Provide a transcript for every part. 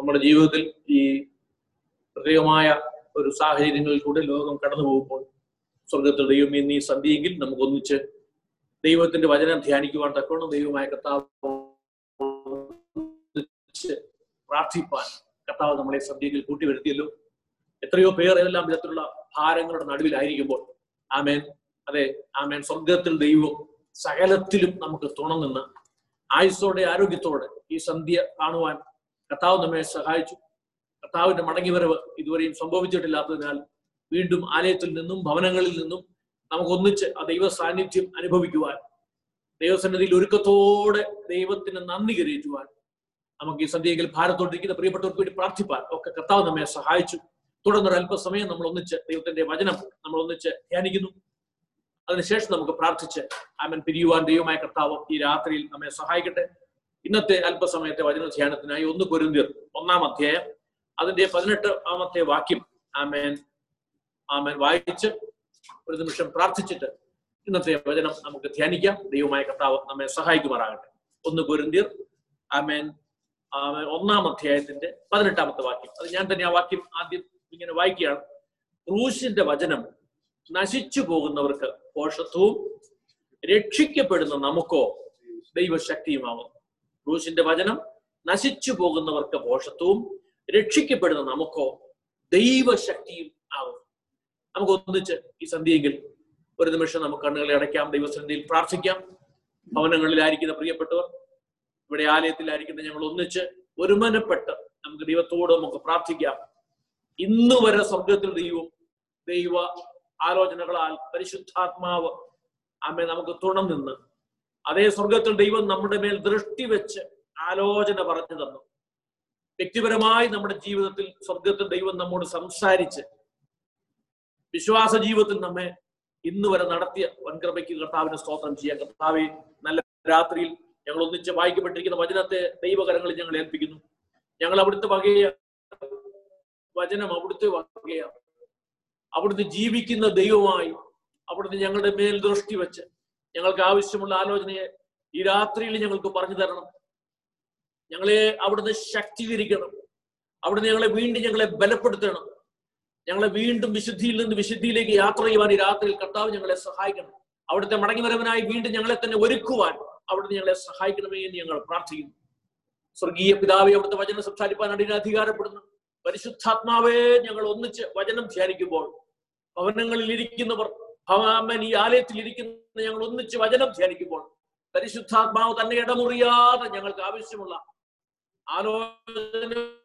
നമ്മുടെ ജീവിതത്തിൽ ഈ പ്രത്യേകമായ ഒരു സാഹചര്യങ്ങളിൽ കൂടെ ലോകം കടന്നു പോകുമ്പോൾ സ്വർഗത്തിൽ ദൈവം എന്നീ സന്ധിയെങ്കിൽ നമുക്ക് ഒന്നിച്ച് ദൈവത്തിന്റെ വചനം ധ്യാനിക്കുവാൻ തക്കവണ്ണം ദൈവമായ കർത്താവ് പ്രാർത്ഥിപ്പാൻ കർത്താവ് നമ്മളെ സന്ധ്യയിൽ കൂട്ടി വരുത്തിയല്ലോ എത്രയോ പേർ ഏതെല്ലാം വിധത്തിലുള്ള ഭാരങ്ങളുടെ നടുവിലായിരിക്കുമ്പോൾ ആമേൻ. അതെ ആമേൻ. സ്വർഗത്തിൽ ദൈവം സകലത്തിലും നമുക്ക് തുണനിന്ന് ആയുസ്സോടെ ആരോഗ്യത്തോടെ ഈ സന്ധ്യ കാണുവാൻ കർത്താവ് നമ്മെ സഹായിച്ചു. കർത്താവിന്റെ മടങ്ങിവരവ് ഇതുവരെയും സംഭവിച്ചിട്ടില്ലാത്തതിനാൽ വീണ്ടും ആലയത്തിൽ നിന്നും ഭവനങ്ങളിൽ നിന്നും നമുക്ക് ഒന്നിച്ച് ആ ദൈവ സാന്നിധ്യം അനുഭവിക്കുവാൻ ദൈവസന്നിധിയിൽ ഒരുക്കത്തോടെ ദൈവത്തിന് നന്ദി കരയറ്റുവാൻ നമുക്ക് ഈ സന്ധ്യയെങ്കിൽ ഭാരത്തോട്ടിരിക്കുന്ന പ്രിയപ്പെട്ടവർക്ക് വേണ്ടി പ്രാർത്ഥിപ്പാൻ ഒക്കെ കർത്താവ് നമ്മെ സഹായിച്ചു. തുടർന്നൊരു അല്പസമയം നമ്മൾ ഒന്നിച്ച് ദൈവത്തിന്റെ വചനം നമ്മൾ ഒന്നിച്ച് ധ്യാനിക്കുന്നു. അതിനുശേഷം നമുക്ക് പ്രാർത്ഥിച്ച് ആമൻ. പിരിയുവാൻ ദൈവമായ കർത്താവ് ഈ രാത്രിയിൽ നമ്മെ സഹായിക്കട്ടെ. ഇന്നത്തെ അല്പസമയത്തെ വചന ധ്യാനത്തിനായി ഒന്ന് പൊരുന്തിർ ഒന്നാം അധ്യായം അതിന്റെ പതിനെട്ടാമത്തെ വാക്യം. ആമേൻ. ആമേൻ. വായിച്ച് ഒരു നിമിഷം പ്രാർത്ഥിച്ചിട്ട് ഇന്നത്തെ വചനം നമുക്ക് ധ്യാനിക്കാം. ദൈവമായ കർത്താവ് നമ്മെ സഹായിക്കുമാറാകട്ടെ. ഒന്ന് പൊരുന്തിർ ആമേൻ. ആമേൻ. ഒന്നാം അധ്യായത്തിന്റെ പതിനെട്ടാമത്തെ വാക്യം. അത് ഞാൻ തന്നെ ആ വാക്യം ആദ്യം ഇങ്ങനെ വായിക്കുകയാണ്. ക്രൂശിന്റെ വചനം നശിച്ചു പോകുന്നവർക്ക് പോഷത്വവും രക്ഷിക്കപ്പെടുന്ന നമുക്കോ ദൈവശക്തിയുമാകുന്നു ക്രൂശിന്റെ വചനം നശിച്ചു പോകുന്നവർക്ക് പോഷത്വവും രക്ഷിക്കപ്പെടുന്ന നമുക്കോ ദൈവശക്തിയും ആവും. നമുക്ക് ഒന്നിച്ച് ഈ സന്ധ്യയെങ്കിൽ ഒരു നിമിഷം നമുക്ക് കണ്ണുകളെ അടയ്ക്കാം ദൈവസന്ധിയിൽ പ്രാർത്ഥിക്കാം. ഭവനങ്ങളിലായിരിക്കുന്ന പ്രിയപ്പെട്ടവർ ഇവിടെ ആലയത്തിലായിരിക്കുന്ന ഞങ്ങൾ ഒന്നിച്ച് ഒരുമനപ്പെട്ട് നമുക്ക് ദൈവത്തോട് നമുക്ക് പ്രാർത്ഥിക്കാം. ഇന്ന് വരെ സ്വർഗത്തിൽ ദൈവം ദൈവ ആലോചനകളാൽ പരിശുദ്ധാത്മാവ് അമ്മ നമുക്ക് തുണം നിന്ന് അതേ സ്വർഗത്തിൽ ദൈവം നമ്മുടെ മേൽ ദൃഷ്ടി വെച്ച് ആലോചന പറഞ്ഞു തന്നു. വ്യക്തിപരമായി നമ്മുടെ ജീവിതത്തിൽ സ്വർഗത്തിൽ ദൈവം നമ്മോട് സംസാരിച്ച് വിശ്വാസ ജീവിതത്തിൽ നമ്മെ ഇന്ന് വരെ നടത്തിയ വൻകൃപയ്ക്ക് കർത്താവിന് സ്തോത്രം ചെയ്യാം കർത്താവെ നല്ല രാത്രിയിൽ ഞങ്ങൾ ഒന്നിച്ച് വായിക്കപ്പെട്ടിരിക്കുന്ന വചനത്തെ ദൈവകരങ്ങളിൽ ഞങ്ങൾ ഏൽപ്പിക്കുന്നു. ഞങ്ങൾ അവിടുത്തെ വകയ വചനം അവിടുത്തെ വകയാണ് അവിടുന്ന് ജീവിക്കുന്ന ദൈവമായി അവിടുന്ന് ഞങ്ങളുടെ മേൽ ദൃഷ്ടി വെച്ച് ഞങ്ങൾക്ക് ആവശ്യമുള്ള ആലോചനയെ ഈ രാത്രിയിൽ ഞങ്ങൾക്ക് പറഞ്ഞു തരണം. ഞങ്ങളെ അവിടുന്ന് ശക്തീകരിക്കണം. അവിടുന്ന് ഞങ്ങളെ വീണ്ടും ഞങ്ങളെ ബലപ്പെടുത്തണം. ഞങ്ങളെ വീണ്ടും വിശുദ്ധിയിൽ നിന്ന് വിശുദ്ധിയിലേക്ക് യാത്ര ചെയ്യുവാൻ ഈ രാത്രിയിൽ കർത്താവ് ഞങ്ങളെ സഹായിക്കണം. അവിടുത്തെ മടങ്ങിവരവനായി വീണ്ടും ഞങ്ങളെ തന്നെ ഒരുക്കുവാൻ അവിടുന്ന് ഞങ്ങളെ സഹായിക്കണമേ എന്ന് ഞങ്ങൾ പ്രാർത്ഥിക്കുന്നു. സ്വർഗീയ പിതാവെ അവിടുത്തെ വചനം സംസാരിപ്പാൻ അടിയിൽ അധികാരപ്പെടുന്നു. പരിശുദ്ധാത്മാവേ ഞങ്ങൾ ഒന്നിച്ച് വചനം ധ്യാനിക്കുമ്പോൾ ഭവനങ്ങളിൽ ഇരിക്കുന്നവർ ഭവൻ ഈ ആലയത്തിൽ ഇരിക്കുന്ന ഞങ്ങൾ ഒന്നിച്ച് വചനം ധ്യാനിക്കുമ്പോൾ പരിശുദ്ധാത്മാവ് തന്നെ ഇടമുറിയാതെ ഞങ്ങൾക്ക് ആവശ്യമുള്ള ആലോചനകൾ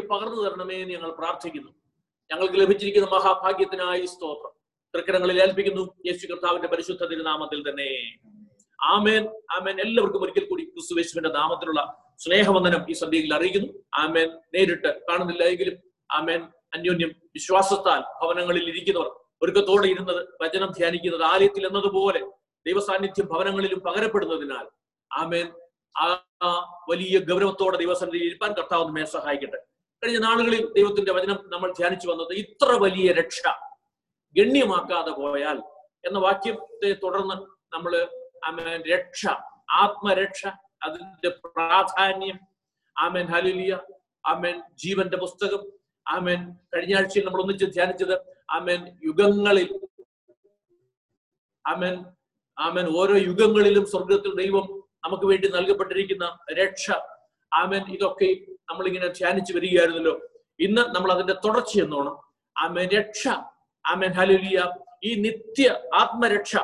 പകർന്നു തരണമേ എന്ന് ഞങ്ങൾ പ്രാർത്ഥിക്കുന്നു. ഞങ്ങൾക്ക് ലഭിച്ചിരിക്കുന്ന മഹാഭാഗ്യത്തിനായി സ്തോത്രം. തൃക്കരങ്ങളിൽ ഏൽപ്പിക്കുന്നു. യേശു കർത്താവിന്റെ പരിശുദ്ധ തിരുനാമത്തിൽ തന്നെ. ആമേൻ. ആമേൻ. എല്ലാവർക്കും ഒരിക്കൽ കൂടി ക്രിസ്തുവേശുവിന്റെ നാമത്തിലുള്ള സ്നേഹവന്ദനം ഈ സന്ധ്യയിൽ അറിയിക്കുന്നു. ആമേൻ. നേരിട്ട് കാണുന്നില്ല എങ്കിലും ആമേൻ. അന്യോന്യം വിശ്വാസത്താൽ ഭവനങ്ങളിൽ ഇരിക്കുന്നവർ ഒരുക്കത്തോടെ ഇരുന്നത് വചനം ധ്യാനിക്കുന്നത് ആലയത്തിൽ എന്നതുപോലെ ദൈവസാന്നിധ്യം ഭവനങ്ങളിലും പകരപ്പെടുന്നതിനാൽ ആമേൻ. ആ വലിയ ഗൗരവത്തോടെ ദൈവസന്നിധിയിൽ ഇരിപ്പാൻ കർത്താവ് നമ്മെ സഹായിക്കട്ടെ. കഴിഞ്ഞ നാളുകളിൽ ദൈവത്തിന്റെ വചനം നമ്മൾ ധ്യാനിച്ചു വന്നത് ഇത്ര വലിയ രക്ഷ ഗണ്യമാക്കാതെ പോയാൽ എന്ന വാക്യത്തെ തുടർന്ന് നമ്മൾ ആമേൻ രക്ഷ ആത്മരക്ഷ അതിന്റെ പ്രാധാന്യം ആമേൻ ഹലുലിയ ആമേൻ ജീവന്റെ പുസ്തകം ആമേൻ. കഴിഞ്ഞ ആഴ്ചയിൽ നമ്മൾ ഒന്നിച്ച് ധ്യാനിച്ചത് ആമേൻ യുഗങ്ങളിൽ. ആമേൻ ആമേൻ ഓരോ യുഗങ്ങളിലും സ്വർഗത്തിൽ ദൈവം നമുക്ക് വേണ്ടി നൽകപ്പെട്ടിരിക്കുന്ന രക്ഷ. ആമേൻ ഇതൊക്കെ നമ്മളിങ്ങനെ ധ്യാനിച്ചു വരികയായിരുന്നല്ലോ. ഇന്ന് നമ്മൾ അതിന്റെ തുടർച്ച എന്നോണം. ആമേൻ രക്ഷ. ആമേൻ ഹലുലിയ ഈ നിത്യ ആത്മരക്ഷ.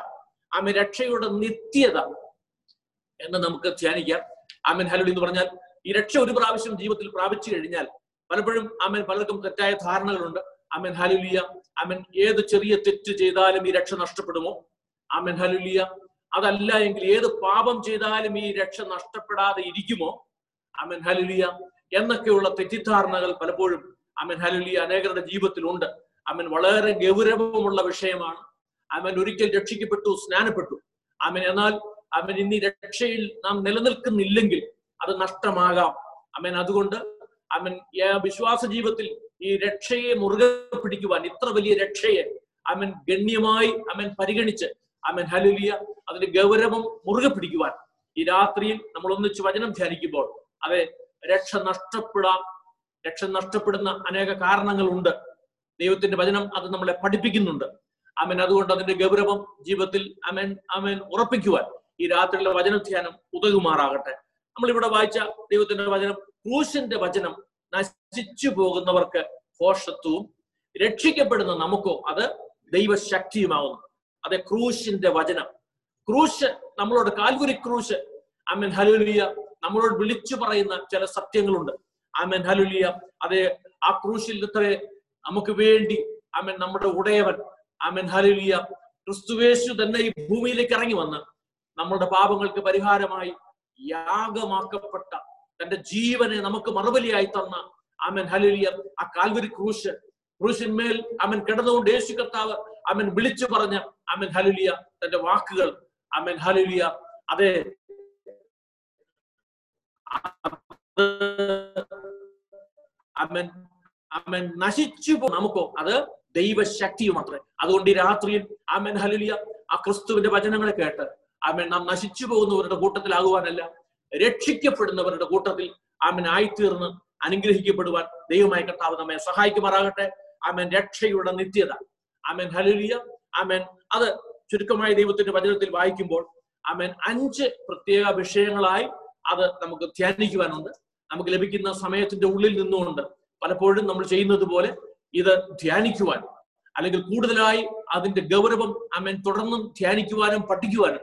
ആമേൻ രക്ഷയുടെ നിത്യത എന്ന് നമുക്ക് ധ്യാനിക്കാം. ആമേൻ ഹലുലി എന്ന് പറഞ്ഞാൽ ഈ രക്ഷ ഒരു പ്രാവശ്യം ജീവിതത്തിൽ പ്രാപിച്ചു കഴിഞ്ഞാൽ പലപ്പോഴും ആമൻ പലർക്കും തെറ്റായ ധാരണകളുണ്ട്. ആമൻ ഹലുലിയ ആമൻ ഏത് ചെറിയ തെറ്റ് ചെയ്താലും ഈ രക്ഷ നഷ്ടപ്പെടുമോ? ആമൻ ഹലുലിയ അതല്ല എങ്കിൽ ഏത് പാപം ചെയ്താലും ഈ രക്ഷ നഷ്ടപ്പെടാതെ ഇരിക്കുമോ? ആമേൻ ഹലുലിയ എന്നൊക്കെയുള്ള തെറ്റിദ്ധാരണകൾ പലപ്പോഴും അമൻ ഹലുലിയ അനേകരുടെ ജീവിതത്തിലുണ്ട്. അമൻ വളരെ ഗൗരവമുള്ള വിഷയമാണ്. അമൻ ഒരിക്കൽ രക്ഷിക്കപ്പെട്ടു സ്നാനപ്പെട്ടു. അമൻ എന്നാൽ ആമേൻ ഇനി രക്ഷയിൽ നാം നിലനിൽക്കുന്നില്ലെങ്കിൽ അത് നഷ്ടമാകാം. അമൻ അതുകൊണ്ട് ആമേൻ വിശ്വാസ ജീവിതത്തിൽ ഈ രക്ഷയെ മുറുകെ പിടിക്കുവാൻ ഇത്ര വലിയ രക്ഷയെ അവൻ ഗണ്യമായി അവൻ പരിഗണിച്ച് അവൻ ഹലുലിയ അതിന്റെ ഗൗരവം മുറുകെ പിടിക്കുവാൻ ഈ രാത്രിയിൽ നമ്മൾ ഒന്നിച്ച് വചനം ധ്യാനിക്കുമ്പോൾ അതെ രക്ഷ നഷ്ടപ്പെടാം രക്ഷ നഷ്ടപ്പെടുന്ന അനേക കാരണങ്ങളുണ്ട്. ദൈവത്തിന്റെ വചനം അത് നമ്മളെ പഠിപ്പിക്കുന്നുണ്ട്. അമൻ അതുകൊണ്ട് അതിന്റെ ഗൗരവം ജീവിതത്തിൽ അമൻ അമൻ ഉറപ്പിക്കുവാൻ ഈ രാത്രിയിലെ വചന ധ്യാനം ഉതകുമാറാകട്ടെ. നമ്മളിവിടെ വായിച്ച ദൈവത്തിന്റെ വചനം ക്രൂശിന്റെ വചനം നശിച്ചു പോകുന്നവർക്ക് ഘോഷത്വവും രക്ഷിക്കപ്പെടുന്ന നമുക്കോ അത് ദൈവശക്തിയുമാവുന്നു. അതെ ക്രൂശിന്റെ വചനം. ക്രൂശ് നമ്മളോട് കാൽകുരി ക്രൂശ്. അമ്മൻ ഹലുലിയ നമ്മളോട് വിളിച്ചു പറയുന്ന ചില സത്യങ്ങളുണ്ട്. അമ്മൻ ഹലുലിയ അതെ ആ ക്രൂശിൽ ഇത്ര നമുക്ക് വേണ്ടി അമ്മൻ നമ്മുടെ ഉടയവൻ അമ്മൻ ഹലുലിയ ക്രിസ്തുവേശു തന്നെ ഈ ഭൂമിയിലേക്ക് ഇറങ്ങി വന്ന് നമ്മളുടെ പാപങ്ങൾക്ക് പരിഹാരമായി യാഗമാക്കപ്പെട്ട തന്റെ ജീവനെ നമുക്ക് മറുപടിയായി തന്ന അമൻ ഹലിയർ ആ കാൽവരി ക്രൂശ് ക്രൂശിന്മേൽ അവൻ കിടന്നുകൊണ്ട് യേശു കർത്താവ് അവൻ വിളിച്ചു പറഞ്ഞ അമൻ ഹലുലിയ തന്റെ വാക്കുകൾ. അമൻ ഹലുലിയ അതെ അമൻ അമൻ നശിച്ചു നമുക്കോ? അത് ദൈവശക്തി മാത്രമേ. അതുകൊണ്ട് ഈ രാത്രിയിൽ അമൻ ഹലുലിയ ആ ക്രിസ്തുവിന്റെ വചനങ്ങളെ കേട്ട് അമൻ നാം നശിച്ചു പോകുന്നവരുടെ കൂട്ടത്തിലാകുവാനല്ല രക്ഷിക്കപ്പെടുന്നവരുടെ കൂട്ടത്തിൽ ആമൻ ആയിത്തീർന്ന് അനുഗ്രഹിക്കപ്പെടുവാൻ ദൈവമായ കർത്താവ് നമ്മെ സഹായിക്കുമാറാകട്ടെ. ആമൻ രക്ഷയുടെ നിത്യത. ആമൻ ഹലുലിയ ആമൻ അത് ചുരുക്കമായി ദൈവത്തിന്റെ വചനത്തിൽ വായിക്കുമ്പോൾ ആമൻ അഞ്ച് പ്രത്യേക വിഷയങ്ങളായി അത് നമുക്ക് ധ്യാനിക്കുവാനുണ്ട്. നമുക്ക് ലഭിക്കുന്ന സമയത്തിന്റെ ഉള്ളിൽ നിന്നുകൊണ്ട് പലപ്പോഴും നമ്മൾ ചെയ്യുന്നത് പോലെ ഇത് ധ്യാനിക്കുവാൻ അല്ലെങ്കിൽ കൂടുതലായി അതിന്റെ ഗൗരവം ആമൻ തുടർന്നും ധ്യാനിക്കുവാനും പഠിക്കുവാനും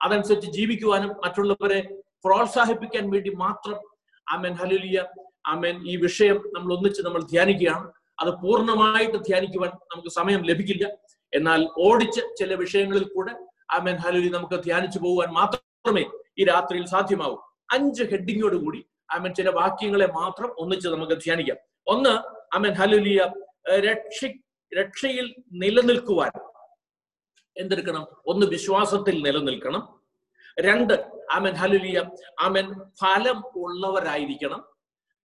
അതനുസരിച്ച് ജീവിക്കുവാനും മറ്റുള്ളവരെ പ്രോത്സാഹിപ്പിക്കാൻ വേണ്ടി മാത്രം. ആമൻ ഹലുലിയ ആമൻ. ഈ വിഷയം നമ്മൾ ഒന്നിച്ച് നമ്മൾ ധ്യാനിക്കുകയാണ്. അത് പൂർണമായിട്ട് ധ്യാനിക്കുവാൻ നമുക്ക് സമയം ലഭിക്കില്ല. എന്നാൽ ഓടിച്ച് ചില വിഷയങ്ങളിൽ കൂടെ ആമൻ ഹലുലി നമുക്ക് ധ്യാനിച്ചു പോകുവാൻ മാത്രമേ ഈ രാത്രിയിൽ സാധ്യമാവൂ. അഞ്ച് ഹെഡിങ്ങോട് കൂടി ആമൻ ചില വാക്യങ്ങളെ മാത്രം ഒന്നിച്ച് നമുക്ക് ധ്യാനിക്കാം. ഒന്ന് ആമൻ ഹലുലിയ രക്ഷ രക്ഷയിൽ നിലനിൽക്കുവാൻ. എന്തെടുക്കണം? ഒന്ന് വിശ്വാസത്തിൽ നിലനിൽക്കണം. രണ്ട്. ആമൻ. ഹലുലിയ ആമൻ. ഫലം ഉള്ളവരായിരിക്കണം.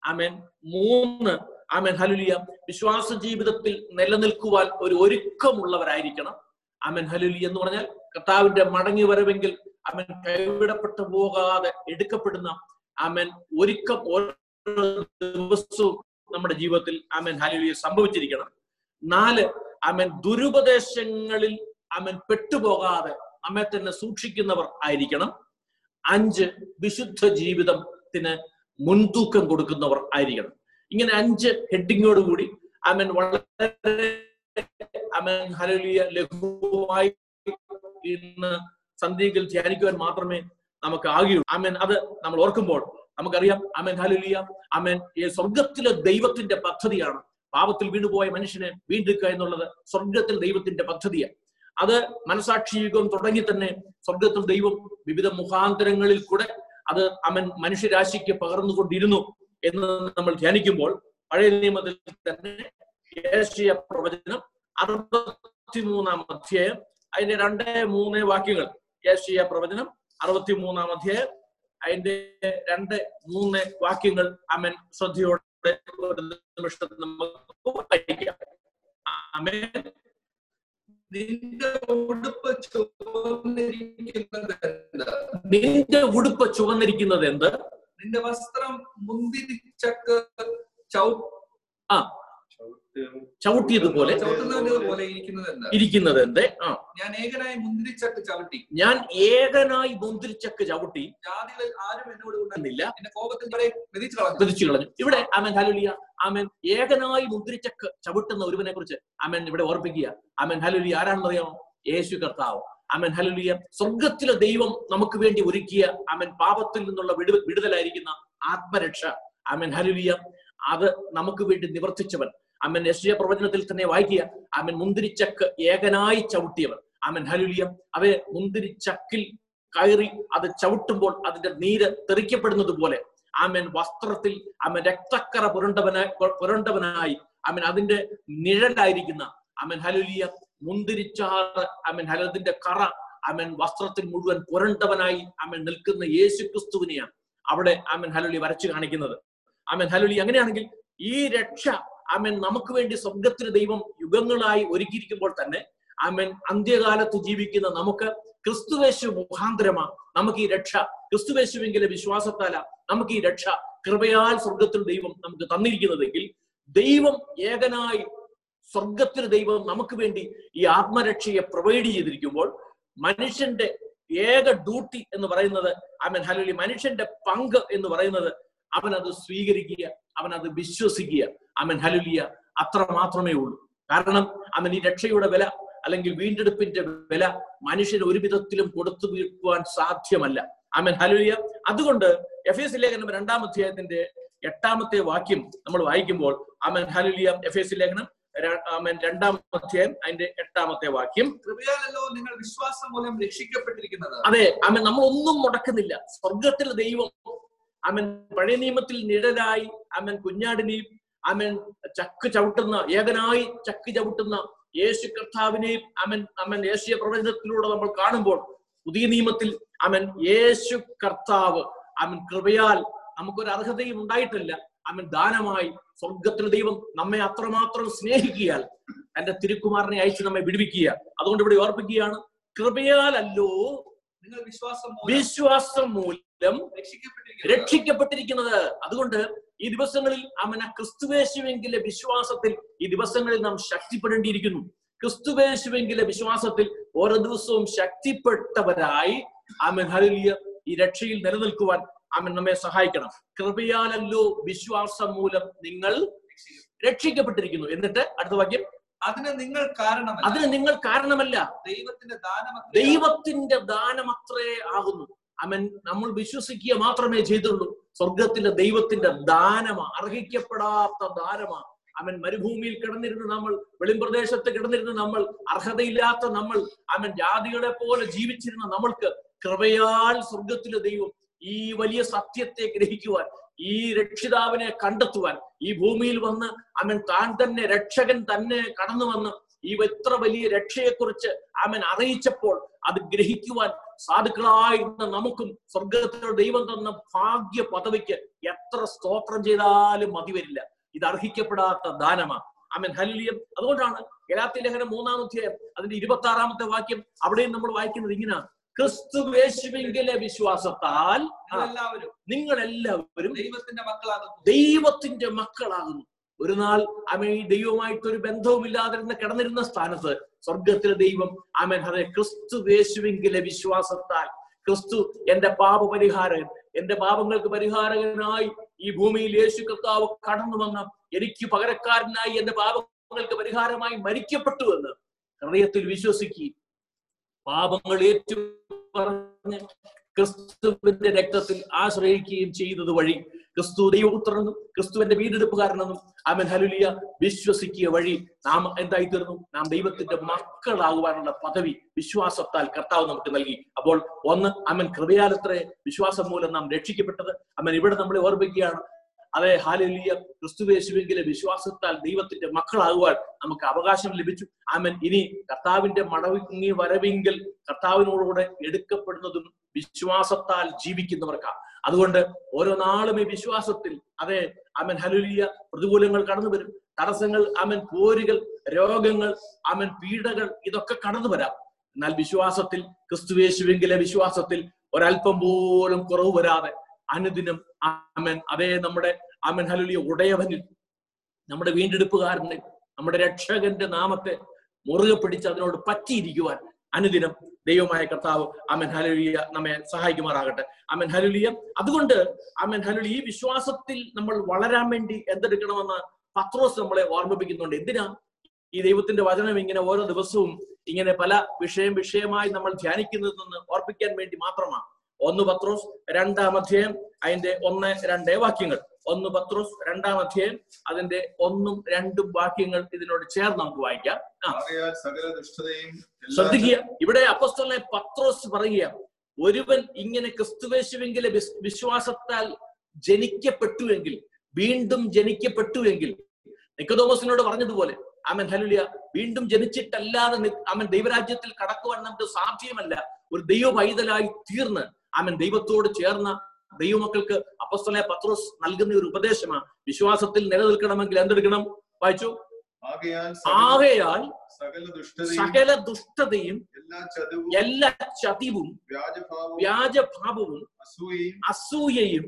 ആമൻ. മൂന്ന്. ആമൻ. ഹലുലിയ വിശ്വാസ ജീവിതത്തിൽ നിലനിൽക്കുവാൻ ഒരു ഒരുക്കമുള്ളവരായിരിക്കണം. ആമൻ. ഹലുലി എന്ന് പറഞ്ഞാൽ കർത്താവിന്റെ മടങ്ങി വരവെങ്കിൽ അവൻ കൈവിടപ്പെട്ടു പോകാതെ എടുക്കപ്പെടുന്ന അമൻ ഒരുക്കം ഓരോ ദിവസവും നമ്മുടെ ജീവിതത്തിൽ അമൻ ഹലുലിയ സംഭവിച്ചിരിക്കണം. നാല്. അമൻ ദുരുപദേശങ്ങളിൽ അവൻ പെട്ടുപോകാതെ നമ്മെ തന്നെ സൂക്ഷിക്കുന്നവർ ആയിരിക്കണം. അഞ്ച് വിശുദ്ധ ജീവിതത്തിന് മുൻതൂക്കം കൊടുക്കുന്നവർ ആയിരിക്കണം. ഇങ്ങനെ അഞ്ച് ഹെഡിങ്ങോട് കൂടി അമൻ വളരെ അമൻ ഹരലിയ ലഘുവായി ഇന്ന് സന്ധ്യയിൽ ധ്യാനിക്കുവാൻ മാത്രമേ നമുക്ക് ആകുകയുള്ളൂ അമൻ അത് നമ്മൾ ഓർക്കുമ്പോൾ നമുക്കറിയാം അമൻ ഹലുലിയ അമൻ സ്വർഗത്തിലെ ദൈവത്തിന്റെ പദ്ധതിയാണ്. പാപത്തിൽ വീണുപോയ മനുഷ്യനെ വീണ്ടെടുക്കുക എന്നുള്ളത് സ്വർഗത്തിൽ ദൈവത്തിന്റെ പദ്ധതിയാണ്. അത് മനസാക്ഷി യുഗം തുടങ്ങി തന്നെ സ്വർഗത്തിൽ ദൈവം വിവിധ മുഖാന്തരങ്ങളിൽ കൂടെ അത് അവൻ മനുഷ്യരാശിക്ക് പകർന്നുകൊണ്ടിരുന്നു എന്ന് നമ്മൾ ധ്യാനിക്കുമ്പോൾ പഴയ നിയമത്തിൽ തന്നെ ഏഷ്യ പ്രവചനം അറുപത്തിമൂന്നാം അധ്യായം അതിന്റെ രണ്ട് മൂന്ന് വാക്യങ്ങൾ. ഏഷ്യ പ്രവചനം അറുപത്തിമൂന്നാം അധ്യായം അതിന്റെ രണ്ട് മൂന്ന് വാക്യങ്ങൾ അമൻ ശ്രദ്ധയോടെ ഒരു നിമിഷത്തിൽ നമുക്ക് വായിക്കാം. അമേൻ നിന്റെ ഉടുപ്പ് ചുവന്നിരിക്കുന്നത് എന്ത് നിന്റെ ഉടുപ്പ് ചുവന്നിരിക്കുന്നത് എന്ത് നിന്റെ വസ്ത്രം മുന്തിരിച്ചക്ക് ചൗ ആ ചവിട്ടിയതുപോലെ ഇരിക്കുന്നത്. എന്ത് ആ. ഞാൻ ഏകനായി മുന്തിരിച്ചക്ക് ചവിട്ടി. ഞാൻ ഏകനായി മുന്തിരിച്ചക്ക് ചവിട്ടി. ജാതികളിൽ ആരും എന്നോട് ഉണ്ടായി എന്നില്ല. എന്റെ കോപത്തിൽ മെതിച്ചു കളഞ്ഞു. ഇവിടെ അമൻ ഹലുലിയ അമൻ ഏകനായി മുന്തിരിച്ചക്ക് ചവിട്ടുന്ന ഒരുവനെ കുറിച്ച് അമൻ ഇവിടെ ഓർപ്പിക്കുക. അമൻ ഹലുലിയ ആരാണെന്ന് അറിയാമോ യേശു കർത്താവ്. അമൻ ഹലുലിയ സ്വർഗത്തിലെ ദൈവം നമുക്ക് വേണ്ടി ഒരുക്കിയ അമൻ പാപത്തിൽ നിന്നുള്ള വിടു വിടുതലായിരിക്കുന്ന ആത്മരക്ഷ. അമൻ ഹലുലിയ അത് നമുക്ക് വേണ്ടി നിവർത്തിച്ചവൻ. അമ്മൻ യശ്യ പ്രവചനത്തിൽ തന്നെ വായിക്കുക. അമ്മൻ മുന്തിരിച്ചക്ക് ഏകനായി ചവിട്ടിയവർ. അമ്മൻ ഹലുലിയ അവ മുന്തിരിച്ചക്കിൽ കയറി അത് ചവിട്ടുമ്പോൾ അതിന്റെ നീര് തെറിക്കപ്പെടുന്നത് പോലെ ആമൻ വസ്ത്രത്തിൽ അമ്മൻ രക്തക്കറ പുരണ്ടവനായി പുരണ്ടവനായി അമ്മൻ അതിന്റെ നിഴലായിരിക്കുന്ന അമ്മൻ ഹലുലിയ മുന്തിരിച്ചാറ് അമ്മൻ ഹലതിന്റെ കറ അമ്മൻ വസ്ത്രത്തിൽ മുഴുവൻ പുരണ്ടവനായി അമ്മൻ നിൽക്കുന്ന യേശു ക്രിസ്തുവിനെയാണ് അവിടെ അമ്മൻ ഹലുലി വരച്ചു കാണിക്കുന്നത്. അമ്മൻ ഹലുലി അങ്ങനെയാണെങ്കിൽ ഈ രക്ഷ അമ്മൻ നമുക്ക് വേണ്ടി സ്വർഗത്തിന് ദൈവം യുഗങ്ങളായി ഒരുക്കിയിരിക്കുമ്പോൾ തന്നെ ആമേൻ അന്ത്യകാലത്ത് ജീവിക്കുന്ന നമുക്ക് ക്രിസ്തുവേശു മുഖാന്തരമാ നമുക്ക് ഈ രക്ഷ ക്രിസ്തുവേശുവെങ്കിലെ വിശ്വാസത്താല നമുക്ക് ഈ രക്ഷ കൃപയാൽ സ്വർഗത്തിൽ ദൈവം നമുക്ക് തന്നിരിക്കുന്നതെങ്കിൽ ദൈവം ഏകനായി സ്വർഗത്തിൽ ദൈവം നമുക്ക് വേണ്ടി ഈ ആത്മരക്ഷയെ പ്രൊവൈഡ് ചെയ്തിരിക്കുമ്പോൾ മനുഷ്യന്റെ ഏക ഡ്യൂട്ടി എന്ന് പറയുന്നത് ഐ മീൻ ഹലി മനുഷ്യന്റെ പങ്ക് എന്ന് പറയുന്നത് അവൻ അത് സ്വീകരിക്കുക അവൻ അത് വിശ്വസിക്കുക. അവൻ ഹലുലിയ അത്ര മാത്രമേ ഉള്ളൂ. കാരണം അവൻ ഈ രക്ഷയുടെ വില അല്ലെങ്കിൽ വീണ്ടെടുപ്പിന്റെ വില മനുഷ്യന് ഒരു വിധത്തിലും കൊടുത്തു തീർക്കുവാൻ സാധ്യമല്ല. അമൻ ഹലുലിയ അതുകൊണ്ട് എഫ് എസ് ലേഖനം രണ്ടാം അധ്യായത്തിന്റെ എട്ടാമത്തെ വാക്യം നമ്മൾ വായിക്കുമ്പോൾ അമൻ ഹലുലിയ എഫ് എസ് ലേഖനം ആമേൻ രണ്ടാം അധ്യായം അതിന്റെ എട്ടാമത്തെ വാക്യം. കൃപയാലല്ലോ നിങ്ങൾ വിശ്വാസം മൂലം രക്ഷിക്കപ്പെട്ടിരിക്കുന്നത്. അതെ അവൻ നമ്മൾ ഒന്നും മുടക്കുന്നില്ല. സ്വർഗത്തിൽ ദൈവം അവൻ പഴയ നിയമത്തിൽ നിഴലായി അവൻ കുഞ്ഞാടിനെയും അവൻ ചക്ക് ചവിട്ടുന്ന ഏകനായി ചക്ക് ചവിട്ടുന്ന യേശു കർത്താവിനെയും അവൻ അവൻ യേശുയ പ്രവചനത്തിലൂടെ നമ്മൾ കാണുമ്പോൾ പുതിയ നിയമത്തിൽ അവൻ യേശു കർത്താവ് അവൻ കൃപയാൽ നമുക്കൊരു അർഹതയും ഉണ്ടായിട്ടില്ല. അവൻ ദാനമായി സ്വർഗത്തിൽ ദൈവം നമ്മെ അത്രമാത്രം സ്നേഹിക്കുകയാൽ തന്റെ തിരുക്കുമാരനെ അയച്ച് നമ്മെ വിടുവിക്കുക അതുകൊണ്ട് ഇവിടെ ഓർപ്പിക്കുകയാണ് കൃപയാലല്ലോ നിങ്ങൾ വിശ്വാസം മൂലം വിശ്വാസം മൂലം രക്ഷിക്കപ്പെട്ടിരിക്കുന്നത് രക്ഷിക്കപ്പെട്ടിരിക്കുന്നത്. അതുകൊണ്ട് ഈ ദിവസങ്ങളിൽ അവന ക്രിസ്തുവേശുവെങ്കിലെ വിശ്വാസത്തിൽ ഈ ദിവസങ്ങളിൽ നാം ശക്തിപ്പെടേണ്ടിയിരിക്കുന്നു. ക്രിസ്തുവേശുവെങ്കിലെ വിശ്വാസത്തിൽ ഓരോ ദിവസവും ശക്തിപ്പെട്ടവരായി ആമൻ. ഹലിയ ഈ രക്ഷയിൽ നിലനിൽക്കുവാൻ ആമൻ നമ്മെ സഹായിക്കണം. കൃപയാലല്ലോ വിശ്വാസം മൂലം നിങ്ങൾ രക്ഷിക്കപ്പെട്ടിരിക്കുന്നു. എന്നിട്ട് അടുത്ത വാക്യം. അതിന് നിങ്ങൾ കാരണമല്ല. അതിന് നിങ്ങൾ കാരണമല്ല. ദൈവത്തിന്റെ ദാനം ദൈവത്തിന്റെ ദാനമത്രേ ആകുന്നു. അവൻ നമ്മൾ വിശ്വസിക്കുക മാത്രമേ ചെയ്തുള്ളൂ. സ്വർഗത്തിന്റെ ദൈവത്തിന്റെ ദാനമാ അർഹിക്കപ്പെടാത്ത ദാനമാ. അവൻ മരുഭൂമിയിൽ കിടന്നിരുന്ന് നമ്മൾ വെളിമ്പ്രദേശത്ത് കിടന്നിരുന്ന് നമ്മൾ അർഹതയില്ലാത്ത നമ്മൾ അവൻ ജാതികളെ പോലെ ജീവിച്ചിരുന്ന നമ്മൾക്ക് കൃപയാൽ സ്വർഗത്തിലെ ദൈവം ഈ വലിയ സത്യത്തെ ഗ്രഹിക്കുവാൻ ഈ രക്ഷിതാവിനെ കണ്ടെത്തുവാൻ ഈ ഭൂമിയിൽ വന്ന് അവൻ താൻ തന്നെ രക്ഷകൻ തന്നെ കടന്നു വന്ന് ഈ എത്ര വലിയ രക്ഷയെക്കുറിച്ച് അവൻ അറിയിച്ചപ്പോൾ അത് ഗ്രഹിക്കുവാൻ സാധുക്കളായിരുന്ന നമുക്കും സ്വർഗത്തിലെ ദൈവം തന്ന ഭാഗ്യ പദവിക്ക് എത്ര സ്തോത്രം ചെയ്താലും മതി വരില്ല. ഇത് അർഹിക്കപ്പെടാത്ത ദാനമാണ് അമൻ ഹല്ലിയം അതുകൊണ്ടാണ് ഗലാത്തി ലേഖനം മൂന്നാമധ്യായം അതിന്റെ ഇരുപത്തി ആറാമത്തെ വാക്യം അവിടെയും നമ്മൾ വായിക്കുന്നത് ഇങ്ങനെയാണ്. ക്രിസ്തു യേശുവിങ്കിലെ വിശ്വാസത്താൽ നിങ്ങളെല്ലാവരും നിങ്ങൾ എല്ലാവരും ദൈവത്തിന്റെ മക്കളാകുന്നു. ദൈവത്തിന്റെ മക്കളാകുന്നു. ഒരു നാൾ അമ്മ ഈ ദൈവമായിട്ട് ഒരു ബന്ധവുമില്ലാതിരുന്ന കിടന്നിരുന്ന സ്ഥാനത്ത് സ്വർഗത്തിലെ ദൈവം അമേൻ അതെ ക്രിസ്തു യേശുവിങ്കിലെ വിശ്വാസത്താൽ ക്രിസ്തു എന്റെ പാപ പരിഹാരകൻ എന്റെ പാപങ്ങൾക്ക് പരിഹാരകനായി ഈ ഭൂമിയിൽ യേശു കർത്താവ് കടന്നു വന്ന എനിക്ക് പകരക്കാരനായി എന്റെ പാപങ്ങൾക്ക് പരിഹാരമായി മരിക്കപ്പെട്ടു എന്ന് ഹൃദയത്തിൽ വിശ്വസിക്കുകയും പാപങ്ങൾ ഏറ്റു പറഞ്ഞ് ക്രിസ്തുവിന്റെ രക്തത്തിൽ ആശ്രയിക്കുകയും ചെയ്തത് വഴി ക്രിസ്തു ദൈവപുത്രനെന്നും ക്രിസ്തുവിന്റെ വീണ്ടെടുപ്പുകാരനെന്നും അവൻ ഹലുലിയ വിശ്വസിക്കുക വഴി നാം എന്തായി തീർന്നു നാം ദൈവത്തിന്റെ മക്കളാകുവാനുള്ള പദവി വിശ്വാസത്താൽ കർത്താവ് നമുക്ക് നൽകി. അപ്പോൾ ഒന്ന് അവൻ കൃപയാലത്രേ വിശ്വാസം മൂലം നാം രക്ഷിക്കപ്പെട്ടത്. അവൻ ഇവിടെ നമ്മളെ ഓർമ്മിക്കുകയാണ് അതെ ഹാലലിയ. ക്രിസ്തുവേശുവെങ്കിലെ വിശ്വാസത്താൽ ദൈവത്തിന്റെ മക്കളാകുവാൻ നമുക്ക് അവകാശം ലഭിച്ചു. ആമൻ. ഇനി കർത്താവിന്റെ മടങ്ങി വരവെങ്കിൽ കർത്താവിനോടുകൂടെ എടുക്കപ്പെടുന്നതും വിശ്വാസത്താൽ ജീവിക്കുന്നവർക്കാണ് അതുകൊണ്ട് ഓരോ നാളും ഈ വിശ്വാസത്തിൽ അതെ അമൻ ഹലുലിയ പ്രതികൂലങ്ങൾ കടന്നു വരും. തടസ്സങ്ങൾ അമൻ പോരുകൾ രോഗങ്ങൾ അമൻ പീഡകൾ ഇതൊക്കെ കടന്നു വരാം. എന്നാൽ വിശ്വാസത്തിൽ ക്രിസ്തുവേശുവെങ്കിലെ വിശ്വാസത്തിൽ ഒരല്പം പോലും കുറവ് വരാതെ അനുദിനം അമൻ അതേ നമ്മുടെ അമൻ ഹലുലിയ ഉടയവനിൽ നമ്മുടെ വീണ്ടെടുപ്പുകാരനെ നമ്മുടെ രക്ഷകന്റെ നാമത്തെ മുറുകെ പിടിച്ച് അതിനോട് പറ്റിയിരിക്കുവാൻ അനുദിനം ദൈവമായ കർത്താവ് അമൻ ഹലുലിയ നമ്മെ സഹായിക്കുമാറാകട്ടെ. അമൻ ഹലുലിയ അതുകൊണ്ട് അമൻ ഹലുലി ഈ വിശ്വാസത്തിൽ നമ്മൾ വളരാൻ വേണ്ടി എന്തെടുക്കണമെന്ന് പത്രോസ് നമ്മളെ ഓർമ്മിപ്പിക്കുന്നുണ്ട്. എന്തിനാ? ഈ ദൈവത്തിന്റെ വചനം ഇങ്ങനെ ഓരോ ദിവസവും ഇങ്ങനെ പല വിഷയം വിഷയമായി നമ്മൾ ധ്യാനിക്കുന്നതെന്ന് ഓർപ്പിക്കാൻ വേണ്ടി മാത്രമാണ്. ഒന്ന് പത്രോസ് രണ്ടാം അധ്യായം അതിന്റെ ഒന്ന് രണ്ട് വാക്യങ്ങൾ. ഒന്ന് പത്രോസ് രണ്ടാം അധ്യായം അതിന്റെ ഒന്നും രണ്ടും വാക്യങ്ങൾ ഇതിനോട് ചേർന്ന് നമുക്ക് വായിക്കാം. ശ്രദ്ധിക്കുക. ഇവിടെ അപ്പസ്തോലെ പത്രോസ് പറയുക ഒരുവൻ ഇങ്ങനെ ക്രിസ്തുവേശുവെങ്കിലെ വിസ്- വിശ്വാസത്താൽ ജനിക്കപ്പെട്ടുവെങ്കിൽ വീണ്ടും ജനിക്കപ്പെട്ടുവെങ്കിൽ നിക്കതോമസിനോട് പറഞ്ഞതുപോലെ അമൻ ഹലുലിയ വീണ്ടും ജനിച്ചിട്ടല്ലാതെ അമൻ ദൈവരാജ്യത്തിൽ കടക്കുവാൻ നമുക്ക് സാധ്യമല്ല. ഒരു ദൈവ പൈതലായി തീർന്ന് അവൻ ദൈവത്തോട് ചേർന്ന ദൈവമക്കൾക്ക് അപ്പസ്തലെ പത്രോസ് നൽകുന്ന ഒരു ഉപദേശമാണ്. വിശ്വാസത്തിൽ നിലനിൽക്കണമെങ്കിൽ എന്തെടുക്കണം? വായിച്ചു. ആകയാൽ സകല ദുഷ്ടതയും എല്ലാ ചതവും വ്യാജഭാവവും അസൂയയും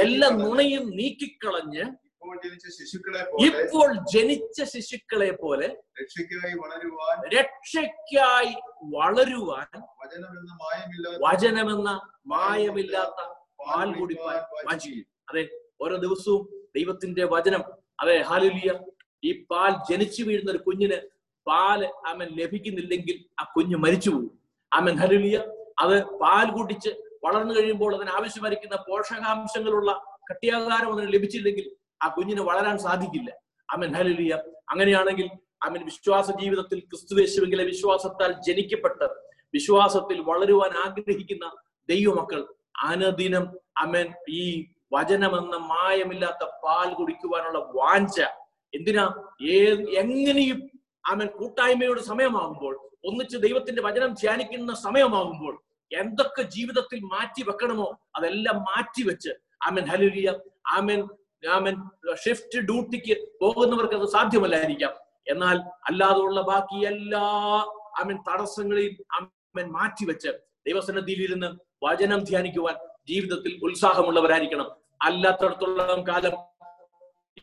എല്ലാ നുണയും നീക്കിക്കളഞ്ഞ് ഇപ്പോൾ ജനിച്ച ശിശുക്കളെ പോലെ ഇപ്പോൾ ജനിച്ച ശിശുക്കളെ പോലെ രക്ഷയ്ക്കായി വളരുവാൻ രക്ഷയ്ക്കായി വളരുവാൻ വചനമെന്ന മായമില്ലാത്ത വചനമെന്ന മായമില്ലാത്ത പാൽ കുടിപ്പാൻ വാഞ്ചിക്കും അതെ ഓരോ ദിവസവും ദൈവത്തിന്റെ വചനം. അതെ ഹാലുലിയ ഈ പാൽ ജനിച്ചു വീഴുന്ന ഒരു കുഞ്ഞിന് പാൽ അവൻ ലഭിക്കുന്നില്ലെങ്കിൽ ആ കുഞ്ഞ് മരിച്ചു പോകും അവൻ ഹലുലിയ അത് പാൽ കുടിച്ച് വളർന്നു കഴിയുമ്പോൾ അതിന് ആവശ്യമായിരിക്കുന്ന പോഷകാംശങ്ങളുള്ള കട്ടിയാകാരം അതിന് ലഭിച്ചില്ലെങ്കിൽ ആ കുഞ്ഞിന് വളരാൻ സാധിക്കില്ല. അമൻ ഹലിയ അങ്ങനെയാണെങ്കിൽ അമൻ വിശ്വാസ ജീവിതത്തിൽ ക്രിസ്തുവേശുവെങ്കിലെ വിശ്വാസത്താൽ ജനിക്കപ്പെട്ട് വിശ്വാസത്തിൽ വളരുവാൻ ആഗ്രഹിക്കുന്ന ദൈവമക്കൾ അനുദിനം അമൻ ഈ വചനമെന്ന മായമില്ലാത്ത പാൽ കുടിക്കുവാനുള്ള വാഞ്ച എന്തിനാ? ഏ എങ്ങനെയും അവൻ കൂട്ടായ്മയുടെ സമയമാകുമ്പോൾ ഒന്നിച്ച് ദൈവത്തിന്റെ വചനം ധ്യാനിക്കുന്ന സമയമാകുമ്പോൾ എന്തൊക്കെ ജീവിതത്തിൽ മാറ്റി വെക്കണമോ അതെല്ലാം മാറ്റി വെച്ച് ആമൻ ഹലുലിയ ആമൻ ആമൻ ഷിഫ്റ്റ് ഡ്യൂട്ടിക്ക് പോകുന്നവർക്ക് അത് സാധ്യമല്ലായിരിക്കാം. എന്നാൽ അല്ലാതെയുള്ള ബാക്കി എല്ലാ ആമൻ തടസ്സങ്ങളെയും ആമൻ മാറ്റിവെച്ച് ദൈവസന്നദ്ധിയിൽ ഇരുന്ന് വചനം ധ്യാനിക്കുവാൻ ജീവിതത്തിൽ ഉത്സാഹമുള്ളവരായിരിക്കണം. അല്ലാത്തടത്തോളം കാലം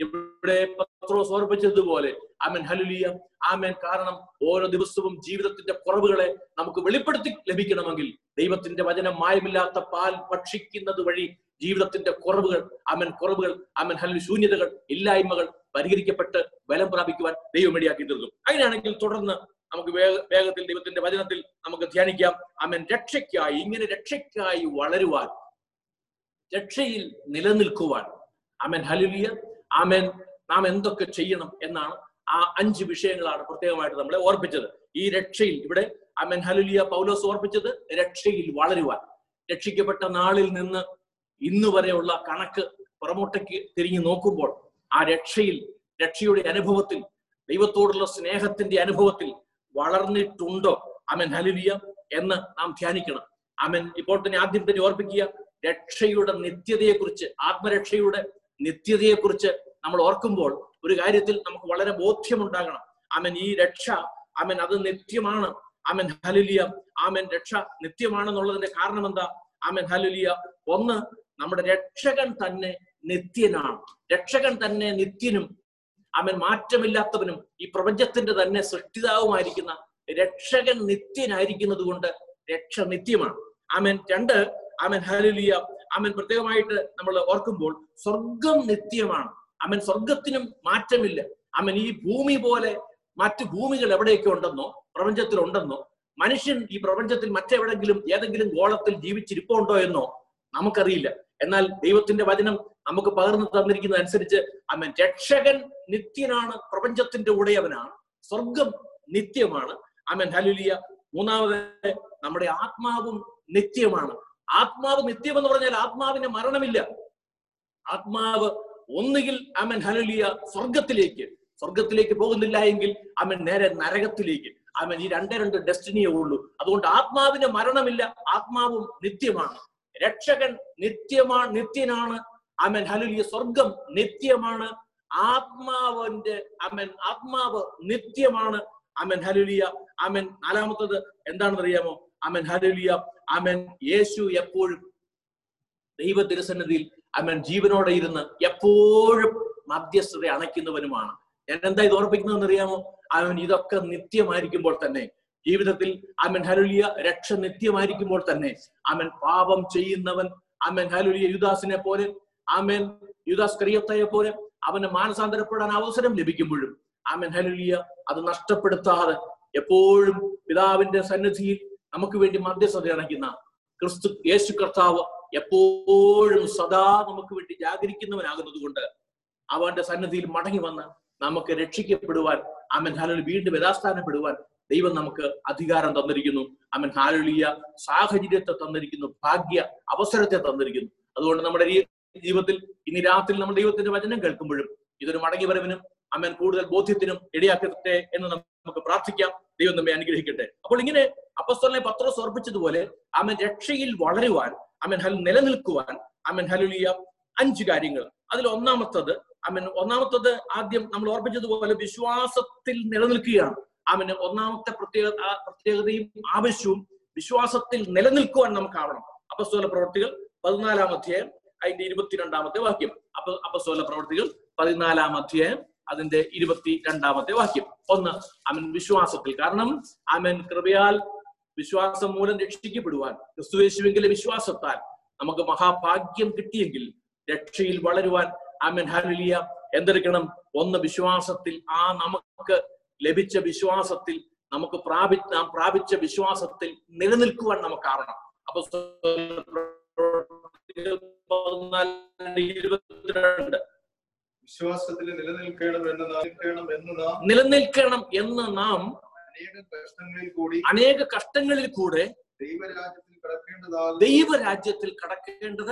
ഇവിടെ പത്രോസ് ഓർപ്പിച്ചതുപോലെ ആമൻ ഹലുലിയ ആമൻ കാരണം ഓരോ ദിവസവും ജീവിതത്തിന്റെ കുറവുകളെ നമുക്ക് വെളിപ്പെടുത്തി ലഭിക്കണമെങ്കിൽ ദൈവത്തിന്റെ വചനം മായമില്ലാത്ത പാൽ ഭക്ഷിക്കുന്നത് വഴി ജീവിതത്തിന്റെ കുറവുകൾ അമൻ കുറവുകൾ അമൻ ഹലു ശൂന്യതകൾ ഇല്ലായ്മകൾ പരിഹരിക്കപ്പെട്ട് ബലം പ്രാപിക്കുവാൻ ദൈവം ഇടയാക്കി അങ്ങനെയാണെങ്കിൽ തുടർന്ന് നമുക്ക് വേഗ വേഗത്തിൽ ദൈവത്തിന്റെ വചനത്തിൽ നമുക്ക് ധ്യാനിക്കാം. അമൻ രക്ഷയ്ക്കായി ഇങ്ങനെ രക്ഷയ്ക്കായി വളരുവാൻ രക്ഷയിൽ നിലനിൽക്കുവാൻ. അമൻ ഹലുലിയ ആമൻ നാം എന്തൊക്കെ ചെയ്യണം എന്നാണ് ആ അഞ്ച് വിഷയങ്ങളാണ് പ്രത്യേകമായിട്ട് നമ്മളെ ഓർപ്പിച്ചത്. ഈ രക്ഷയിൽ ഇവിടെ അമൻ ഹലുലിയ പൗലോസ് ഓർപ്പിച്ചത് രക്ഷയിൽ വളരുവാൻ. രക്ഷിക്കപ്പെട്ട നാളിൽ നിന്ന് ഇന്ന് വരെയുള്ള കണക്ക് പുറമോട്ടേക്ക് തിരിഞ്ഞു നോക്കുമ്പോൾ ആ രക്ഷയിൽ രക്ഷയുടെ അനുഭവത്തിൽ ദൈവത്തോടുള്ള സ്നേഹത്തിന്റെ അനുഭവത്തിൽ വളർന്നിട്ടുണ്ടോ അമൻ ഹലുലിയ എന്ന് നാം ധ്യാനിക്കണം. അമൻ ഇപ്പോൾ തന്നെ ആദ്യം തന്നെ ഓർപ്പിക്കുക രക്ഷയുടെ നിത്യതയെക്കുറിച്ച് ആത്മരക്ഷയുടെ നിത്യതയെക്കുറിച്ച് നമ്മൾ ഓർക്കുമ്പോൾ ഒരു കാര്യത്തിൽ നമുക്ക് വളരെ ബോധ്യമുണ്ടാകണം. അമൻ ഈ രക്ഷ അമൻ അത് നിത്യമാണ്. അമൻ ഹലുലിയ ആമൻ രക്ഷ നിത്യമാണെന്നുള്ളതിന്റെ കാരണം എന്താ? ആമൻ ഹലുലിയ ഒന്ന് നമ്മുടെ രക്ഷകൻ തന്നെ നിത്യനാണ്. രക്ഷകൻ തന്നെ നിത്യനും അവൻ മാറ്റമില്ലാത്തവനും ഈ പ്രപഞ്ചത്തിന്റെ തന്നെ സൃഷ്ടിതാവുമായിരിക്കുന്ന രക്ഷകൻ നിത്യനായിരിക്കുന്നത് കൊണ്ട് രക്ഷ നിത്യമാണ്. ആമൻ രണ്ട് ആമൻ ഹലുലിയ ആമൻ പ്രത്യേകമായിട്ട് നമ്മൾ ഓർക്കുമ്പോൾ സ്വർഗം നിത്യമാണ്. അമ്മൻ സ്വർഗത്തിനും മാറ്റമില്ല. അമ്മൻ ഈ ഭൂമി പോലെ മറ്റു ഭൂമികൾ എവിടെയൊക്കെ ഉണ്ടെന്നോ പ്രപഞ്ചത്തിൽ ഉണ്ടെന്നോ മനുഷ്യൻ ഈ പ്രപഞ്ചത്തിൽ മറ്റെവിടെങ്കിലും ഏതെങ്കിലും ഗോളത്തിൽ ജീവിച്ചിരിപ്പുണ്ടോ എന്നോ നമുക്കറിയില്ല. എന്നാൽ ദൈവത്തിന്റെ വചനം നമുക്ക് പകർന്നു തന്നിരിക്കുന്നത് അനുസരിച്ച് അമ്മൻ രക്ഷകൻ നിത്യനാണ് പ്രപഞ്ചത്തിന്റെ ഉടയവനാണ് സ്വർഗം നിത്യമാണ്. അമ്മൻ ഹലുലിയ മൂന്നാമത് നമ്മുടെ ആത്മാവും നിത്യമാണ്. ആത്മാവ് നിത്യം എന്ന് പറഞ്ഞാൽ ആത്മാവിന് മരണമില്ല. ആത്മാവ് ഒന്നുകിൽ അമൻ ഹലിയ സ്വർഗത്തിലേക്ക് സ്വർഗത്തിലേക്ക് പോകുന്നില്ല എങ്കിൽ അവൻ നേരെ നരകത്തിലേക്ക്. അവൻ ഈ രണ്ടേ രണ്ട് ഡെസ്റ്റിനിയേ ഉള്ളൂ. അതുകൊണ്ട് ആത്മാവിന് മരണമില്ല ആത്മാവും നിത്യമാണ്. രക്ഷകൻ നിത്യമാണ് നിത്യനാണ്. അമൻ ഹലുലിയ സ്വർഗം നിത്യമാണ്. ആത്മാവന്റെ അമൻ ആത്മാവ് നിത്യമാണ്. അമൻ ഹലുലിയ അമൻ നാലാമത്തത് എന്താണെന്ന് അറിയാമോ അമൻ ഹലുലിയ അമൻ. യേശു എപ്പോഴും ദൈവ തിരുസന്നിധിയിൽ അമൻ. ജീവനോടെ ഇരുന്ന് എപ്പോഴും മധ്യസ്ഥത അണയ്ക്കുന്നവനുമാണ്. ഞാൻ എന്താ ഇത് ഓർപ്പിക്കുന്നതെന്ന് അറിയാമോ അവൻ ഇതൊക്കെ നിത്യമായിരിക്കുമ്പോൾ തന്നെ. ജീവിതത്തിൽ അമൻ ഹലുലിയ രക്ഷ നിത്യമായിരിക്കുമ്പോൾ തന്നെ അമൻ പാപം ചെയ്യുന്നവൻ അമൻ ഹലുലിയ യുദാസിനെ പോലെ അമൻ യുദാസ് കറിയത്തയെ പോലെ അവന് മാനസാന്തരപ്പെടാൻ അവസരം ലഭിക്കുമ്പോഴും അമൻ ഹലുലിയ അത് നഷ്ടപ്പെടുത്താതെ എപ്പോഴും പിതാവിന്റെ സന്നിധിയിൽ നമുക്ക് വേണ്ടി മധ്യസ്ഥത അണയ്ക്കുന്ന ക്രിസ്തു യേശു കർത്താവ് എപ്പോഴും സദാ നമുക്ക് വേണ്ടി ജാഗരിക്കുന്നവനാകുന്നത് കൊണ്ട് അവന്റെ സന്നദ്ധിയിൽ മടങ്ങി വന്ന് നമുക്ക് രക്ഷിക്കപ്പെടുവാൻ അമൻ ഹാലൊലി വീണ്ടും യഥാസ്ഥാനപ്പെടുവാൻ ദൈവം നമുക്ക് അധികാരം തന്നിരിക്കുന്നു. അമൻ ഹാലുളിയ സാഹചര്യത്തെ തന്നിരിക്കുന്നു ഭാഗ്യ അവസരത്തെ തന്നിരിക്കുന്നു. അതുകൊണ്ട് നമ്മുടെ ജീവിതത്തിൽ ഇനി രാത്രി നമ്മൾ ദൈവത്തിന്റെ വചനം കേൾക്കുമ്പോഴും ഇതൊരു മടങ്ങി വരവിനും അമ്മൻ കൂടുതൽ ബോധ്യത്തിനും ഇടയാക്കട്ടെ എന്ന് നമുക്ക് പ്രാർത്ഥിക്കാം. ദൈവം നമ്മെ അനുഗ്രഹിക്കട്ടെ. അപ്പോൾ ഇങ്ങനെ അപ്പസ്തോലനെ പത്രോസ് ഓർപ്പിച്ചതുപോലെ അവൻ രക്ഷയിൽ വളരുവാൻ അമൻ ഹൽ നിലനിൽക്കുവാൻ അമൻ ഹലുലിയ അഞ്ച് കാര്യങ്ങൾ. അതിൽ ഒന്നാമത്തത് അമൻ ഒന്നാമത്തത് ആദ്യം നമ്മൾ ഓർപ്പിച്ചതുപോലെ വിശ്വാസത്തിൽ നിലനിൽക്കുകയാണ്. അവന് ഒന്നാമത്തെ പ്രത്യേക പ്രത്യേകതയും ആവശ്യവും വിശ്വാസത്തിൽ നിലനിൽക്കുവാൻ നമുക്കാവണം. അപ്പസ്തോല പ്രവർത്തികൾ പതിനാലാം അധ്യായം അതിന്റെ ഇരുപത്തിരണ്ടാമത്തെ വാക്യം. അപ്പൊ അപ്പസ്തോല പ്രവർത്തികൾ പതിനാലാം അധ്യായം അതിന്റെ ഇരുപത്തി രണ്ടാമത്തെ വാക്യം. ഒന്ന് അവൻ വിശ്വാസത്തിൽ. കാരണം അവൻ കൃപയാൽ വിശ്വാസം മൂലം രക്ഷിക്കപ്പെടുവാൻ ക്രിസ്തുവേശുവെങ്കിലെ വിശ്വാസത്താൽ നമുക്ക് മഹാഭാഗ്യം കിട്ടിയെങ്കിൽ രക്ഷയിൽ വളരുവാൻ ആമൻ ഹാലിയ എന്തെടുക്കണം? ഒന്ന് വിശ്വാസത്തിൽ. ആ നമുക്ക് ലഭിച്ച വിശ്വാസത്തിൽ നമുക്ക് പ്രാപി നാം പ്രാപിച്ച വിശ്വാസത്തിൽ നിലനിൽക്കുവാൻ നമുക്ക് കാരണം. അപ്പൊ ഇരുപത്തിരണ്ട്. വിശ്വാസത്തിൽ നിലനിൽക്കണം എന്ന് എന്ന് നാം നിലനിൽക്കണം എന്ന് നാം അനേക കഷ്ടങ്ങളിൽ കൂടി അനേക കഷ്ടങ്ങളിൽ കൂടെ ദൈവരാജ്യത്തിൽ കടക്കേണ്ടത്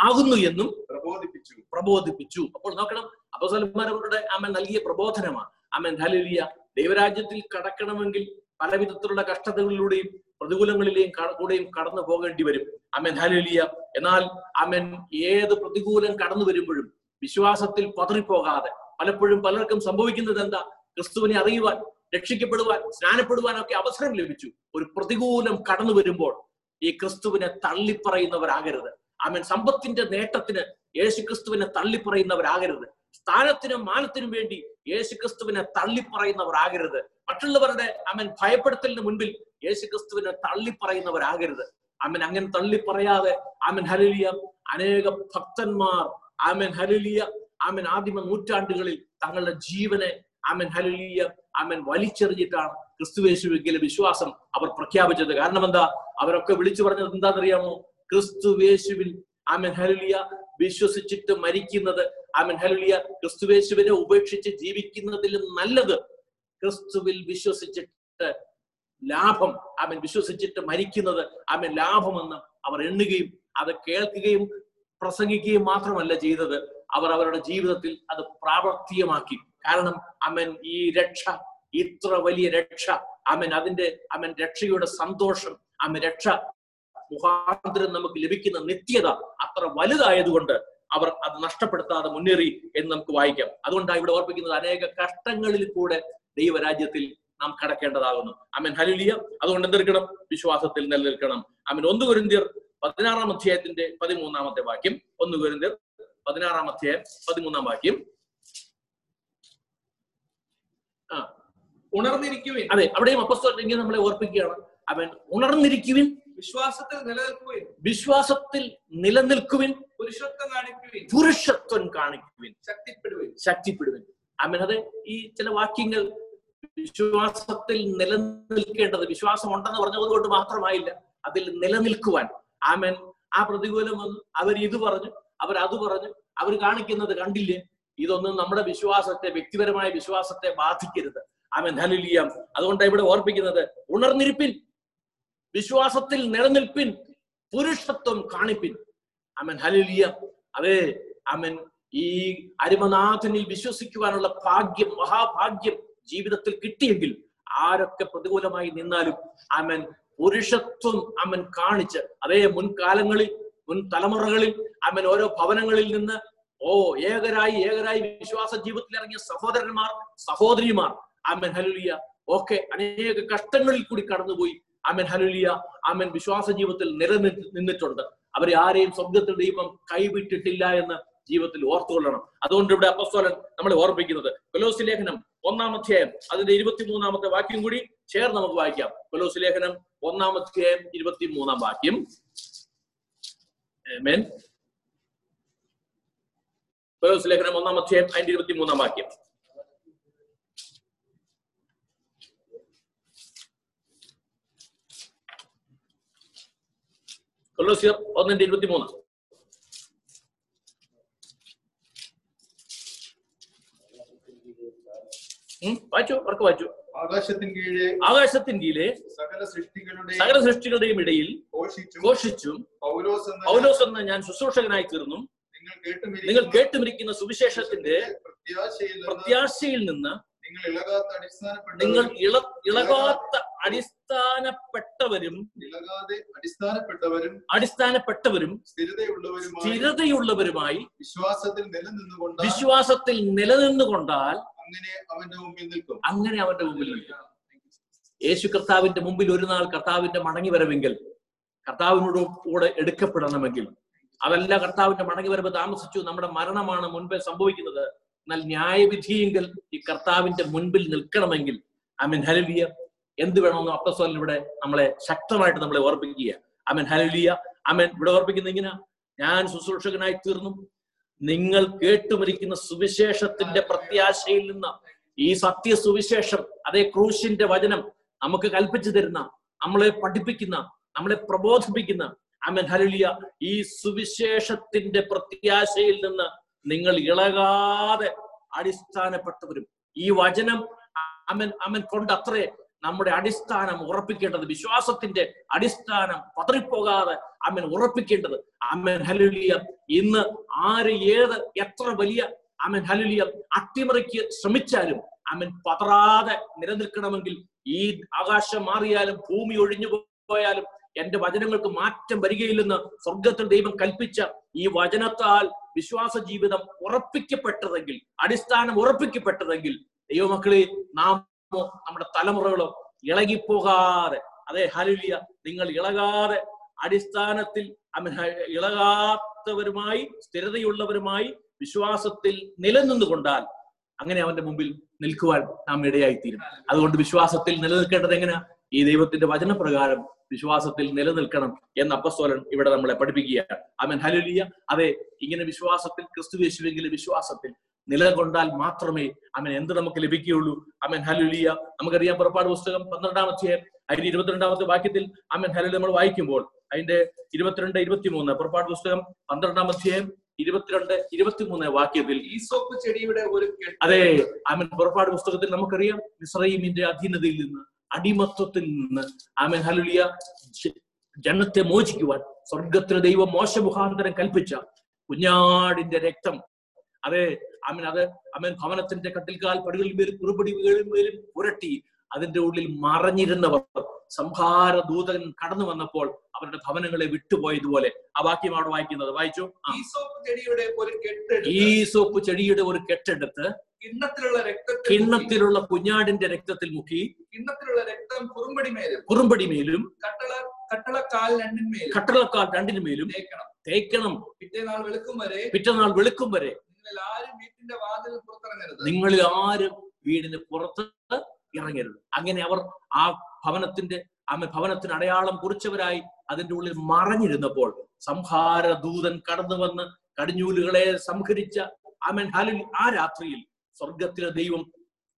ആകുന്നു എന്നും പ്രബോധിപ്പിച്ചു. പ്രബോധിപ്പിച്ചു. അപ്പോൾ നോക്കണം അപ്പോസലന്മാരവരുടെ അമ്മ നൽകിയ പ്രബോധനമാണ്. അമ്മൻ ഹലിയ ദൈവരാജ്യത്തിൽ കടക്കണമെങ്കിൽ പല വിധത്തിലുള്ള കഷ്ടതകളിലൂടെയും പ്രതികൂലങ്ങളിലെയും കൂടെയും കടന്നു പോകേണ്ടി വരും. അമ്മൻ ഹലിയ എന്നാൽ അമ്മൻ ഏത് പ്രതികൂലം കടന്നു വരുമ്പോഴും വിശ്വാസത്തിൽ പതറിപ്പോകാതെ പലപ്പോഴും പലർക്കും സംഭവിക്കുന്നത് എന്താ? ക്രിസ്തുവിനെ അറിയുവാൻ രക്ഷിക്കപ്പെടുവാൻ സ്നാനപ്പെടുവാൻ ഒക്കെ അവസരം ലഭിച്ചു. ഒരു പ്രതികൂലം കടന്നു വരുമ്പോൾ ഈ ക്രിസ്തുവിനെ തള്ളിപ്പറയുന്നവരാകരുത്. അവൻ സമ്പത്തിന്റെ നേട്ടത്തിന് യേശുക്രിസ്തുവിനെ തള്ളിപ്പറയുന്നവരാകരുത്. സ്ഥാനത്തിനും മാനത്തിനും വേണ്ടി യേശുക്രിസ്തുവിനെ തള്ളിപ്പറയുന്നവരാകരുത്. മറ്റുള്ളവരുടെ അമ്മൻ ഭയപ്പെടുത്തലിന് മുൻപിൽ യേശു ക്രിസ്തുവിനെ തള്ളിപ്പറയുന്നവരാകരുത്. അമ്മൻ അങ്ങനെ തള്ളിപ്പറയാതെ ആമൻ ഹലിയ അനേക ഭക്തന്മാർ ആമൻ ഹലിയ ആമൻ ആദിമ നൂറ്റാണ്ടുകളിൽ തങ്ങളുടെ ജീവനെ ആമൻ ഹലിയ ആമൻ വലിച്ചെറിഞ്ഞിട്ടാണ് ക്രിസ്തുവേശുവെങ്കിലെ വിശ്വാസം അവർ പ്രഖ്യാപിച്ചത്. കാരണം എന്താ? അവരൊക്കെ വിളിച്ചു പറഞ്ഞത് എന്താണെന്നറിയാമോ? ക്രിസ്തുവേശുവിൽ ആമൻ ഹലിയ വിശ്വസിച്ചിട്ട് മരിക്കുന്നത്. ആമൻ ഹലിയ ക്രിസ്തുവേശുവിനെ ഉപേക്ഷിച്ച് ജീവിക്കുന്നതിലും നല്ലത്. ക്രിസ്തുവിൽ വിശ്വസിച്ചിട്ട് ലാഭം അവൻ വിശ്വസിച്ചിട്ട് മരിക്കുന്നത് അവൻ ലാഭമെന്ന് അവർ എണ്ണുകയും അത് കേൾക്കുകയും പ്രസംഗിക്കുകയും മാത്രമല്ല ചെയ്തത്. അവർ അവരുടെ ജീവിതത്തിൽ അത് പ്രാവർത്തികമാക്കി. കാരണം അവൻ ഈ രക്ഷ ഇത്ര വലിയ രക്ഷ അവൻ അതിന്റെ അവൻ രക്ഷയുടെ സന്തോഷം അവൻ രക്ഷ മുഖാന്തരം നമുക്ക് ലഭിക്കുന്ന നിത്യത അത്ര വലുതായതുകൊണ്ട് അവർ അത് നഷ്ടപ്പെടുത്താതെ മുന്നേറി എന്ന് നമുക്ക് വായിക്കാം. അതുകൊണ്ടാണ് ഇവിടെ ഓർപ്പിക്കുന്നത് അനേക കഷ്ടങ്ങളിൽ കൂടെ ദൈവരാജ്യത്തിൽ നാം കടക്കേണ്ടതാകുന്നു. അമൻ ഹലുലിയ അതുകൊണ്ട് എന്തെടുക്കണം? വിശ്വാസത്തിൽ നിലനിൽക്കണം. അമൻ ഒന്ന് കുരുന്തിയർ പതിനാറാം അധ്യായത്തിന്റെ പതിമൂന്നാമത്തെ വാക്യം. ഒന്ന് കുരുന്തിയർ പതിനാറാം അധ്യായം പതിമൂന്നാം വാക്യം. ആ. ഉണർന്നിരിക്കുവിൻ. അതെ അവിടെയും അപ്പസ്തോലൻ നമ്മളെ ഓർപ്പിക്കുകയാണ്. അവൻ ഉണർന്നിരിക്കുവിൻ. വിശ്വാസത്തിൽ നിലനിൽക്കുവിൻ. വിശ്വാസത്തിൽ നിലനിൽക്കുവിൻ. പുരുഷത്വം കാണിക്കുവിൻ. പുരുഷത്വം കാണിക്കുവിൻ. ശക്തിപ്പെടുവിൻ. ശക്തിപ്പെടുവിൻ. അതെ ഈ ചില വാക്യങ്ങൾ വിശ്വാസത്തിൽ നിലനിൽക്കേണ്ടത് വിശ്വാസം ഉണ്ടെന്ന് പറഞ്ഞത് കൊണ്ട് മാത്രമായില്ല അതിൽ നിലനിൽക്കുവാൻ. ആമൻ. ആ പ്രതികൂലം വന്നു. അവർ ഇത് പറഞ്ഞു അവർ അത് പറഞ്ഞു അവർ കാണിക്കുന്നത് കണ്ടില്ലേ? ഇതൊന്നും നമ്മുടെ വിശ്വാസത്തെ വ്യക്തിപരമായ വിശ്വാസത്തെ ബാധിക്കരുത്. ആമൻ. ഹലുലിയാം അതുകൊണ്ടാണ് ഇവിടെ ഓർപ്പിക്കുന്നത് ഉണർന്നിരിപ്പിൻ വിശ്വാസത്തിൽ നിലനിൽപ്പിൻ പുരുഷത്വം കാണിപ്പിൻ. അമൻ ഹലുലിയ അതെ അമൻ ഈ അരിമനാഥനിൽ വിശ്വസിക്കുവാനുള്ള ഭാഗ്യം മഹാഭാഗ്യം ജീവിതത്തിൽ കിട്ടിയെങ്കിൽ ആരൊക്കെ പ്രതികൂലമായി നിന്നാലും അമൻ പുരുഷത്വം അമൻ കാണിച്ച് അതേ മുൻകാലങ്ങളിൽ മുൻ തലമുറകളിൽ അമൻ ഓരോ ഭവനങ്ങളിൽ നിന്ന് ഓ ഏകരായി ഏകരായി വിശ്വാസ ജീവിതത്തിൽ ഇറങ്ങിയ സഹോദരന്മാർ സഹോദരിമാർ അമൻ ഹലുലിയ ഒക്കെ അനേക കഷ്ടങ്ങളിൽ കൂടി കടന്നുപോയി. അമൻ ഹലുലിയ അമൻ വിശ്വാസ ജീവിതത്തിൽ നിലനിന്നിട്ടുണ്ട്. അവരെ ആരെയും സ്വർഗത്തിൽ ദൈവം കൈവിട്ടിട്ടില്ല എന്ന് ജീവിതത്തിൽ ഓർത്തുകൊള്ളണം. അതുകൊണ്ട് ഇവിടെ അപ്പസ്തോലൻ നമ്മളെ ഓർപ്പിക്കുന്നത് കൊലോസ് ലേഖനം ഒന്നാം അധ്യായം അതിന്റെ ഇരുപത്തിമൂന്നാമത്തെ വാക്യം കൂടി ചേർന്ന് നമുക്ക് വായിക്കാം. കൊലോസ് ലേഖനം ഒന്നാം അധ്യായം ഇരുപത്തിമൂന്നാം വാക്യം. Amen. കൊലോസ് ലേഖനം ഒന്നാം അധ്യായം അതിന്റെ ഇരുപത്തിമൂന്നാം വാക്യം. കൊലോസിയർ ഒന്നിന്റെ ഇരുപത്തിമൂന്ന്. വായിച്ചു ഉറക്കെ വായിച്ചു. ആകാശത്തിൻ കീഴെ ആകാശത്തിൻ കീഴിലെ സകല സൃഷ്ടികളുടെ സകല സൃഷ്ടികളുടെയും ഇടയിൽ ഘോഷിച്ചും പൗലോസ് എന്ന ഞാൻ ശുശ്രൂഷകനായി തീർന്നു. നിങ്ങൾ കേട്ടുമിരിക്കുന്ന സുവിശേഷത്തിന്റെ പ്രത്യാശയിൽ നിന്ന് നിങ്ങൾ ഇളകാത്ത ഇള അടിസ്ഥാനപ്പെട്ടവരും ഇളകാതെ അടിസ്ഥാനപ്പെട്ടവരും അടിസ്ഥാനപ്പെട്ടവരും സ്ഥിരതയുള്ളവരുമായി സ്ഥിരതയുള്ളവരുമായി വിശ്വാസത്തിൽ നിലനിന്നുകൊണ്ട് വിശ്വാസത്തിൽ നിലനിന്നുകൊണ്ടാൽ അങ്ങനെ അവന്റെ മുമ്പിൽ നിൽക്കും. അങ്ങനെ അവന്റെ മുമ്പിൽ നിൽക്കും. യേശു കർത്താവിന്റെ മുമ്പിൽ ഒരു നാൾ കർത്താവിന്റെ മടങ്ങി വരവെങ്കിൽ കർത്താവിനോട് കൂടെ എടുക്കപ്പെടണമെങ്കിൽ. അതല്ല കർത്താവിന്റെ മടങ്ങി വരവ് താമസിച്ചു. നമ്മുടെ മരണമാണ് മുൻപേ സംഭവിക്കുന്നത്. എന്നാൽ ന്യായവിധിയെങ്കിൽ ഈ കർത്താവിന്റെ മുൻപിൽ നിൽക്കണമെങ്കിൽ അമൻ ഹലലിയ എന്ത് വേണമെന്ന് അപ്പസ്വലൻ ഇവിടെ നമ്മളെ ശക്തമായിട്ട് നമ്മളെ ഓർപ്പിക്കുക അമൻ ഹലലിയ അമൻ ഇവിടെ ഓർപ്പിക്കുന്ന ഇങ്ങനെ ഞാൻ ശുശ്രൂഷകനായി തീർന്നു. നിങ്ങൾ കേട്ടുമരിക്കുന്ന സുവിശേഷത്തിന്റെ പ്രത്യാശയിൽ നിന്ന് ഈ സത്യ സുവിശേഷം അതേ ക്രൂശിന്റെ വചനം നമുക്ക് കൽപ്പിച്ചു തരുന്ന നമ്മളെ പഠിപ്പിക്കുന്ന നമ്മളെ പ്രബോധിപ്പിക്കുന്ന അമൻ ഹലുലിയ ഈ സുവിശേഷത്തിന്റെ പ്രത്യാശയിൽ നിന്ന് നിങ്ങൾ ഇളകാതെ അടിസ്ഥാനപ്പെട്ടവരും ഈ വചനം അമൻ അമൻ കൊണ്ടത്രേ നമ്മുടെ അടിസ്ഥാനം ഉറപ്പിക്കേണ്ടത് വിശ്വാസത്തിന്റെ അടിസ്ഥാനം പതറിപ്പോകാതെ അമ്മൻ ഉറപ്പിക്കേണ്ടത്. അമ്മൻ ഹലുലിയ ഇന്ന് ആര് ഏത് എത്ര വലിയ അമ്മൻ ഹലുലിയ അട്ടിമറിക്ക് ശ്രമിച്ചാലും അമ്മൻ പതറാതെ നിലനിൽക്കണമെങ്കിൽ ഈ ആകാശം മാറിയാലും ഭൂമി ഒഴിഞ്ഞു പോയാലും എന്റെ വചനങ്ങൾക്ക് മാറ്റം വരികയില്ലെന്ന് സ്വർഗത്തിൽ ദൈവം കൽപ്പിച്ച ഈ വചനത്താൽ വിശ്വാസ ജീവിതം ഉറപ്പിക്കപ്പെട്ടതെങ്കിൽ അടിസ്ഥാനം ഉറപ്പിക്കപ്പെട്ടതെങ്കിൽ ദൈവമക്കളെ നാം നമ്മുടെ തലമുറകളോ ഇളകിപ്പോകാതെ അതെ ഹലുലിയ നിങ്ങൾ ഇളകാതെ അടിസ്ഥാനത്തിൽ ഇളകാത്തവരുമായി സ്ഥിരതയുള്ളവരുമായി വിശ്വാസത്തിൽ നിലനിന്നുകൊണ്ടാൽ അങ്ങനെ അവന്റെ മുമ്പിൽ നിൽക്കുവാൻ നാം ഇടയായിത്തീരും. അതുകൊണ്ട് വിശ്വാസത്തിൽ നിലനിൽക്കേണ്ടത് എങ്ങനെയാ ഈ ദൈവത്തിന്റെ വചനപ്രകാരം വിശ്വാസത്തിൽ നിലനിൽക്കണം എന്ന അപ്പസ്തോലൻ ഇവിടെ നമ്മളെ പഠിപ്പിക്കുകയാണ്. അമൻ ഹലുലിയ അതെ ഇങ്ങനെ വിശ്വാസത്തിൽ ക്രിസ്തു യേശുവെങ്കിലും വിശ്വാസത്തിൽ നിലകൊണ്ടാൽ മാത്രമേ അമൻ എന്ത് നമുക്ക് ലഭിക്കുകയുള്ളൂ. അമൻ ഹലുലിയ നമുക്കറിയാം പുറപ്പാട് പുസ്തകം പന്ത്രണ്ടാമത്തെ അതിന്റെ ഇരുപത്തിരണ്ടാമത്തെ വാക്യത്തിൽ അമൻ ഹലുലി നമ്മൾ വായിക്കുമ്പോൾ അതിന്റെ ഇരുപത്തിരണ്ട് ഇരുപത്തിമൂന്ന് പുറപ്പാട് പുസ്തകം പന്ത്രണ്ടാം അധ്യായം ഇരുപത്തിരണ്ട് ഇരുപത്തിമൂന്ന് വാക്യത്തിൽ ഈസോപ്പ് ചെടിയുടെ ഒരു അതെ അമൻ പുറപ്പാട് പുസ്തകത്തിൽ നമുക്കറിയാം മിസ്രൈമിന്റെ അധീനതയിൽ നിന്ന് അടിമത്വത്തിൽ നിന്ന്. ആമേൻ. ഹലുലിയ ജനത്തെ മോചിക്കുവാൻ സ്വർഗത്തിന് ദൈവം മോശമുഖാന്തരം കൽപ്പിച്ച കുഞ്ഞാടിന്റെ രക്തം. അതെ അമൻ അത് അമൻ ഭവനത്തിന്റെ കട്ടിൽക്കാൽ പടികളിൽ മേലും കുറുപടികളിൽ മേലും പുരട്ടി അതിന്റെ ഉള്ളിൽ മറഞ്ഞിരുന്നവർ സംഹാര ദൂതൻ കടന്നു വന്നപ്പോൾ അവരുടെ ഭവനങ്ങളെ വിട്ടുപോയതുപോലെ ആ വാക്യം അവിടെ വായിക്കുന്നത്. വായിച്ചു? ഈ സോപ്പ് ചെടിയുടെ ഒരു കെട്ടെടുത്ത് കിണ്ണത്തിലുള്ള രക്തത്തിൽ കിണ്ണത്തിലുള്ള കുഞ്ഞാടിന്റെ രക്തത്തിൽ മുക്കി കിണ്ണത്തിലുള്ള രക്തം കുറുമ്പടി മേലും കുറുമ്പടി മേലും കട്ടള കട്ടളക്കാൽ രണ്ടിന്മേലും. കട്ടളക്കാൽ രണ്ടിനു മേലും തേക്കണം. തേക്കണം. പിറ്റേനാൾ വെളുക്കും വരെ പിറ്റേനാൾ വെളുക്കും വരെ നിങ്ങൾ ആരും വീട്ടിന്റെ വാതിൽ പുറത്തിറങ്ങരുത്. നിങ്ങളിൽ ആരും വീടിന് പുറത്ത് ഇറങ്ങരുത്. അങ്ങനെ അവർ ആ ഭവനത്തിന്റെ അമ്മ ഭവനത്തിന് അടയാളം കുറിച്ചവരായി അതിന്റെ ഉള്ളിൽ മറഞ്ഞിരുന്നപ്പോൾ സംഹാര ദൂതൻ കടന്നു വന്ന് കടിഞ്ഞൂലുകളെ സംഹരിച്ച അമൻ ഹലിൽ ആ രാത്രിയിൽ സ്വർഗത്തിലെ ദൈവം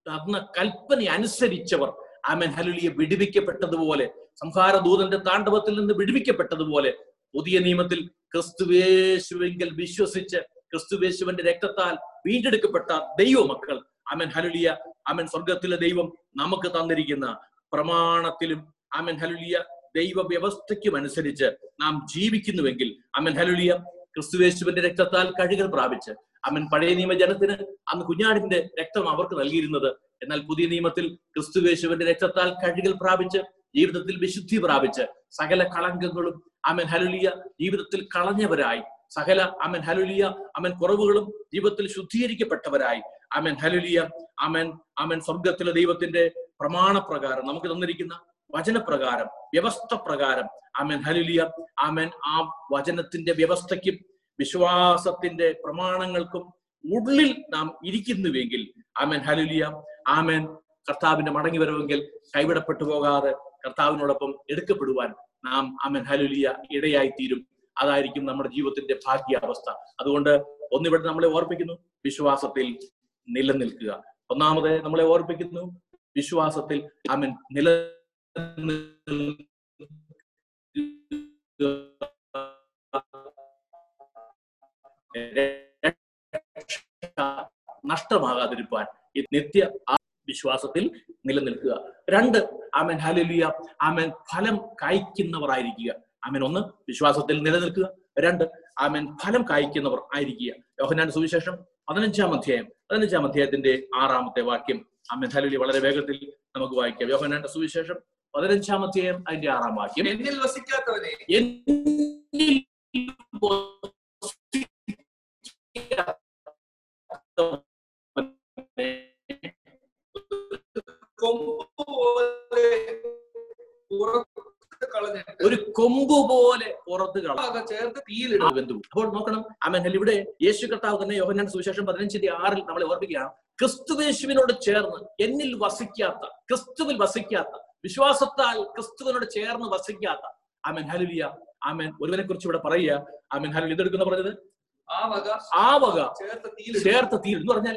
തന്ന കൽപ്പന അനുസരിച്ചവർ ആമൻ ഹലുലിയെ വിടുവിക്കപ്പെട്ടതുപോലെ സംഹാര ദൂതന്റെ താണ്ഡവത്തിൽ നിന്ന് വിടുവിക്കപ്പെട്ടതുപോലെ പുതിയ നിയമത്തിൽ ക്രിസ്തുവേശുവെങ്കിൽ വിശ്വസിച്ച് ക്രിസ്തുവേശുവിന്റെ രക്തത്താൽ വീണ്ടെടുക്കപ്പെട്ട ദൈവമക്കൾ അമൻ ഹലുലിയ അമൻ സ്വർഗത്തിലെ ദൈവം നമുക്ക് തന്നിരിക്കുന്ന പ്രമാണത്തിലും അമൻ ഹലുലിയ ദൈവ വ്യവസ്ഥയ്ക്കും അനുസരിച്ച് നാം ജീവിക്കുന്നുവെങ്കിൽ അമൻ ഹലുലിയ ക്രിസ്തുവേശുവിന്റെ രക്തത്താൽ കഴുകൽ പ്രാപിച്ച് അമൻ പഴയ നിയമ ജനത്തിന് അന്ന് കുഞ്ഞാടിന്റെ രക്തം അവർക്ക് നൽകിയിരുന്നത്. എന്നാൽ പുതിയ നിയമത്തിൽ ക്രിസ്തുവേശുവിന്റെ രക്തത്താൽ കഴുകൽ പ്രാപിച്ച് ജീവിതത്തിൽ വിശുദ്ധി പ്രാപിച്ച് സകല കളങ്കങ്ങളും അമൻ ഹലുലിയ ജീവിതത്തിൽ കളഞ്ഞവരായി സകല അമൻ ഹലുലിയ അമൻ കുറവുകളും ജീവിതത്തിൽ ശുദ്ധീകരിക്കപ്പെട്ടവരായി അമൻ ഹലുലിയ അമൻ അമൻ സ്വർഗത്തിലെ ദൈവത്തിന്റെ പ്രമാണപ്രകാരം നമുക്ക് തന്നിരിക്കുന്ന വചനപ്രകാരം വ്യവസ്ഥ പ്രകാരം. അമൻ ഹലുലിയ അമൻ ആ വചനത്തിന്റെ വ്യവസ്ഥയ്ക്കും വിശ്വാസത്തിന്റെ പ്രമാണങ്ങൾക്കും ഉള്ളിൽ നാം ഇരിക്കുന്നുവെങ്കിൽ ആമേൻ. ഹലുലിയ ആമൻ. കർത്താവിന്റെ മടങ്ങി വരവെങ്കിൽ കൈവിടപ്പെട്ടു പോകാതെ കർത്താവിനോടൊപ്പം എടുക്കപ്പെടുവാൻ നാം ആമൻ. ഹലുലിയ ഇടയായി തീരും അതായിരിക്കും നമ്മുടെ ജീവിതത്തിന്റെ ഭാഗ്യാവസ്ഥ. അതുകൊണ്ട് ഒന്നിവിടെ നമ്മളെ ഓർപ്പിക്കുന്നു വിശ്വാസത്തിൽ നിലനിൽക്കുക. ഒന്നാമത് നമ്മളെ ഓർപ്പിക്കുന്നു വിശ്വാസത്തിൽ ആമൻ നില നഷ്ടമാകാതിരിക്കാൻ ഈ നിത്യ വിശ്വാസത്തിൽ നിലനിൽക്കുക. രണ്ട് ആമൻ ഹലിയ ആമൻ ഫലം കായ്ക്കുന്നവരായിരിക്കുക ആമൻ ഒന്ന് വിശ്വാസത്തിൽ നിലനിൽക്കുക. രണ്ട് ആമൻ ഫലം കായ്ക്കുന്നവർ ആയിരിക്കുക. യോഹനാന്റെ സുവിശേഷം പതിനഞ്ചാം അധ്യായം. പതിനഞ്ചാം അധ്യായത്തിന്റെ ആറാമത്തെ വാക്യം. അമ്മൻ ഹലുലി വളരെ വേഗത്തിൽ നമുക്ക് വായിക്കാം. യോഹനാന്റെ സുവിശേഷം പതിനഞ്ചാമത്തെയും അതിന്റെ ആറാം വാക്യം. എന്നിൽ വസിക്കാത്തവനെ ഒരു കൊമ്പ് പോലെ പുറത്ത് കള ചേർത്ത് തീയിലിടും ബന്ധു. അപ്പോൾ നോക്കണം. അമേഹൽ ഇവിടെ യേശു കർത്താവ് തന്നെ യോഹന്നാൻ സുവിശേഷം പതിനഞ്ചിന്റെ ആറിൽ നമ്മളെ ഓർപ്പിക്കുകയാണ്. ക്രിസ്തുവേശുവിനോട് ചേർന്ന് എന്നിൽ വസിക്കാത്ത ക്രിസ്തുവിൽ വസിക്കാത്ത വിശ്വാസത്താൽ ക്രിസ്തുവിനോട് ചേർന്ന് വസിക്കാത്ത. ആമൻ. ഹലുലിയ ആമൻ. ഒരുവനെ കുറിച്ച് ഇവിടെ പറയുക. ആമൻ. ഹലുലി ഇതെടുക്കുന്ന പറഞ്ഞത്? ആ വക ആ വക ചേർത്ത് തീയിലിടും. എന്ന് പറഞ്ഞാൽ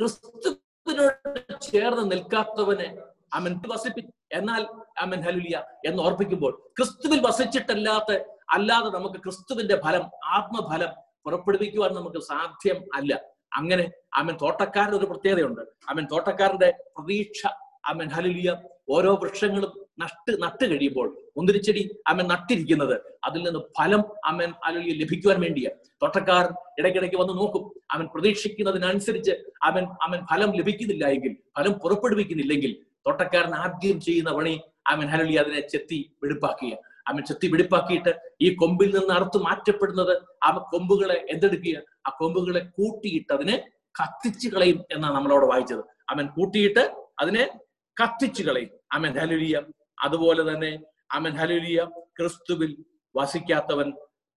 ക്രിസ്തുവിനോട് ചേർന്ന് നിൽക്കാത്തവനെ അവൻ വസിപ്പി എന്നാൽ അവൻ ഹലുലിയ എന്ന് ഓർപ്പിക്കുമ്പോൾ ക്രിസ്തുവിൽ വസിച്ചിട്ടല്ലാത്ത അല്ലാതെ നമുക്ക് ക്രിസ്തുവിന്റെ ഫലം ആത്മഫലം പുറപ്പെടുവിക്കുവാൻ നമുക്ക് സാധ്യം അല്ല. അങ്ങനെ അവൻ തോട്ടക്കാരൻ ഒരു പ്രത്യേകതയുണ്ട്. അവൻ തോട്ടക്കാരന്റെ പ്രതീക്ഷ അവൻ ഹലുലിയ ഓരോ വൃക്ഷങ്ങളും നട്ട് നട്ട് കഴിയുമ്പോൾ മുന്തിരിച്ചെടി അമ്മൻ നട്ടിരിക്കുന്നത് അതിൽ നിന്ന് ഫലം അമ്മൻ ഹലുലിയ ലഭിക്കുവാൻ വേണ്ടിയ. തോട്ടക്കാർ ഇടയ്ക്കിടയ്ക്ക് വന്ന് നോക്കും. അവൻ പ്രതീക്ഷിക്കുന്നതിനനുസരിച്ച് അവൻ അവൻ ഫലം ലഭിക്കുന്നില്ല എങ്കിൽ ഫലം പുറപ്പെടുവിക്കുന്നില്ലെങ്കിൽ തോട്ടക്കാരൻ ആദ്യം ചെയ്യുന്ന പണി അവൻ ഹലലി അതിനെ ചെത്തി വെടുപ്പാക്കുക അവൻ ചെത്തി വെടിപ്പാക്കിയിട്ട് ഈ കൊമ്പിൽ നിന്ന് അറുത്ത് മാറ്റപ്പെടുന്നത് ആ കൊമ്പുകളെ എന്തെടുക്കുക ആ കൊമ്പുകളെ കൂട്ടിയിട്ട് അതിനെ കത്തിച്ചു കളയും എന്നാണ് നമ്മളവിടെ വായിച്ചത്. അവൻ കൂട്ടിയിട്ട് അതിനെ കത്തിച്ചു കളയും. അവൻ ഹലുലിയ അതുപോലെ തന്നെ അമൻ ഹലുലിയ ക്രിസ്തുവിൽ വസിക്കാത്തവൻ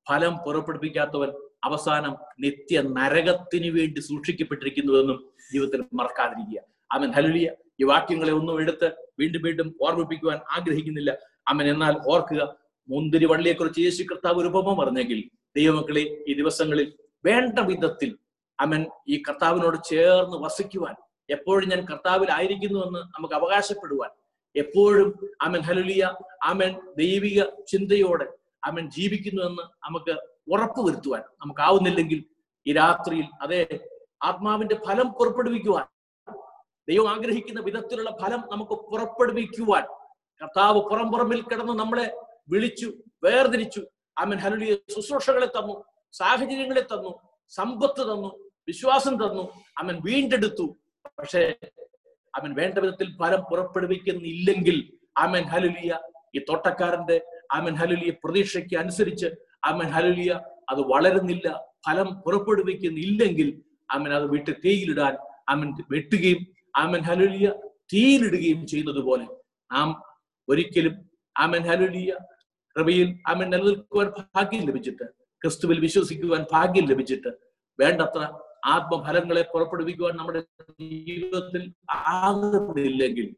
ഫലം പുറപ്പെടുപ്പിക്കാത്തവൻ അവസാനം നിത്യ നരകത്തിന് വേണ്ടി സൂക്ഷിക്കപ്പെട്ടിരിക്കുന്നുവെന്നും ജീവിതത്തിൽ മറക്കാതിരിക്കുക. അമൻ ഹലുലിയ ഈ വാക്യങ്ങളെ ഒന്നും എടുത്ത് വീണ്ടും വീണ്ടും ഓർമ്മിപ്പിക്കുവാൻ ആഗ്രഹിക്കുന്നില്ല. അമൻ എന്നാൽ ഓർക്കുക മുന്തിരി വള്ളിയെക്കുറിച്ച് യേശു കർത്താവ് ഒരു ഉപമ പറഞ്ഞെങ്കിൽ ദൈവമക്കളെ ഈ ദിവസങ്ങളിൽ വേണ്ട വിധത്തിൽ അമൻ ഈ കർത്താവിനോട് ചേർന്ന് വസിക്കുവാൻ എപ്പോഴും ഞാൻ കർത്താവിലായിരിക്കുന്നുവെന്ന് നമുക്ക് അവകാശപ്പെടുവാൻ എപ്പോഴും ആമൻ ഹലുലിയ ആമൻ ദൈവിക ചിന്തയോടെ ആമൻ ജീവിക്കുന്നുവെന്ന് നമുക്ക് ഉറപ്പ് വരുത്തുവാൻ നമുക്കാവുന്നില്ലെങ്കിൽ ഈ രാത്രിയിൽ അതേ ആത്മാവിന്റെ ഫലം പുറപ്പെടുവിക്കുവാൻ ദൈവം ആഗ്രഹിക്കുന്ന വിധത്തിലുള്ള ഫലം നമുക്ക് പുറപ്പെടുവിക്കുവാൻ കർത്താവ് പുറം പുറമിൽ കിടന്ന് നമ്മളെ വിളിച്ചു വേർതിരിച്ചു ആമൻ ഹലുലിയ ശുശ്രൂഷകളെ തന്നു സാഹചര്യങ്ങളെ തന്നു സമ്പത്ത് തന്നു വിശ്വാസം തന്നു അവൻ വീണ്ടെടുത്തു. പക്ഷേ അവൻ വേണ്ട വിധത്തിൽ ഫലം പുറപ്പെടുവിക്കുന്നില്ലെങ്കിൽ ആമൻ ഹലുലിയ ഈ തോട്ടക്കാരന്റെ ആമൻ ഹലുലിയ പ്രതീക്ഷയ്ക്ക് അനുസരിച്ച് ആമൻ ഹലുലിയ അത് വളരുന്നില്ല ഫലം പുറപ്പെടുവിക്കുന്നില്ലെങ്കിൽ അമൻ അത് വീട്ടിൽ തീയിലിടാൻ അമൻ വെട്ടുകയും ആമൻ ഹലുലിയ തീയിലിടുകയും ചെയ്യുന്നത് പോലെ നാം ഒരിക്കലും ആമൻ ഹലുലിയ കൃപയിൽ ആമൻ നിലനിൽക്കുവാൻ ഭാഗ്യം ലഭിച്ചിട്ട് ക്രിസ്തുവിൽ വിശ്വസിക്കുവാൻ ഭാഗ്യം ലഭിച്ചിട്ട് വേണ്ടത്ര ആത്മഫലങ്ങളെ പുറപ്പെടുവിക്കുവാൻ നമ്മുടെ ജീവിതത്തിൽ ആകുന്നില്ലെങ്കിൽ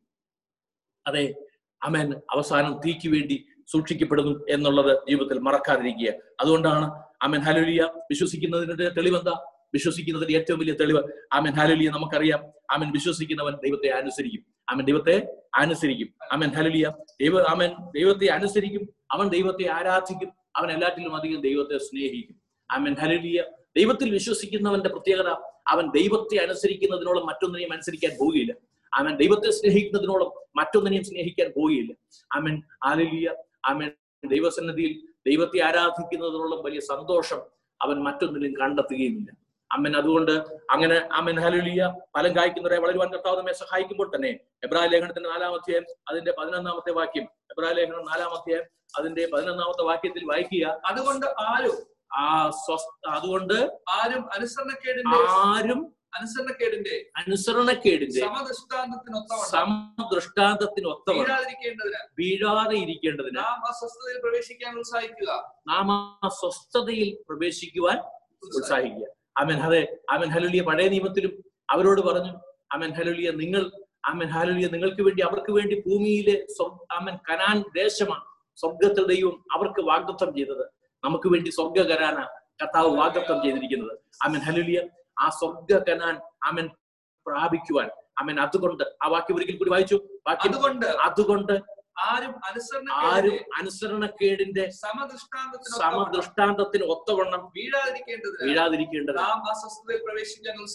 അതെ അമൻ. അവസാനം തീക്ക് വേണ്ടി സൂക്ഷിക്കപ്പെടുന്നു എന്നുള്ളത് ജീവിതത്തിൽ മറക്കാതിരിക്കുക. അതുകൊണ്ടാണ് അമൻ ഹലുലിയ വിശ്വസിക്കുന്നതിന്റെ തെളിവെന്താ? വിശ്വസിക്കുന്നതിന്റെ ഏറ്റവും വലിയ തെളിവ്. ആമൻ ഹലുലിയ നമുക്കറിയാം. ആമൻ വിശ്വസിക്കുന്നവൻ ദൈവത്തെ അനുസരിക്കും. അവൻ ദൈവത്തെ അനുസരിക്കും. അവൻ ഹലുലിയ ദൈവ അവൻ ദൈവത്തെ അനുസരിക്കും. അവൻ ദൈവത്തെ ആരാധിക്കും. അവൻ എല്ലാറ്റിലും അധികം ദൈവത്തെ സ്നേഹിക്കും. അവൻ ഹലിയ ദൈവത്തിൽ വിശ്വസിക്കുന്നവന്റെ പ്രത്യേകത അവൻ ദൈവത്തെ അനുസരിക്കുന്നതിനോളം മറ്റൊന്നിനെയും അനുസരിക്കാൻ പോവുകയില്ല. അവൻ ദൈവത്തെ സ്നേഹിക്കുന്നതിനോളം മറ്റൊന്നിനെയും സ്നേഹിക്കാൻ പോവുകയില്ല. അവൻ ആലിലിയ അവൻ ദൈവസന്നിധിയിൽ ദൈവത്തെ ആരാധിക്കുന്നതിനോളം വലിയ സന്തോഷം അവൻ മറ്റൊന്നിനും കണ്ടെത്തുകയുമില്ല. അമ്മൻ അതുകൊണ്ട് അങ്ങനെ അമ്മൻ ഹലുലിയ ഫലം കായ്ക്കുന്നവരെ വളരുവാൻ കർത്താവ് നമ്മെ സഹായിക്കുമ്പോൾ തന്നെ എബ്രാഹിം ലേഖനത്തിന്റെ നാലാമത്തെ അതിന്റെ പതിനൊന്നാമത്തെ വാക്യം. എബ്രാഹിം ലേഖനം നാലാമത്തെ അതിന്റെ പതിനൊന്നാമത്തെ വാക്യത്തിൽ വായിക്കുക. അതുകൊണ്ട് ആരും ആ സ്വസ്ഥ അതുകൊണ്ട് ആരും അനുസരണക്കേടിന്റെ ആരും അനുസരണക്കേടിന്റെ അനുസരണക്കേടിന്റെ സമദൃഷ്ടാന്തത്തിന് വീഴാതിരിക്കേണ്ടതിന് വീഴാതെ ഇരിക്കേണ്ടതിന് നാം അസ്വസ്ഥതയിൽ പ്രവേശിക്കാൻ ഉത്സാഹിക്കുക. നാം ആ സ്വസ്ഥതയിൽ പ്രവേശിക്കുവാൻ ഉത്സാഹിക്കുക. അമൻ അതെ അമൻ ഹലുലിയ പഴയ നിയമത്തിലും അവരോട് പറഞ്ഞു അമൻ ഹലുലിയ നിങ്ങൾ അമൻ ഹലുലിയ നിങ്ങൾക്ക് വേണ്ടി അവർക്ക് വേണ്ടി ഭൂമിയിലെ അമൻ കനാൻ ദേശമാണ് സ്വർഗത്തിൽ ദൈവം അവർക്ക് വാഗ്ദത്വം ചെയ്തത്. നമുക്ക് വേണ്ടി സ്വർഗ കനാന കർത്താവ് വാഗ്ദത്വം ചെയ്തിരിക്കുന്നത്. അമൻ ഹലുലിയ ആ സ്വർഗ കനാൻ അമൻ പ്രാപിക്കുവാൻ. അമൻ അതുകൊണ്ട് ആ വാക്യം ഒരിക്കൽ കൂടി വായിച്ചു. അതുകൊണ്ട് അതുകൊണ്ട് ആരും ആരും അനുസരണക്കേടിന്റെ സമദൃഷ്ടാന്തത്തിനൊത്തവണ്ണം സമദൃഷ്ടാന്തത്തിന് ഒത്തവണ്ണം വീഴാതിരിക്കേണ്ടത്. വീഴാതിരിക്കേണ്ടത്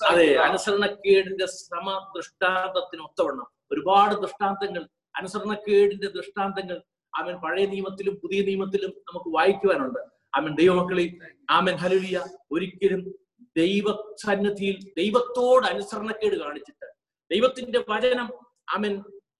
അതെ അനുസരണക്കേടിന്റെ സമദൃഷ്ടാന്തത്തിന് ഒത്തവണ്ണം. ഒരുപാട് ദൃഷ്ടാന്തങ്ങൾ അനുസരണക്കേടിന്റെ ദൃഷ്ടാന്തങ്ങൾ അവൻ പഴയ നിയമത്തിലും പുതിയ നിയമത്തിലും നമുക്ക് വായിക്കുവാനുണ്ട്. ആമൻ. ദൈവമക്കളെ ആമൻ. ഹലുലിയ ഒരിക്കലും ദൈവ സന്നിധിയിൽ ദൈവത്തോട് അനുസരണക്കേട് കാണിച്ചിട്ട് ദൈവത്തിന്റെ വചനം ആമൻ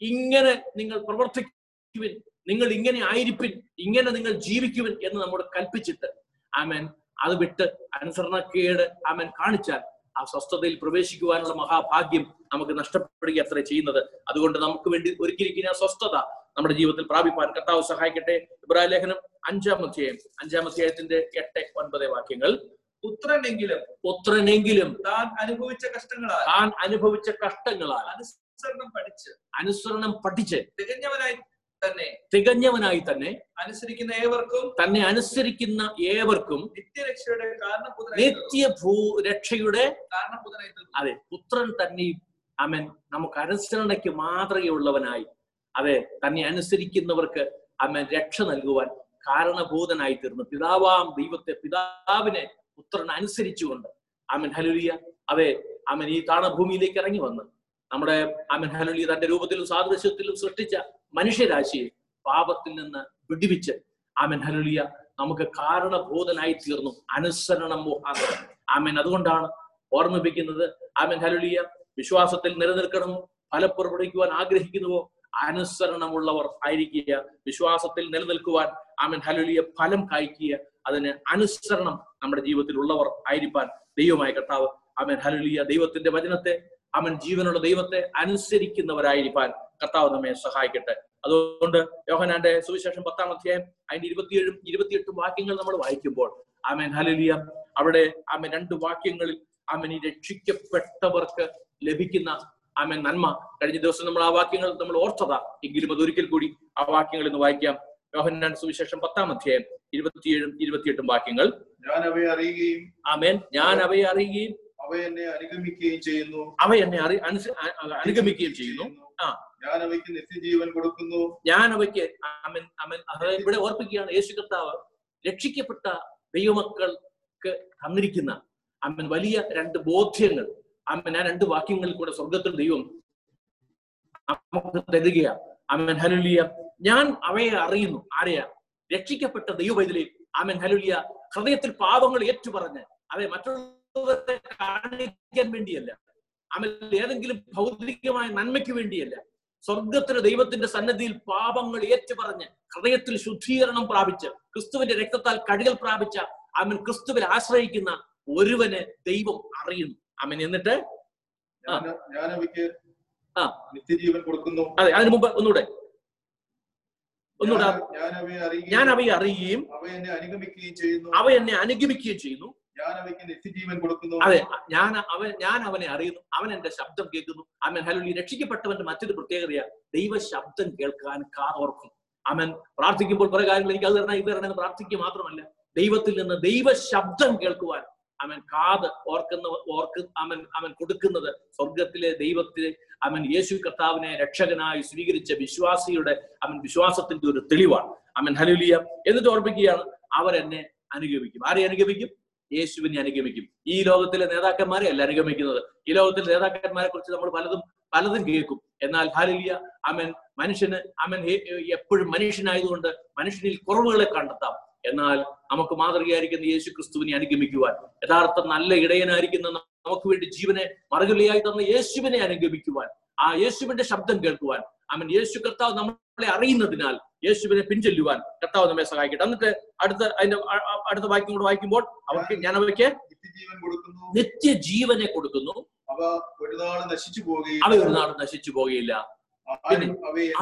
ഇങ്ങനെ നിങ്ങൾ പ്രവർത്തിക്കുവിൻ നിങ്ങൾ ഇങ്ങനെ ആയിരിപ്പിൻ ഇങ്ങനെ നിങ്ങൾ ജീവിക്കുവിൻ എന്ന് നമ്മോട് കൽപ്പിച്ചിട്ട് ആമൻ അത് വിട്ട് അനുസരണക്കേട് ആമൻ കാണിച്ചാൽ ആ സ്വസ്ഥതയിൽ പ്രവേശിക്കുവാനുള്ള മഹാഭാഗ്യം നമുക്ക് നഷ്ടപ്പെടുക അത്ര ചെയ്യുന്നത്. അതുകൊണ്ട് നമുക്ക് വേണ്ടി ഒരുക്കിയിരിക്കുന്ന സ്വസ്ഥത നമ്മുടെ ജീവിതത്തിൽ പ്രാപിപ്പാൻ കർത്താവ് സഹായിക്കട്ടെ. ഇബ്രാഹിം ലേഖനം അഞ്ചാം അധ്യായം. അഞ്ചാം അധ്യായത്തിന്റെ എട്ട് ഒൻപത് വാക്യങ്ങൾ. പുത്രനെങ്കിലും പുത്രനെങ്കിലും താൻ അനുഭവിച്ച കഷ്ടങ്ങളാൽ താൻ അനുഭവിച്ച കഷ്ടങ്ങളാൽ അനുസരണം പഠിച്ച് അനുസരണം പഠിച്ച് തികഞ്ഞവനായി തന്നെ. തികഞ്ഞവനായി തന്നെ അനുസരിക്കുന്ന ഏവർക്കും തന്നെ അനുസരിക്കുന്ന ഏവർക്കും നിത്യരക്ഷയുടെ നിത്യ ഭൂ രക്ഷയുടെ അതെ പുത്രൻ തന്നെയും അവൻ നമുക്ക് അനുസരണയ്ക്ക് മാതൃകയുള്ളവനായി അതെ തന്നെ അനുസരിക്കുന്നവർക്ക് അവൻ രക്ഷ നൽകുവാൻ കാരണഭൂതനായി തീർന്നു. പിതാവാം ദൈവത്തെ പിതാവിനെ പുത്രൻ അനുസരിച്ചുകൊണ്ട് അമൻ ഹലുലിയ അതെ അമൻ ഈ താണഭൂമിയിലേക്ക് ഇറങ്ങി വന്ന് നമ്മുടെ അമൻ ഹലുലിയ തന്റെ രൂപത്തിലും സാദൃശ്യത്തിലും സൃഷ്ടിച്ച മനുഷ്യരാശിയെ പാപത്തിൽ നിന്ന് വിടിവിച്ച്. ആമൻ. ഹലുലിയ നമുക്ക് കാരണബോധനായി തീർന്നു. അനുസരണം മുഖാന്തരം ആമൻ. അതുകൊണ്ടാണ് ഓർമ്മിപ്പിക്കുന്നത് ആമൻ. ഹലുലിയ വിശ്വാസത്തിൽ നിലനിൽക്കണമോ? ഫലപ്പുറപ്പെടുവിക്കുവാൻ ആഗ്രഹിക്കുന്നുവോ? അനുസരണമുള്ളവർ ആയിരിക്കുക. വിശ്വാസത്തിൽ നിലനിൽക്കുവാൻ ആമൻ. ഹലുലിയ ഫലം കായ്ക്കുക. അതിന് അനുസരണം നമ്മുടെ ജീവിതത്തിൽ ഉള്ളവർ ആയിരിക്കാൻ ദൈവമായ കർത്താവ്. ആമൻ. ഹലുലിയ ദൈവത്തിന്റെ വചനത്തെ അവൻ ജീവനുള്ള ദൈവത്തെ അനുസരിക്കുന്നവരായിരിക്കാൻ കർത്താവ് നമ്മെ സഹായിക്കട്ടെ. അതുകൊണ്ട് യോഹനാന്റെ സുവിശേഷം പത്താം അധ്യായം അതിന്റെ ഇരുപത്തിയേഴും ഇരുപത്തിയെട്ടും വാക്യങ്ങൾ നമ്മൾ വായിക്കുമ്പോൾ ആമേൻ ഹലിയ അവിടെ ആമൻ രണ്ട് വാക്യങ്ങളിൽ ആമൻ ഈ രക്ഷിക്കപ്പെട്ടവർക്ക് ലഭിക്കുന്ന ആമൻ നന്മ. കഴിഞ്ഞ ദിവസം നമ്മൾ ആ വാക്യങ്ങൾ നമ്മൾ ഓർത്തതാ. എങ്കിലും അത് ഒരിക്കൽ കൂടി ആ വാക്യങ്ങൾ ഇന്ന് വായിക്കാം. യോഹന്നാൻ സുവിശേഷം പത്താം അധ്യായം ഇരുപത്തിയേഴും ഇരുപത്തിയെട്ടും വാക്യങ്ങൾ. ഞാൻ അവയെ അറിയുകയും ആമേൻ ഞാൻ അവയെ അറിയുകയും അവ എന്നെ അനുഗമിക്കുകയും ചെയ്യുന്നു. അവ എന്നെ അനുഗമിക്കുകയും ചെയ്യുന്നു. ഞാൻ അവയ്ക്ക് നിത്യജീവൻ കൊടുക്കുന്നു. ഞാൻ അവയ്ക്ക് ഇവിടെ ഓർപ്പിക്കുകയാണ് യേശു കർത്താവ് രക്ഷിക്കപ്പെട്ട ദൈവമക്കൾക്ക് തന്നിരിക്കുന്ന അമ്മൻ വലിയ രണ്ട് ബോധ്യങ്ങൾ. അമ്മൻ ആ രണ്ട് വാക്യങ്ങളിൽ കൂടെ സ്വർഗത്തിൽ ദൈവം നമുക്ക് തരികയാ അമ്മൻ ഹലുലിയ ഞാൻ അവയെ അറിയുന്നു. ആരെയാ? രക്ഷിക്കപ്പെട്ട ദൈവവൈതലേ അമ്മൻ ഹലുലിയ ഹൃദയത്തിൽ പാപങ്ങൾ ഏറ്റുപറഞ്ഞ് അവയെ മറ്റുള്ളവരെ കാണിക്കാൻ വേണ്ടിയല്ല. അമ്മൻ ഏതെങ്കിലും ഭൗതികമായ നന്മയ്ക്ക് വേണ്ടിയല്ല സ്വർഗത്തിന് ദൈവത്തിന്റെ സന്നദ്ധിയിൽ പാപങ്ങൾ ഏറ്റുപറഞ്ഞ് ഹൃദയത്തിൽ ശുദ്ധീകരണം പ്രാപിച്ച് ക്രിസ്തുവിന്റെ രക്തത്താൽ കഴുകൽ പ്രാപിച്ച അവൻ ക്രിസ്തുവിൽ ആശ്രയിക്കുന്ന ഒരുവനെ ദൈവം അറിയുന്നു. അവൻ എന്നിട്ട്. നിത്യജീവൻ കൊടുക്കുന്നു. അതെ അതിനു മുമ്പ് ഒന്നുകൂടെ. ഒന്നുകൂടെ. ഞാൻ- ഞാൻ അവയെ അറിയുകയും ഞാൻ അവയെ അറിയുകയും അവ എന്നെ അനുഗമിക്കുകയും ചെയ്യുന്നു. അതെ ഞാൻ അവൻ ഞാൻ അവനെ അറിയുന്നു. അവൻ എന്റെ ശബ്ദം കേൾക്കുന്നു. അവൻ ഹലുലി രക്ഷിക്കപ്പെട്ടവന്റെ മറ്റൊരു പ്രത്യേകതയാണ് ദൈവ ശബ്ദം കേൾക്കാൻ കാതോർക്കും അവൻ പ്രാർത്ഥിക്കുമ്പോൾ കുറെ കാര്യങ്ങൾ എനിക്ക് അത് തരണം ഇത് തരണം എന്ന് പ്രാർത്ഥിക്കുക മാത്രമല്ല ദൈവത്തിൽ നിന്ന് ദൈവ ശബ്ദം കേൾക്കുവാൻ അവൻ കാത് ഓർക്കുന്ന ഓർക്ക് അവൻ അവൻ കൊടുക്കുന്നത് സ്വർഗത്തിലെ ദൈവത്തിലെ അവൻ യേശു കർത്താവിനെ രക്ഷകനായി സ്വീകരിച്ച വിശ്വാസിയുടെ അവൻ വിശ്വാസത്തിന്റെ ഒരു തെളിവാണ്. അവൻ ഹലുലിയ എന്നിട്ട് ഓർപ്പിക്കുകയാണ് അവരെന്നെ അനുഗമിക്കും. ആരെ അനുഗമിക്കും? യേശുവിനെ അനുഗമിക്കും. ഈ ലോകത്തിലെ നേതാക്കന്മാരെ അല്ല അനുഗമിക്കുന്നത്. ഈ ലോകത്തിലെ നേതാക്കന്മാരെ കുറിച്ച് നമ്മൾ പലതും പലതും കേൾക്കും. എന്നാൽ ഹാലിയ അമൻ മനുഷ്യന് അമൻ എപ്പോഴും മനുഷ്യനായതുകൊണ്ട് മനുഷ്യനിൽ കുറവുകളെ കണ്ടെത്താം. എന്നാൽ നമുക്ക് മാതൃകയായിരിക്കുന്ന യേശു ക്രിസ്തുവിനെ അനുഗമിക്കുവാൻ യഥാർത്ഥ നല്ല ഇടയനായിരിക്കുന്ന നമുക്ക് വേണ്ടി ജീവനെ മറുകളിയായി തന്ന യേശുവിനെ അനുഗമിക്കുവാൻ ആ യേശുവിന്റെ ശബ്ദം കേൾക്കുവാൻ അവൻ യേശു കർത്താവ് നമ്മളെ അറിയുന്നതിനാൽ യേശുവിനെ പിൻചൊല്ലുവാൻ കർത്താവ് നമ്മെ സഹായിക്കട്ടെ. എന്നിട്ട് അടുത്ത അതിന്റെ അടുത്ത വാക്യം കൂടെ വായിക്കുമ്പോൾ അവർക്ക് ഞാൻ അവയ്ക്ക് നിത്യജീവനെ കൊടുക്കുന്നു. അവ ഒരു നാൾ നശിച്ചു പോവുകയും അവ ഒരു നാളും നശിച്ചു പോകുകയില്ല.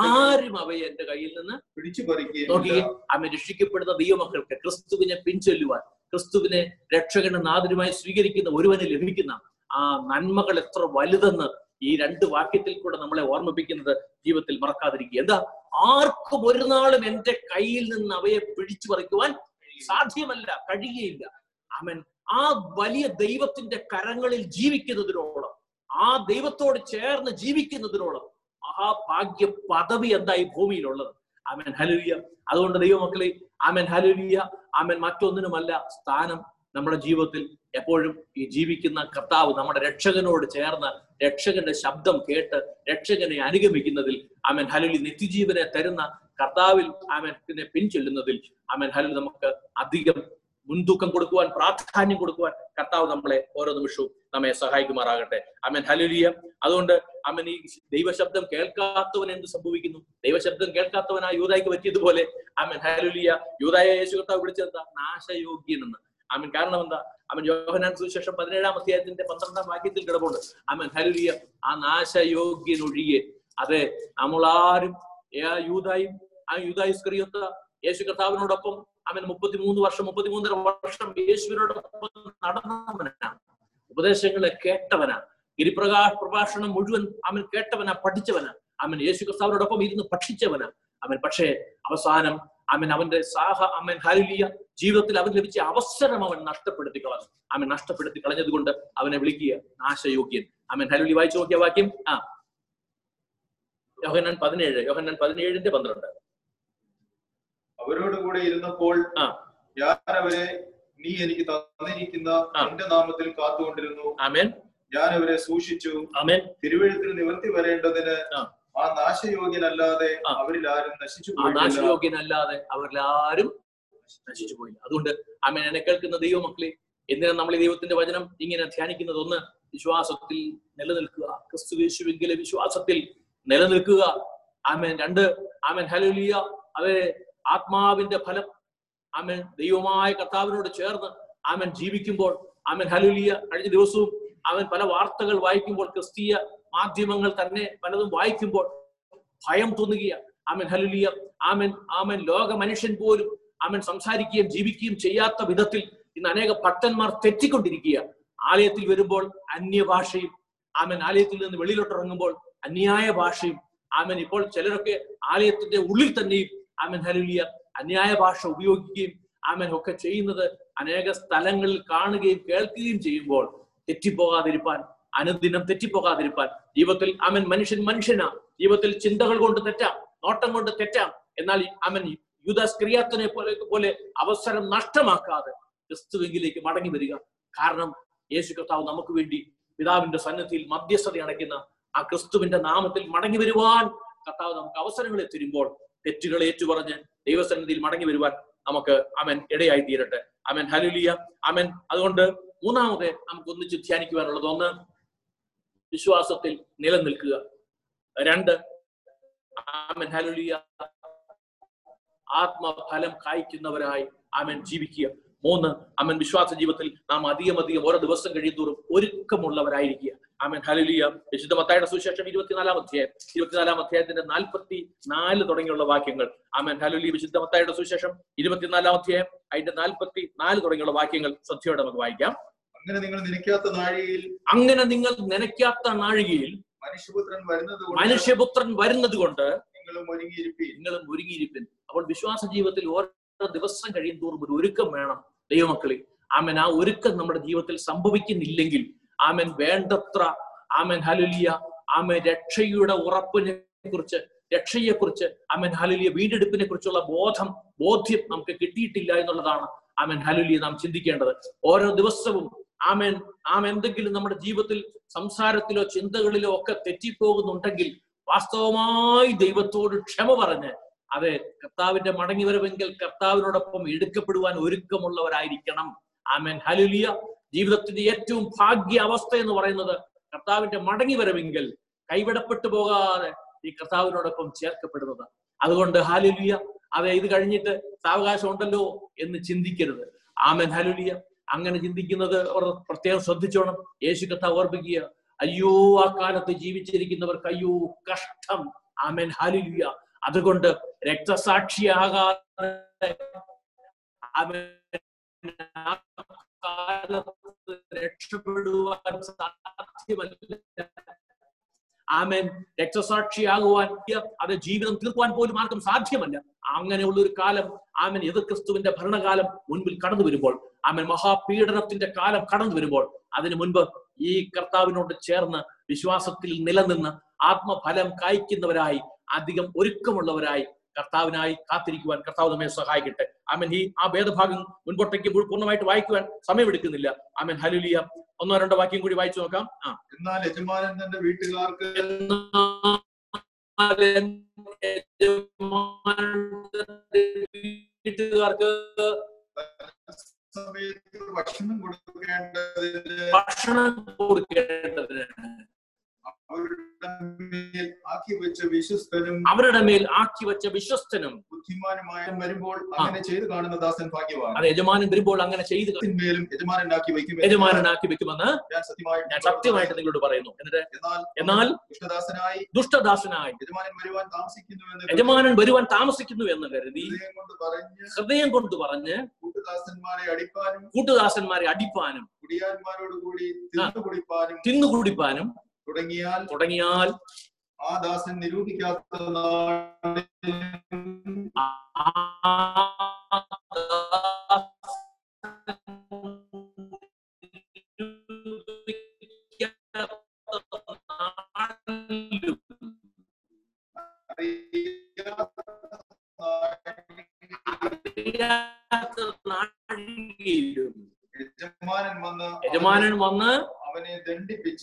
ആരും അവയെ എന്റെ കയ്യിൽ നിന്ന് പിടിച്ചു നോക്കിയേ അവൻ രക്ഷിക്കപ്പെടുന്ന ദൈവമക്കൾക്ക് ക്രിസ്തുവിനെ പിൻചൊല്ലുവാൻ ക്രിസ്തുവിനെ രക്ഷകന്റെ നാദരുമായി സ്വീകരിക്കുന്ന ഒരുവന് ലഭിക്കുന്ന ആ നന്മകൾ എത്ര വലുതെന്ന് ഈ രണ്ട് വാക്യത്തിൽ കൂടെ നമ്മളെ ഓർമ്മിപ്പിക്കുന്നത് ജീവിതത്തിൽ മറക്കാതിരിക്കുക. എന്താ? ആർക്കും ഒരു നാളും എന്റെ കയ്യിൽ നിന്ന് അവയെ പിടിച്ചു പറിക്കുവാൻ സാധ്യമല്ല കഴിയുകയില്ല. അവൻ ആ വലിയ ദൈവത്തിന്റെ കരങ്ങളിൽ ജീവിക്കുന്നതിനോളം ആ ദൈവത്തോട് ചേർന്ന് ജീവിക്കുന്നതിനോളം മഹാഭാഗ്യ പദവി എന്താ ഈ ഭൂമിയിലുള്ളത്. ആമൻ ഹലുലിയ അതുകൊണ്ട് ദൈവമക്കളെ ആമൻ ഹലുലിയ ആമൻ മറ്റൊന്നിനുമല്ല സ്ഥാനം നമ്മുടെ ജീവിതത്തിൽ എപ്പോഴും ഈ ജീവിക്കുന്ന കർത്താവ് നമ്മുടെ രക്ഷകനോട് ചേർന്ന് രക്ഷകന്റെ ശബ്ദം കേട്ട് രക്ഷകനെ അനുഗമിക്കുന്നതിൽ ആമൻ. ഹലുലി നിത്യജീവനെ തരുന്ന കർത്താവിൽ ആമനെ പിൻചൊല്ലുന്നതിൽ ആമൻ. ഹലുൽ നമുക്ക് അധികം മുൻതൂക്കം കൊടുക്കുവാൻ പ്രാധാന്യം കൊടുക്കുവാൻ കർത്താവ് നമ്മളെ ഓരോ നിമിഷവും നമ്മെ സഹായിക്കുമാറാകട്ടെ. അമൻ ഹലുലിയ അതുകൊണ്ട് അമൻ ഈ ദൈവശബ്ദം കേൾക്കാത്തവൻ എന്ത് സംഭവിക്കുന്നു? ദൈവശബ്ദം കേൾക്കാത്തവനാ യൂതായിക്ക് പറ്റിയതുപോലെ അമൻ ഹലുലിയ യൂതായ യേശു കർത്താവ് വിളിച്ചെന്താ നാശയോഗ്യൻ അമൻ കാരണം എന്താ? അവൻ യോഹനാൻ സുവിശേഷം പതിനേഴാം അധ്യായത്തിന്റെ പന്ത്രണ്ടാം വാക്യത്തിൽ കിടപ്പുണ്ട്. അമൻ ഹലുലിയ ആ നാശയോഗ്യനൊഴിയെ അതെ നമ്മളാരും യൂതായും ആ യൂതായുസ്കറിയൊത്ത യേശു കർത്താവിനോടൊപ്പം അവൻ മുപ്പത്തിമൂന്ന് വർഷം മുപ്പത്തിമൂന്നര വർഷം യേശുവിനോടൊപ്പം നടന്നവനാണ്. ഉപദേശങ്ങളെ കേട്ടവനാ ഗിരിപ്രകാശ പ്രഭാഷണം മുഴുവൻ അവൻ കേട്ടവനാ പഠിച്ചവനാ. അവൻ യേശു കർത്താവിനോടൊപ്പം ഇരുന്ന് ഭക്ഷിച്ചവനാ. അവൻ പക്ഷേ അവസാനം അവൻ അവന്റെ സാഹ അവൻ ഹലിയ ജീവിതത്തിൽ അവൻ ലഭിച്ച അവസരം അവൻ നഷ്ടപ്പെടുത്തി കളഞ്ഞു അവൻ നഷ്ടപ്പെടുത്തി കളഞ്ഞത് കൊണ്ട് അവനെ വിളിക്കുക നാശയോഗ്യൻ. അവൻ ഹലുലി വായിച്ചു നോക്കിയ വാക്യം? ആ. യോഹന്നാൻ പതിനേഴ് യോഹന്നാൻ പതിനേഴിന്റെ പന്ത്രണ്ട്. അവരോട് കൂടെ ഇരുന്നപ്പോൾ ആ. ഞാൻ അവരെ നീ എനിക്ക് തന്നിരിക്കുന്ന എന്റെ നിന്റെ നാമത്തിൽ കാത്തുകൊണ്ടിരുന്നു. ആമേൻ. ഞാൻ അവരെ സൂക്ഷിച്ചു. ആമേൻ. തിരുവഴുത്തിൽ നിവർത്തി വരേണ്ടതിന് ആ. നാശയോഗ്യനല്ലാതെ. അവരിൽ ആരും നശിച്ചു നാശയോഗ്യനല്ലാതെ അവരിലാരും നശിച്ചു പോയി അതുകൊണ്ട് അമ്മ എന്നെ കേൾക്കുന്ന ദൈവമക്കളെ എന്തിനാ നമ്മൾ ഈ ദൈവത്തിന്റെ വചനം ഇങ്ങനെ ധ്യാനിക്കുന്നത് ഒന്ന് വിശ്വാസത്തിൽ നിലനിൽക്കുക. ക്രിസ്തു യേശുവെങ്കിലെ വിശ്വാസത്തിൽ നിലനിൽക്കുക. ആമേൻ. രണ്ട് ആമേൻ. ഹലുലിയ അവരെ ആത്മാവിന്റെ ഫലം ആമേൻ. ദൈവമായ കർത്താവിനോട് ചേർന്ന് ആമൻ ജീവിക്കുമ്പോൾ ആമൻ. ഹലുലിയ കഴിഞ്ഞ ദിവസവും അവൻ പല വാർത്തകൾ വായിക്കുമ്പോൾ ക്രിസ്തീയ മാധ്യമങ്ങൾ തന്നെ പലതും വായിക്കുമ്പോൾ ഭയം തോന്നുകയാണ്. ആമൻ. ഹലുലിയ ആമൻ. ആമൻ. ലോക മനുഷ്യൻ പോലും ആമൻ സംസാരിക്കുകയും ജീവിക്കുകയും ചെയ്യാത്ത വിധത്തിൽ ഇന്ന് അനേക ഭക്തന്മാർ തെറ്റിക്കൊണ്ടിരിക്കുക ആലയത്തിൽ വരുമ്പോൾ അന്യഭാഷയും ആമൻ ആലയത്തിൽ നിന്ന് വെളിയിലോട്ടിറങ്ങുമ്പോൾ അന്യായ ഭാഷയും ആമൻ ഇപ്പോൾ ചിലരൊക്കെ ആലയത്തിന്റെ ഉള്ളിൽ തന്നെയും ആമൻ ഹലുലിയ അന്യായ ഭാഷ ഉപയോഗിക്കുകയും ആമൻ ഒക്കെ ചെയ്യുന്നത് അനേക സ്ഥലങ്ങളിൽ കാണുകയും കേൾക്കുകയും ചെയ്യുമ്പോൾ തെറ്റിപ്പോകാതിരിപ്പാൻ അനുദിനം തെറ്റിപ്പോകാതിരിപ്പാൻ ജീവിതത്തിൽ അവൻ മനുഷ്യൻ മനുഷ്യനാ ജീവിതത്തിൽ ചിന്തകൾ കൊണ്ട് തെറ്റാം നോട്ടം കൊണ്ട് തെറ്റാം എന്നാൽ അവൻ യുദാസ് ക്രിയാത്തിനെ പോലെ പോലെ അവസരം നഷ്ടമാക്കാതെ ക്രിസ്തുവെങ്കിലേക്ക് മടങ്ങി വരിക. കാരണം യേശു കർത്താവ് നമുക്ക് വേണ്ടി പിതാവിന്റെ സന്നദ്ധിയിൽ മധ്യസ്ഥത അടയ്ക്കുന്ന ആ ക്രിസ്തുവിന്റെ നാമത്തിൽ മടങ്ങി വരുവാൻ കർത്താവ് നമുക്ക് അവസരങ്ങളെ തരുമ്പോൾ തെറ്റുകൾ ഏറ്റുപറഞ്ഞ് ദൈവസന്നിധിയിൽ മടങ്ങി വരുവാൻ നമുക്ക് അവൻ ഇടയായി തീരട്ടെ. അവൻ ഹലുലിയ അവൻ അതുകൊണ്ട് മൂന്നാമത്തെ നമുക്ക് ഒന്നിച്ച് ധ്യാനിക്കുവാനുള്ളത് ഒന്ന് വിശ്വാസത്തിൽ നിലനിൽക്കുക. രണ്ട് ആമൻ ഹലുലിയ ആത്മഫലം കായ്ക്കുന്നവരായി അമൻ ജീവിക്കുക. മൂന്ന് അമൻ വിശ്വാസ ജീവിതത്തിൽ നാം അധികം അധികം ഓരോ ദിവസം കഴിയുന്തോറും ഒരുക്കമുള്ളവരായിരിക്കുക. അമൻ ഹലലിയ വിശുദ്ധ മത്തായുടെ സുവിശേഷം ഇരുപത്തിനാലാം അധ്യായം. ഇരുപത്തിനാലാം അധ്യായത്തിന്റെ നാൽപ്പത്തി നാല് തുടങ്ങിയുള്ള വാക്യങ്ങൾ. അമൻ ഹലുലിയ വിശുദ്ധ മത്തായുടെ സുവിശേഷം ഇരുപത്തിനാലാം അധ്യായം. അതിന്റെ നാൽപ്പത്തി നാല് തുടങ്ങിയുള്ള വാക്യങ്ങൾ ശ്രദ്ധയോടെ നമുക്ക് വായിക്കാം. അങ്ങനെ നിങ്ങൾ നനയ്ക്കാത്ത നാഴികയിൽ അങ്ങനെ നിങ്ങൾ നനയ്ക്കാത്ത നാഴികയിൽ മനുഷ്യപുത്രൻ വരുന്നത് മനുഷ്യപുത്രൻ വരുന്നത് കൊണ്ട് നിങ്ങളും ഒരുങ്ങിയിരിപ്പീൻ. നിങ്ങളും ഒരുങ്ങിയിരിപ്പിൻ. അപ്പോൾ വിശ്വാസ ജീവിതത്തിൽ ഓരോ ദിവസം കഴിയും തോറും ഒരു ഒരുക്കം വേണം ദൈവമക്കളെ. ആമൻ. ആ ഒരുക്കം നമ്മുടെ ജീവിതത്തിൽ സംഭവിക്കുന്നില്ലെങ്കിൽ ആമൻ. വേണ്ടത്ര ആമൻ ഹലുലിയ ആമൻ. രക്ഷയുടെ ഉറപ്പിനെ കുറിച്ച് രക്ഷയെ കുറിച്ച് ആമൻ ഹലുലിയ വീണ്ടെടുപ്പിനെ കുറിച്ചുള്ള ബോധം ബോധ്യം നമുക്ക് കിട്ടിയിട്ടില്ല എന്നുള്ളതാണ് ആമൻ ഹലുലിയ നാം ചിന്തിക്കേണ്ടത്. ഓരോ ദിവസവും ആമേൻ നാം എന്തെങ്കിലും നമ്മുടെ ജീവിതത്തിൽ സംസാരത്തിലോ ചിന്തകളിലോ ഒക്കെ തെറ്റിപ്പോകുന്നുണ്ടെങ്കിൽ വാസ്തവമായി ദൈവത്തോട് ക്ഷമ പറഞ്ഞ് അത് കർത്താവിന്റെ മടങ്ങി വരവെങ്കിൽ കർത്താവിനോടൊപ്പം എടുക്കപ്പെടുവാൻ ഒരുക്കമുള്ളവരായിരിക്കണം. ആമേൻ. ഹലുലിയ ജീവിതത്തിന്റെ ഏറ്റവും ഭാഗ്യ അവസ്ഥ എന്ന് പറയുന്നത് കർത്താവിന്റെ മടങ്ങി വരവെങ്കിൽ കൈവിടപ്പെട്ടു പോകാതെ ഈ കർത്താവിനോടൊപ്പം ചേർക്കപ്പെടുന്നത്. അതുകൊണ്ട് ഹാലുലിയ അതെ ഇത് കഴിഞ്ഞിട്ട് സാവകാശം ഉണ്ടല്ലോ എന്ന് ചിന്തിക്കരുത്. ആമൻ. ഹലുലിയ അങ്ങനെ ചിന്തിക്കുന്നത് പ്രത്യേകം ശ്രദ്ധിച്ചോണം. യേശു കർത്താവ് ഓർപ്പിക്കുക. അയ്യോ ആ കാലത്ത് ജീവിച്ചിരിക്കുന്നവർക്ക് അയ്യോ കഷ്ടം. ആമൻ ഹാലുലിയ അതുകൊണ്ട് രക്തസാക്ഷിയാകാതെ രക്ഷപ്പെടുവാൻ സാധ്യമല്ല. ആമേൻ രക്തസാക്ഷിയാകുവാൻ അത് ജീവിതം തീർക്കുവാൻ പോലും ആർക്കും സാധ്യമല്ല. അങ്ങനെയുള്ള ഒരു കാലം ആമൻ എതിർ ക്രിസ്തുവിന്റെ ഭരണകാലം മുൻപിൽ കടന്നു വരുമ്പോൾ ആമൻ മഹാപീഡനത്തിന്റെ കാലം കടന്നു വരുമ്പോൾ അതിനു മുൻപ് ഈ കർത്താവിനോട് ചേർന്ന് വിശ്വാസത്തിൽ നിലനിന്ന് ആത്മഫലം കായ്ക്കുന്നവരായി അധികം ഒരുക്കമുള്ളവരായി കർത്താവിനായി കാത്തിരിക്കുവാൻ കർത്താവ് നമ്മെ സഹായിക്കട്ടെ. ആമൻ. ഈ ആ ഭേദഭാഗം മുൻപോട്ടേക്ക് പൂർണമായിട്ട് വായിക്കുവാൻ സമയമെടുക്കുന്നില്ല. ആമൻ. ഹലുലിയ ഒന്നോ രണ്ടോ വാക്യം കൂടി വായിച്ചു നോക്കാം. ആ. എന്നാൽ യജമാനൻ തന്റെ വീട്ടുകാർക്ക് എന്നാൽ സമയത്ത് ഭക്ഷണം കൊടുക്കേണ്ടതിന് ഭക്ഷണം കൊടുക്കേണ്ടതിനാണ് അവരുടെ മേൽ ആക്കി വെച്ച വിശ്വസ്തനും ബുദ്ധിമാനുമായ വരുമ്പോൾ അങ്ങനെ ചെയ്തു കാണുന്ന ദാസൻ ഭാഗ്യവാൻ. അതെ യജമാനൻ വരുമ്പോൾ അങ്ങനെ ചെയ്ത് മേലും യജമാനാക്കി വെക്കും വെക്കുമെന്ന് ഞാൻ സത്യമായിട്ട് നിങ്ങളോട് പറയുന്നു. എന്നിട്ട് എന്നാൽ ദുഷ്ടദാസനായി ദുഷ്ടദാസനായി യജമാനൻ വരുവാൻ താമസിക്കുന്നു എന്ന് യജമാനൻ വരുവാൻ താമസിക്കുന്നു എന്ന് കരുതി ഹൃദയം കൊണ്ട് പറഞ്ഞ് കൂട്ടുദാസന്മാരെ അടിപ്പാനും കൂട്ടുദാസന്മാരെ അടിപ്പാനും കുടിയാന്മാരോട് കൂടി തിന്നു കുടിപ്പാനും തിന്നുകുടിപ്പാനും തുടങ്ങിയാൽ തുടങ്ങിയാൽ ആ ദാസൻ നിരൂപിക്കാത്ത യജമാനൻ വന്ന്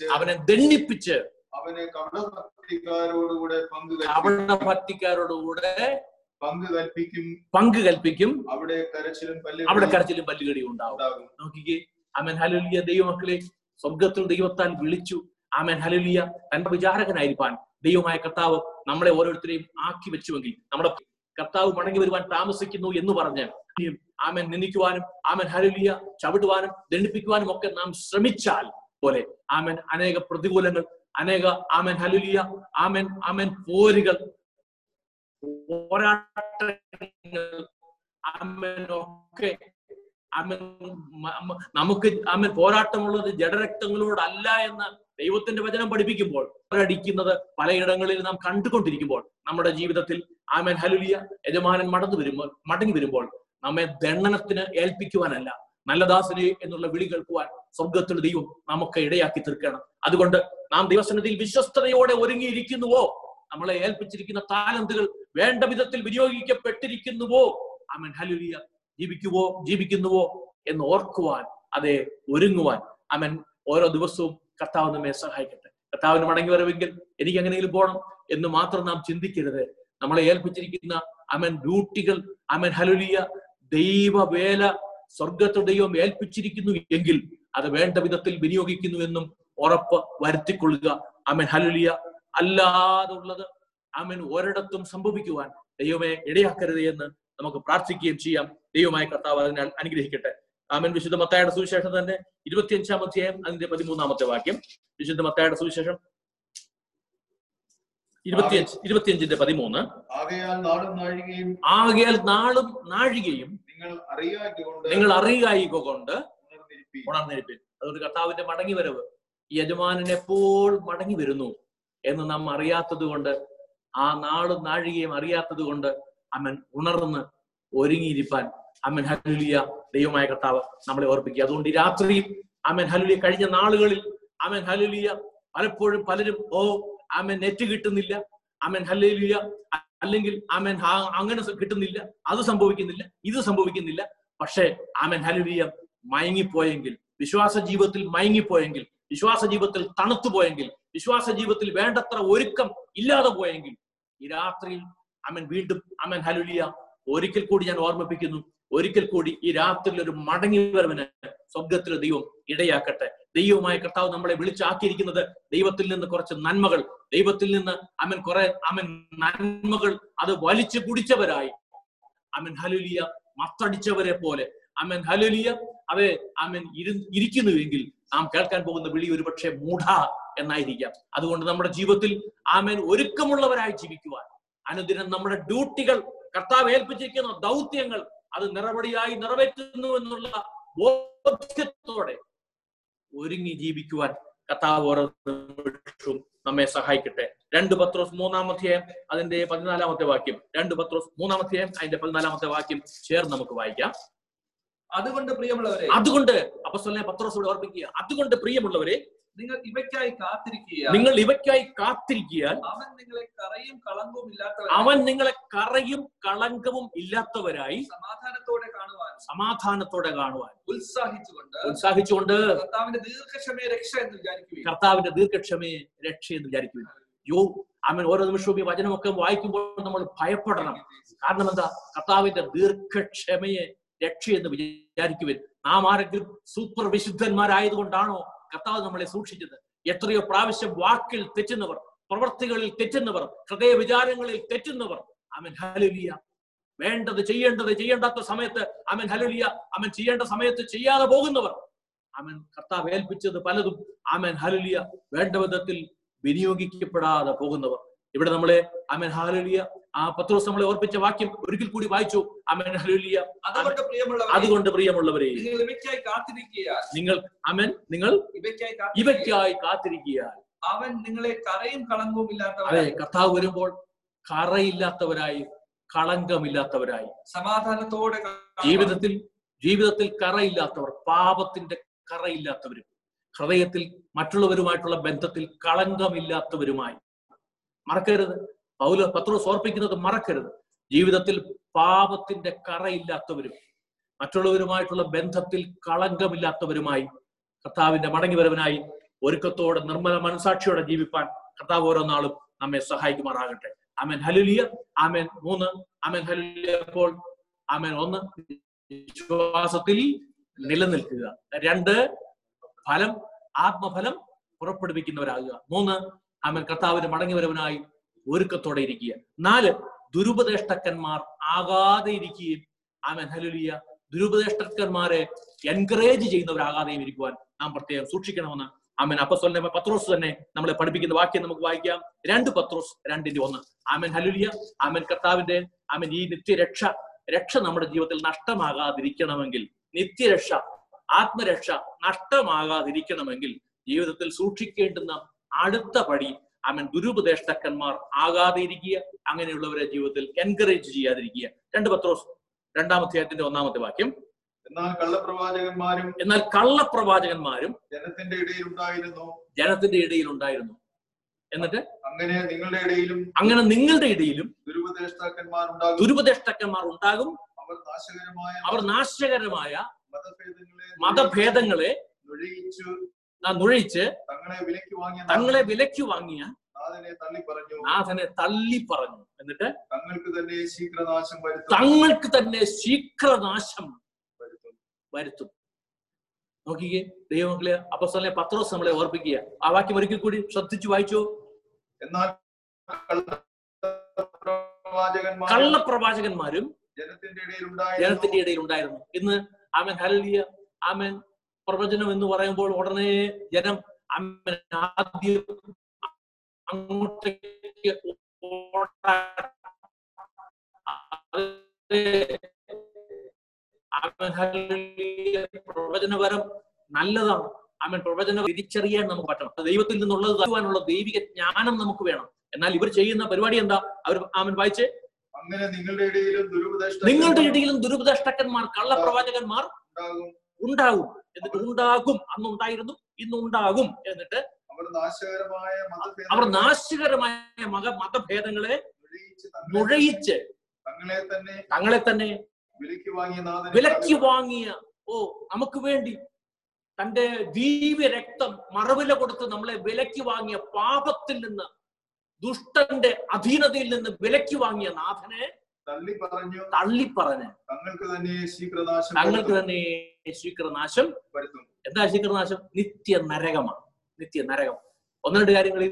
അവനെ ദണ്ഡിപ്പിച്ച് അവനെ കടഭക്തിക്കാരോടുകൂടെ പങ്ക്. അവിടെ പങ്ക് കൽപ്പിക്കും. പങ്ക് കൽപ്പിക്കും. അവിടെ കരച്ചിലും പല്ല് അവിടെ കരച്ചിലും പല്ലുകടിയും ഉണ്ടാവും. നോക്കിക്കേ. അമൻ ഹലുലിയ ദൈവമക്കളെ സ്വർഗത്തിൽ ദൈവത്താൻ വിളിച്ചു. ആമൻ ഹലുലിയ തന്റെ വിചാരകനായിരിക്കാൻ ദൈവമായ കർത്താവ് നമ്മളെ ഓരോരുത്തരെയും ആക്കി വെച്ചുവെങ്കിൽ നമ്മുടെ കർത്താവ് മടങ്ങി വരുവാൻ താമസിക്കുന്നു എന്ന് പറഞ്ഞ് ആമൻ നിന്ദിക്കുവാനും ആമൻ ഹലുലിയ ചവിടുവാനും ദണ്ഡിപ്പിക്കുവാനും ഒക്കെ നാം ശ്രമിച്ചാൽ പോലെ. ആമൻ. അനേക പ്രതികൂലങ്ങൾ അനേക ആമൻ ഹലുലിയ ആമൻ ആമൻ പോരുകൾ പോരാട്ടങ്ങൾ ഒക്കെ. നമുക്ക് ആമൻ പോരാട്ടമുള്ളത് ജഡരക്തങ്ങളോടല്ല എന്ന് ദൈവത്തിന്റെ വചനം പഠിപ്പിക്കുമ്പോൾ അടിക്കുന്നത് പലയിടങ്ങളിൽ നാം കണ്ടുകൊണ്ടിരിക്കുമ്പോൾ നമ്മുടെ ജീവിതത്തിൽ ആമൻ ഹലുലിയ യജമാനൻ മടങ്ങി വരുമ്പോൾ മടങ്ങി വരുമ്പോൾ നമ്മെ ദണ്ഡനത്തിന് ഏൽപ്പിക്കുവാനല്ല നല്ല ദാസനെ എന്നുള്ള വിളി കേൾക്കുവാൻ സ്വർഗത്തിൽ ദൈവം നമുക്ക് ഇടയാക്കി തീർക്കണം. അതുകൊണ്ട് നാം ദൈവസന്നിധിയിൽ വിശ്വസ്തതയോടെ ഒരുങ്ങിയിരിക്കുന്നുവോ? നമ്മളെ ഏൽപ്പിച്ചിരിക്കുന്ന താലന്തുകൾ വേണ്ട വിധത്തിൽ വിനിയോഗിക്കപ്പെട്ടിരിക്കുന്നുവോ? ആമൻ. ഹലുലിയ ജീവിക്കുവോ? ജീവിക്കുന്നുവോ? എന്ന് ഓർക്കുവാൻ അതെ ഒരുങ്ങുവാൻ. അവൻ ഓരോ ദിവസവും കർത്താവ് നമ്മെ സഹായിക്കട്ടെ. കർത്താവിന് മടങ്ങി വരവെങ്കിൽ എനിക്ക് എങ്ങനെയെങ്കിലും പോകണം എന്ന് മാത്രം നാം ചിന്തിക്കരുത്. നമ്മളെ ഏൽപ്പിച്ചിരിക്കുന്ന അമൻ ഡ്യൂട്ടികൾ അമൻ ഹലുലിയ ദൈവവേല സ്വർഗത്തിൽ ദൈവം ഏൽപ്പിച്ചിരിക്കുന്നു എങ്കിൽ അത് വേണ്ട വിധത്തിൽ വിനിയോഗിക്കുന്നു എന്നും ഉറപ്പ് വരുത്തിക്കൊള്ളുക. അമൻ ഹലുലിയ അല്ലാതുള്ളത് അമൻ ഒരിടത്തും സംഭവിക്കുവാൻ ദൈവമേ ഇടയാക്കരുത് എന്ന് നമുക്ക് പ്രാർത്ഥിക്കുകയും ചെയ്യാം. ദൈവമായ കർത്താവ് അതിനാൽ അനുഗ്രഹിക്കട്ടെ. ആമൻ. വിശുദ്ധ മത്തായുടെ സുവിശേഷം തന്നെ ഇരുപത്തിയഞ്ചാം അധ്യായം അതിന്റെ പതിമൂന്നാമത്തെ വാക്യം. വിശുദ്ധ മത്തായുടെ സുവിശേഷം ഇരുപത്തിയഞ്ച് ഇരുപത്തിയഞ്ചിന്റെ പതിമൂന്ന്. ആകയാൽ നാളും നാഴികയും നിങ്ങൾ അറിയായി കൊണ്ട് ഉണർന്നിരിപ്പീൻ. അതുകൊണ്ട് കർത്താവിന്റെ മടങ്ങി വരവ് യജമാനൻ എപ്പോൾ മടങ്ങി വരുന്നു എന്ന് നാം അറിയാത്തത് കൊണ്ട് ആ നാളും നാഴികയും അറിയാത്തത് കൊണ്ട് അമ്മൻ ഉണർന്ന് ഒരുങ്ങിയിരിപ്പാൻ അമ്മൻ ഹലുലിയ ദൈവമായ കർത്താവ് നമ്മളെ ഓർപ്പിക്കുക. അതുകൊണ്ട് ഈ രാത്രിയും അമ്മൻ ഹലുലിയ കഴിഞ്ഞ നാളുകളിൽ അമ്മൻ ഹലുലിയ പലപ്പോഴും പലരും ഓ അമ്മൻ നെറ്റ് കിട്ടുന്നില്ല. അമ്മൻ ഹലുലിയ അല്ലെങ്കിൽ അമ്മൻ അങ്ങനെ കിട്ടുന്നില്ല. അത് സംഭവിക്കുന്നില്ല. ഇത് സംഭവിക്കുന്നില്ല. പക്ഷേ ആമൻ ഹലുലിയ മയങ്ങിപ്പോയെങ്കിൽ വിശ്വാസ ജീവിതത്തിൽ മയങ്ങിപ്പോയെങ്കിൽ വിശ്വാസ ജീവിതത്തിൽ തണുത്തു പോയെങ്കിൽ വിശ്വാസ ജീവിതത്തിൽ വേണ്ടത്ര ഒരുക്കം ഇല്ലാതെ പോയെങ്കിൽ ഈ രാത്രിയിൽ അമൻ വീണ്ടും അമൻ ഹലുലിയ ഒരിക്കൽ കൂടി ഞാൻ ഓർമ്മിപ്പിക്കുന്നു ഒരിക്കൽ കൂടി ഈ രാത്രിയിൽ ഒരു മടങ്ങി വരവിന് സ്വർഗത്തിലെ ദൈവം ഇടയാക്കട്ടെ. ദൈവമായ കർത്താവ് നമ്മളെ വിളിച്ചാക്കിയിരിക്കുന്നത് ദൈവത്തിൽ നിന്ന് കുറച്ച് നന്മകൾ ദൈവത്തിൽ നിന്ന് അമൻ കുറെ അമൻ നന്മകൾ അത് വലിച്ചു കുടിച്ചവരായി. അമൻ ഹലുലിയ മത്തടിച്ചവരെ പോലെ. അമൻ ഹലുലിയ അതെ ആമൻ ഇരു ഇരിക്കുന്നുവെങ്കിൽ നാം കേൾക്കാൻ പോകുന്ന വിളി ഒരുപക്ഷെ മൂഢ എന്നായിരിക്കാം. അതുകൊണ്ട് നമ്മുടെ ജീവിതത്തിൽ ആമേൻ ഒരുക്കമുള്ളവരായി ജീവിക്കുവാൻ അനുദിനം നമ്മുടെ ഡ്യൂട്ടികൾ കർത്താവ് ഏൽപ്പിച്ചിരിക്കുന്ന ദൗത്യങ്ങൾ അത് നിറപടിയായി നിറവേറ്റുന്നു എന്നുള്ള ബോധ്യത്തോടെ ഒരുങ്ങി ജീവിക്കുവാൻ കർത്താവ് ഓരോ നമ്മെ സഹായിക്കട്ടെ. രണ്ട് പത്രോസ് മൂന്നാമത്തെ അതിന്റെ പതിനാലാമത്തെ വാക്യം. രണ്ട് പത്രോസ് മൂന്നാമത്തെ അതിന്റെ പതിനാലാമത്തെ വാക്യം ചേർന്ന് നമുക്ക് വായിക്കാം. അതുകൊണ്ട് പ്രിയമുള്ളവരെ അതുകൊണ്ട് അപ്പസ്വലിനെ പത്രോസോട് ഓർപ്പിക്കുക അതുകൊണ്ട് പ്രിയമുള്ളവരെ നിങ്ങൾ ഇവയ്ക്കായി കാത്തിരിക്കുക നിങ്ങൾ ഇവയ്ക്കായി കാത്തിരിക്കുക അവൻ നിങ്ങളെ കറയും കളങ്കവും ഇല്ലാത്തവർ അവൻ നിങ്ങളെ കറയും കളങ്കവും ഇല്ലാത്തവരായി സമാധാനത്തോടെ കാണുവാൻ സമാധാനത്തോടെ കാണുവാൻ. ഉത്സാഹിച്ചുകൊണ്ട് ഉത്സാഹിച്ചുകൊണ്ട് കർത്താവിന്റെ ദീർഘക്ഷമയെ രക്ഷ എന്ന് വിചാരിക്കുക കർത്താവിന്റെ ദീർഘക്ഷമയെ രക്ഷ എന്ന് വിചാരിക്കുക യോ അവൻ ഓരോ നിമിഷവും ഈ വചനമൊക്കെ വായിക്കുമ്പോൾ നമ്മൾ ഭയപ്പെടണം. കാരണം എന്താ? കർത്താവിന്റെ ദീർഘക്ഷമയെ രക്ഷയെന്ന് വിചാരിക്കുവിൻ. നാം ആരെങ്കിലും സൂപ്പർ വിശുദ്ധന്മാരായതുകൊണ്ടാണോ കർത്താവ് നമ്മളെ സൂക്ഷിച്ചത്? എത്രയോ പ്രാവശ്യം വാക്കിൽ തെറ്റുന്നവർ പ്രവർത്തികളിൽ തെറ്റുന്നവർ ഹൃദയ വിചാരങ്ങളിൽ തെറ്റുന്നവർ. അവൻ ഹലുലിയ വേണ്ടത് ചെയ്യേണ്ടത് ചെയ്യേണ്ടാത്ത സമയത്ത് അവൻ ഹലുലിയ അവൻ ചെയ്യേണ്ട സമയത്ത് ചെയ്യാതെ പോകുന്നവർ. അവൻ കർത്താവ് ഏൽപ്പിച്ചത് പലതും. അവൻ ഹലുലിയ വേണ്ട വിധത്തിൽ വിനിയോഗിക്കപ്പെടാതെ പോകുന്നവർ. ഇവിടെ നമ്മളെ അമൻ ഹാലുലിയ ആ പത്രോസ് നമ്മളെ ഓർപ്പിച്ച വാക്യം ഒരിക്കൽ കൂടി വായിച്ചു. അമൻ ഹലുലിയ അതുകൊണ്ട് പ്രിയമുള്ളവരെ നിങ്ങൾ അമൻ നിങ്ങൾ ഇവയ്ക്കായി കാത്തിരിക്കുക അവൻ നിങ്ങളെ കറയും കളങ്കവും അതെ ഇല്ലാത്തവരായി കർത്താവ് വരുമ്പോൾ കറയില്ലാത്തവരായി കളങ്കമില്ലാത്തവരായി. സമാധാനത്തോടെ ജീവിതത്തിൽ ജീവിതത്തിൽ കറയില്ലാത്തവർ പാപത്തിന്റെ കറയില്ലാത്തവരും ഹൃദയത്തിൽ മറ്റുള്ളവരുമായിട്ടുള്ള ബന്ധത്തിൽ കളങ്കമില്ലാത്തവരുമായി. മറക്കരുത്. പൗല പത്രോസ് ഓർപ്പിക്കുന്നത് മറക്കരുത്. ജീവിതത്തിൽ പാപത്തിന്റെ കറയില്ലാത്തവരും മറ്റുള്ളവരുമായിട്ടുള്ള ബന്ധത്തിൽ കളങ്കമില്ലാത്തവരുമായി കർത്താവിന്റെ മടങ്ങിവരവനായി ഒരുക്കത്തോടെ നിർമ്മല മനസാക്ഷിയോടെ ജീവിപ്പാൻ കർത്താവ് ഓരോ നാളും നമ്മെ സഹായിക്കുമാറാകട്ടെ. അമൻ ഹലുലിയ ആമേൻ. മൂന്ന്. അമൻ ഹലുലിയ അപ്പോൾ ആമേൻ. ഒന്ന്. വിശ്വാസത്തിൽ നിലനിൽക്കുക. രണ്ട്. ഫലം ആത്മഫലം പുറപ്പെടുവിക്കുന്നവരാകുക. മൂന്ന്. ആമേൻ. കർത്താവിന് മടങ്ങിവരവനായി ഒരുക്കത്തോടെ ഇരിക്കുക. നാല് ദുരുപദേഷ്ടക്കന്മാർ ആകാതെ ഇരിക്കുകയും ആമൻ ഹലുലിയ ദുരുപദേഷ്ടക്കന്മാരെ എൻകറേജ് ചെയ്യുന്നവരാകാതെയും ഇരിക്കുവാൻ നാം പ്രത്യേകം സൂക്ഷിക്കണമെന്ന് ആമൻ അപ്പസ്വലിനെ പത്രോസ് തന്നെ നമ്മളെ പഠിപ്പിക്കുന്ന വാക്യം നമുക്ക് വായിക്കാം. രണ്ട് പത്രോസ് രണ്ടിന്റെ ഒന്ന്. ആമൻ ഹലുലിയ ആമൻ കർത്താവിന്റെ ആമൻ ഈ നിത്യരക്ഷ രക്ഷ നമ്മുടെ ജീവിതത്തിൽ നഷ്ടമാകാതിരിക്കണമെങ്കിൽ നിത്യരക്ഷ ആത്മരക്ഷ നഷ്ടമാകാതിരിക്കണമെങ്കിൽ ജീവിതത്തിൽ സൂക്ഷിക്കേണ്ടുന്ന അടുത്ത പടി അവൻ ദുരുപദേഷ്ടക്കന്മാർ ആകാതെ ഇരിക്കുക അങ്ങനെയുള്ളവരെ ജീവിതത്തിൽ എൻകറേജ് ചെയ്യാതിരിക്കുക. രണ്ട് പത്രോസ് രണ്ടാമത്തെ അധ്യായത്തിന്റെ ഒന്നാമത്തെ വാക്യം. എന്നാൽ കള്ളപ്രവാചകന്മാരും എന്നാൽ കള്ളപ്രവാചകന്മാരും ജനത്തിന്റെ ഇടയിൽ ഉണ്ടായിരുന്നു. ജനത്തിന്റെ ഇടയിൽ ഉണ്ടായിരുന്നു. എന്നിട്ട്? അങ്ങനെ നിങ്ങളുടെ ഇടയിലും അങ്ങനെ നിങ്ങളുടെ ഇടയിലും ദുരുപദേഷ്ടാക്കന്മാർ ഉണ്ടാകും. ദുരുപദേഷ്ടാക്കന്മാർ ഉണ്ടാകും. അവർ നാശകരമായ അവർ നാശകരമായ മതഭേദങ്ങളെ മതഭേദങ്ങളെ നുഴയിച്ചു നുഴയിച്ച് തങ്ങളെ വിലയ്ക്ക് വാങ്ങിയ നാഥനെ തള്ളി പറഞ്ഞു. എന്നിട്ട് തങ്ങൾക്ക് തന്നെ ശീഘ്രനാശം തങ്ങൾക്ക് തന്നെ ശീഘ്രനാശം വരുത്തും. നോക്കിക്കേ ദൈവമക്കളെ അപ്പസ്തലനെ പത്രോസ് നമ്മളെ ഓർപ്പിക്കുക. ആ വാക്യം ഒരിക്കൽ കൂടി ശ്രദ്ധിച്ചു വായിച്ചു. എന്നാൽ കള്ളപ്രവാചകന്മാരും ജനത്തിന്റെ ഇടയിൽ ഉണ്ടായിരുന്നു. ഇന്ന് ആമൻ ഹലിയ ആമൻ. പ്രവചനം എന്ന് പറയുമ്പോൾ ഉടനെ ജനം ആദ്യം അങ്ങോട്ടേക്ക്. പ്രവചനപരം നല്ലതാണ്. ആമൻ പ്രവചനം തിരിച്ചറിയാൻ നമുക്ക് പറ്റണം. ദൈവത്തിൽ നിന്നുള്ളത് തരുവാനുള്ള ദൈവിക ജ്ഞാനം നമുക്ക് വേണം. എന്നാൽ ഇവർ ചെയ്യുന്ന പരിപാടി എന്താ? അവർ ആമൻ വായിച്ച്? അങ്ങനെ നിങ്ങളുടെ ഇടയിലും നിങ്ങളുടെ ഇടയിലും ദുരുപദേഷ്ടക്കന്മാർ കള്ളപ്രവാചകന്മാർ ഉണ്ടാകും എന്നിട്ട് ഉണ്ടാകും. അന്നുണ്ടായിരുന്നു ഇന്നുണ്ടാകും എന്നിട്ട് അവർ നാശകരമായ മക മതഭേദങ്ങളെ നുഴയിച്ച് തങ്ങളെ തന്നെ തങ്ങളെ തന്നെ വിലക്കി വാങ്ങിയ ഓ നമുക്ക് വേണ്ടി തന്റെ ദിവ്യ രക്തം മറവില കൊടുത്ത് നമ്മളെ വിലക്കി വാങ്ങിയ പാപത്തിൽ നിന്ന് ദുഷ്ടന്റെ അധീനതയിൽ നിന്ന് വിലക്കി വാങ്ങിയ നാഥനെ തള്ളിപ്പറഞ്ഞ്. തങ്ങൾക്ക് തന്നെ ശീഘ്രനാശം തങ്ങൾക്ക്. തന്നെ ശീഘ്രനാശം വരുത്തും. എന്താ ശീഘ്രനാശം? നിത്യ നരകമാണ് നിത്യ നരകം ഒന്ന് രണ്ട് കാര്യങ്ങൾ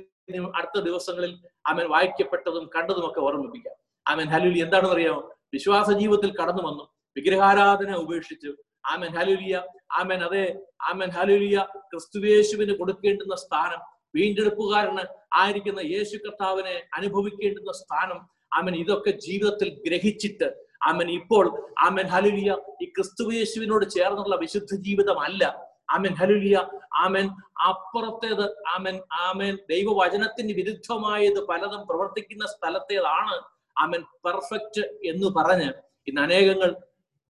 അടുത്ത ദിവസങ്ങളിൽ അവൻ വായിക്കപ്പെട്ടതും കണ്ടതും ഒക്കെ ഓർമ്മിപ്പിക്കാം ആമൻ ഹലുലി എന്താണെന്ന് അറിയാമോ വിശ്വാസ ജീവിതത്തിൽ കടന്നു വന്നു. വിഗ്രഹാരാധന ഉപേക്ഷിച്ചു. ആമൻ ഹലുലിയ ആമൻ അതെ. ആമൻ ഹലുലിയ ക്രിസ്തുവേശുവിന് കൊടുക്കേണ്ടുന്ന സ്ഥാനം വീണ്ടെടുപ്പുകാരന് ആയിരിക്കുന്ന യേശു കർത്താവിനെ അനുഭവിക്കേണ്ടുന്ന സ്ഥാനം ആമൻ ഇതൊക്കെ ജീവിതത്തിൽ ഗ്രഹിച്ചിട്ട് ആമൻ ഇപ്പോൾ ആമൻ ഹലുലിയ ഈ ക്രിസ്തുവേശുവിനോട് ചേർന്നുള്ള വിശുദ്ധ ജീവിതമല്ല. ആമൻ ഹലുലിയ ആമൻ അപ്പുറത്തേത് ആമൻ ആമൻ ദൈവവചനത്തിന് വിരുദ്ധമായത് പലതും പ്രവർത്തിക്കുന്ന സ്ഥലത്തേതാണ് ആമൻ പെർഫെക്റ്റ് എന്ന് പറഞ്ഞ് ഇന്ന് അനേകങ്ങൾ